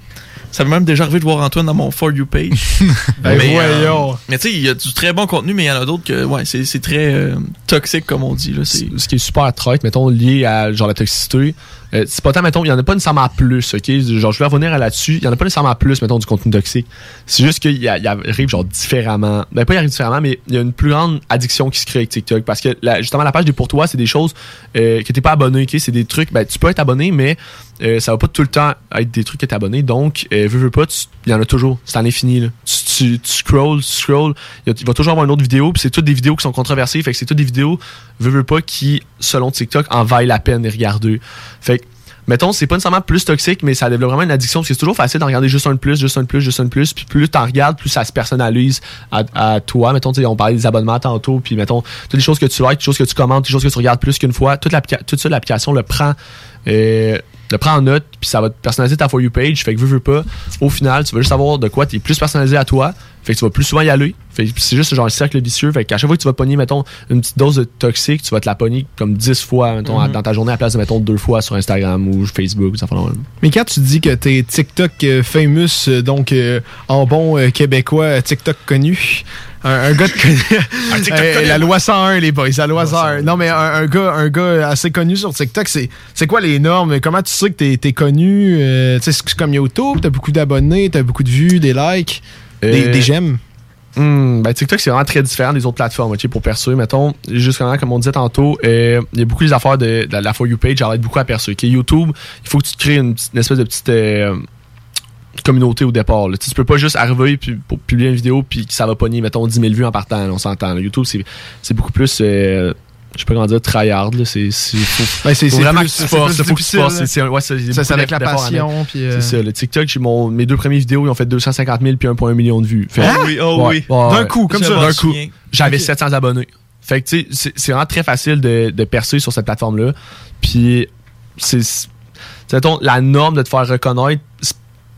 Ça m'est même déjà arrivé de voir Antoine dans mon For You page. Ben mais voyons. euh, mais tu sais, il y a du très bon contenu, mais il y en a d'autres que ouais, c'est c'est très euh, toxique comme on dit. Là. C'est- ce qui est super traite, mettons, lié à genre la toxicité, euh, c'est pas tant, mettons, il y en a pas nécessairement plus, ok? Genre, je vais revenir là-dessus, il y en a pas nécessairement plus, mettons, du contenu toxique. C'est juste qu'il arrive, genre, différemment. Ben, pas il arrive différemment, mais il y a une plus grande addiction qui se crée avec TikTok. Parce que, justement, la page des pour toi, c'est des choses euh, que t'es pas abonné, ok? C'est des trucs, ben, tu peux être abonné, mais euh, ça va pas tout le temps être des trucs que t'es abonné. Donc, euh, veux, pas, il y en a toujours. C'est en infini, là. Tu, tu, scrolls, tu scrolls, il va toujours avoir une autre vidéo, puis c'est toutes des vidéos qui sont controversées, fait que c'est toutes des vidéos, veux, pas, qui, selon TikTok, en vaillent la peine de regarder. Fait que, mettons, c'est pas nécessairement plus toxique, mais ça développe vraiment une addiction parce que c'est toujours facile d'en regarder juste un de plus, juste un de plus, juste un de plus. Puis plus t'en regardes, plus ça se personnalise à, à toi. Mettons, on parlait des abonnements tantôt, puis mettons, toutes les choses que tu likes, toutes les choses que tu commentes, toutes les choses que tu regardes plus qu'une fois, toute l'applica- tout ça, l'application le prend. euh, le prend en note, puis ça va te personnaliser ta For You page. Fait que veux, veux pas, au final, tu vas juste savoir de quoi tu es plus personnalisé à toi. Fait que tu vas plus souvent y aller. Fait que c'est juste genre un cercle vicieux. Fait qu'à chaque fois que tu vas pogner, mettons, une petite dose de toxique, tu vas te la pogner comme 10 fois, mettons, Mhm. dans ta journée à la place de, mettons, deux fois sur Instagram ou Facebook. Ça fait. Mais quand tu dis que t'es TikTok euh, famous, euh, donc euh, en bon euh, québécois, TikTok connu, un, un gars de connu, Euh, la loi 101, les boys, la loi 101. Non, mais un, un gars, un gars assez connu sur TikTok, c'est c'est quoi les normes? Comment tu sais que t'es es connu? Euh, tu sais, c'est comme YouTube, t'as beaucoup d'abonnés, t'as beaucoup de vues, des likes, des, Euh, des j'aime. Hmm, ben TikTok, c'est vraiment très différent des autres plateformes, ok, pour percer. Mettons, justement, comme on disait tantôt, euh, il y a beaucoup des affaires de, de la For You page, être beaucoup à percer. ok? YouTube, il faut que tu te crées une, espèce de petite euh, communauté au départ. là. Tu, peux pas juste arriver puis, pour publier une vidéo puis que ça va pogner, mettons, 10 000 vues en partant, là, on s'entend. là. YouTube, c'est c'est beaucoup plus, euh, je sais pas comment dire, tryhard. là. C'est c'est- faut, Ben, c'est- faut c'est vraiment plus- que tu c'est forces, faut que tu forces. ouais, avec la passion, puis, euh, C'est ça. Le TikTok, j'ai mon, mes deux premières vidéos, ils ont fait 250 000 puis 1,1 million de vues. Fait- Ah oui, oh oui. D'un coup, comme ça. D'un coup. J'avais Ok. 700 abonnés. Fait que, tu sais, c'est- c'est vraiment très facile de, de percer sur cette plateforme-là. Puis, c'est. la norme de te faire reconnaître,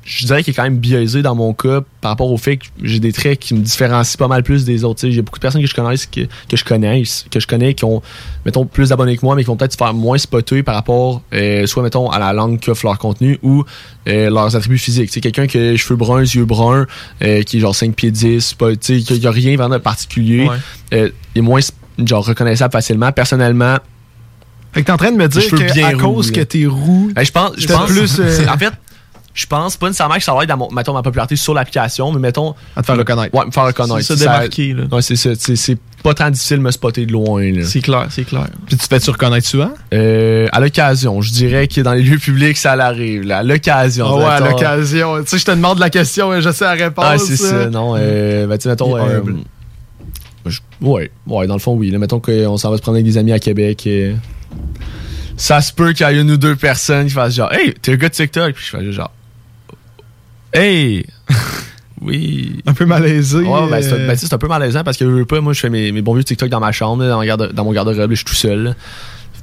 je dirais qu'il est quand même biaisé dans mon cas par rapport au fait que j'ai des traits qui me différencient pas mal plus des autres. Tu sais, J'ai beaucoup de personnes que je connais, que, que je connais, que je connais, qui ont, mettons, plus d'abonnés que moi, mais qui vont peut-être se faire moins spotter par rapport, euh, soit, mettons, à la langue qu'offre leur contenu ou euh, leurs attributs physiques. Sais, quelqu'un qui a les cheveux bruns, yeux bruns, euh, qui est genre 5 pieds 10, pas, tu sais, qui a rien vraiment de particulier, Ouais. euh, est moins, genre, reconnaissable facilement. Personnellement, Fait que t'es en train de me dire que à roux, cause là. que t'es roux, Ben, je pense, je pense plus, euh, c'est- en fait, je pense pas nécessairement que ça va être dans mon, mettons, ma popularité sur l'application, mais mettons. À te faire reconnaître. Ouais, me faire reconnaître. Se démarquer, là. Ouais, c'est ça. C'est pas tant difficile de me spotter de loin, là. C'est clair, c'est clair. Puis tu te fais-tu reconnaître souvent? Euh, à l'occasion, je dirais que dans les lieux publics, ça l'arrive, là. À l'occasion. Ah ouais, à l'occasion. Tu sais, je te demande la question et je sais la réponse. Ah, c'est ça, non. Euh, ben, tu sais, mettons. Euh, je- ouais, ouais, dans le fond, oui. Là, mettons qu'on s'en va se prendre avec des amis à Québec. euh, ça se peut qu'il y ait une ou deux personnes qui fassent genre, hey, t'es un gars de TikTok. Puis je fais genre, hey, oui. Un peu malaisé. Ouais, ben, c'est un, euh, ben, un peu malaisant parce que je veux pas, moi, je fais mes, mes bons vieux TikTok dans ma chambre, dans, mon garde- dans mon garde-robe, je suis tout seul. là.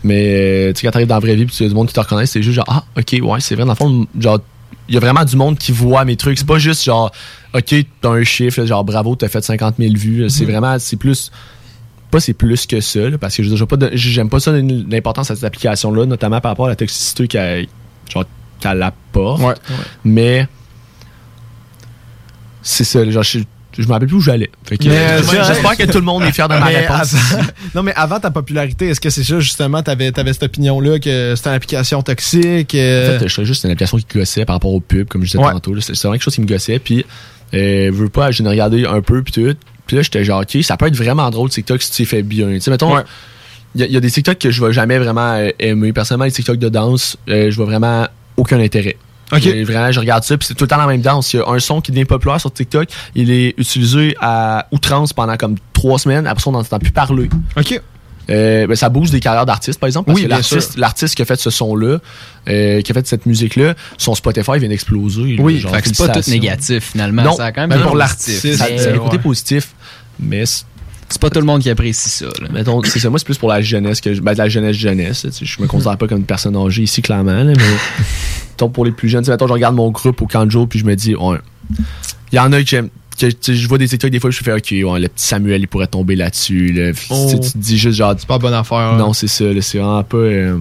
Mais, euh, tu sais, quand t'arrives dans la vraie vie, puis tu as du monde qui te reconnaît, c'est juste genre, ah, ok, ouais, c'est vrai, dans le fond, genre, il y a vraiment du monde qui voit mes trucs. C'est pas juste genre, ok, t'as un chiffre, genre, bravo, t'as fait 50 000 vues. C'est Mhm. vraiment, c'est plus, pas c'est plus que ça, là, parce que je j'aime pas ça l'importance à cette application-là, notamment par rapport à la toxicité qu'elle, genre, qu'elle apporte. Ouais. Mais, c'est ça, genre, je, je me rappelle plus où j'allais. Fait euh, j'espère que tout le monde est fier de ma réponse. avant- non, mais avant ta popularité, est-ce que c'est ça, justement, t'avais avais cette opinion-là que c'était une application toxique? euh, En fait, je serais juste une application qui gossait par rapport au pub, comme je disais Ouais. tantôt. C'est c'est vraiment quelque chose qui me gossait. Puis, euh, veux pas, j'ai regardé un peu, puis tout. Puis là, j'étais genre, ok, ça peut être vraiment drôle, TikTok, si tu fais bien. Tu sais, mettons, Ouais. il y, a- il y a des TikTok que je vais jamais vraiment euh, aimer. Personnellement, les TikTok de danse, euh, je vois vraiment aucun intérêt. Vraiment, je regarde ça, puis c'est tout le temps la même danse. Il y a un son qui devient populaire sur TikTok, il est utilisé à outrance pendant comme trois semaines, après ça, on n'entend plus parler. OK. Euh, ben, ça bouge des carrières d'artistes, par exemple, parce Oui, que bien l'artiste, sûr. l'artiste qui a fait ce son-là, euh, qui a fait cette musique-là, son Spotify vient d'exploser. Oui, genre, fait que c'est pas tout négatif, finalement. Non, Ça a quand même même un pour positif. l'artiste, ça, a ouais. positifs, mais c'est pas tout le monde qui apprécie ça. là. Mettons, c'est ça, moi, c'est plus pour la jeunesse que je, ben, de la jeunesse jeunesse. Je me considère pas comme une personne âgée ici, clairement, là, mais mettons, pour les plus jeunes, mettons, je regarde mon groupe au camp de jour, puis je me dis, ouais, il y en a tu sais, je vois des TikTok des fois, je fais ok, ouais, le petit Samuel, il pourrait tomber là-dessus. Là. Oh. Tu te dis juste genre. C'est pas bonne affaire. Non, c'est ça, c'est vraiment pas. euh,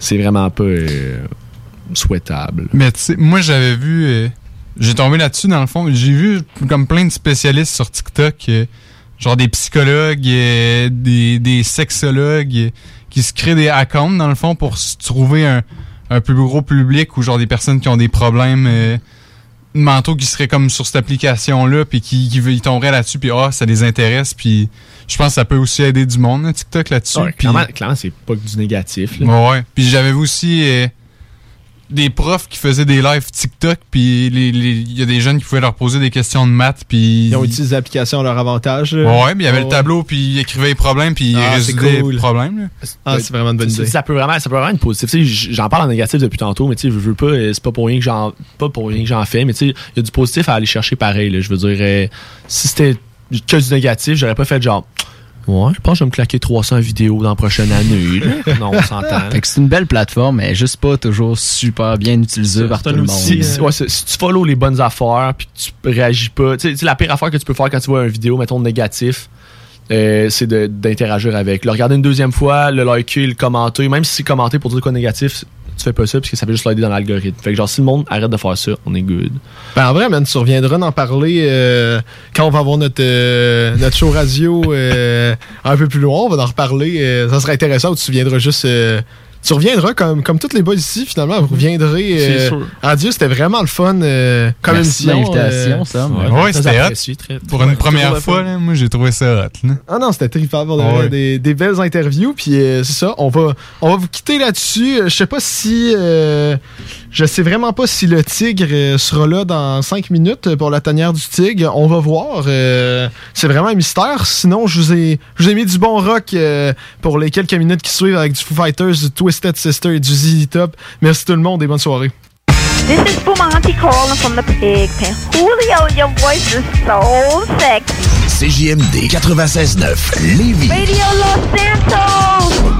c'est vraiment pas euh, souhaitable. Mais tu sais, moi j'avais vu. euh, j'ai tombé là-dessus dans le fond. J'ai vu comme plein de spécialistes sur TikTok, euh, genre des psychologues, euh, des, des sexologues, euh, qui se créent des accounts dans le fond pour se trouver un, un plus gros public ou genre des personnes qui ont des problèmes euh, mentaux qui seraient comme sur cette application-là, puis qui, qui ils tomberaient là-dessus, puis ah, ça les intéresse, puis je pense que ça peut aussi aider du monde, là, TikTok là-dessus. Ouais, puis- clairement, clairement, c'est pas que du négatif. là. Ouais. Puis j'avais aussi. Euh, des profs qui faisaient des lives TikTok, puis les- les- il y a des jeunes qui pouvaient leur poser des questions de maths, puis... Ils ont utilisé l'application à leur avantage. là. Ouais, mais il y avait le tableau, puis il écrivait les problèmes, puis il Ah, c'est résoudait cool. les problèmes. là. Ah, c'est vraiment une bonne idée. Ça peut vraiment, ça peut vraiment être positif. Tu sais, j- J'en parle en négatif depuis tantôt, mais tu sais, je veux pas, euh, c'est pas pour rien que j'en, pas pour rien que j'en fais, mais tu sais, il y a du positif à aller chercher pareil. là. Je veux dire, euh, si c'était que du négatif, j'aurais pas fait genre, ouais, je pense que je vais me claquer 300 vidéos dans la prochaine année. là. non, on s'entend. Fait que c'est une belle plateforme, mais juste pas toujours super bien utilisée par tout le monde. Si, si- ouais, c'est- si tu follow les bonnes affaires puis que tu réagis pas, tu sais, la pire affaire que tu peux faire quand tu vois une vidéo, mettons négatif, euh, c'est d'interagir avec. Le regarder une deuxième fois, le liker, le commenter, même si c'est commenter pour dire quoi négatif, tu fais pas ça parce que ça fait juste l'aider dans l'algorithme. Fait que genre si le monde arrête de faire ça, on est good. Ben, en vrai, man, tu reviendras d'en parler euh, quand on va avoir notre, euh, notre show radio euh, un peu plus loin. On va en reparler. ça serait intéressant ou tu viendras juste. Tu reviendras comme, comme tous les boys ici, finalement. Vous reviendrez. C'est Euh, sûr. en Dieu, c'était vraiment le fun euh, comme Merci de émission. l'invitation, euh. Ouais, c'était hot. très- Pour ouais, une première fois, là, moi, j'ai trouvé ça hot. là. Ah non, c'était trippant. pour ouais. des, des belles interviews. Puis euh, c'est ça, on va, on va vous quitter là-dessus. Euh, Je sais pas si. Je sais vraiment pas si le tigre euh, sera là dans 5 minutes pour la tanière du tigre. On va voir. euh, c'est vraiment un mystère. Sinon, je vous ai, je vous ai mis du bon rock euh, pour les quelques minutes qui suivent avec du Foo Fighters, du Twisted Sister et du ZZ Top. Merci tout le monde et bonne soirée. This is Fumanti calling from the pig pen. Julio, your voice is so sexy. CJMD 96.9 Lévis. Radio Los Santos.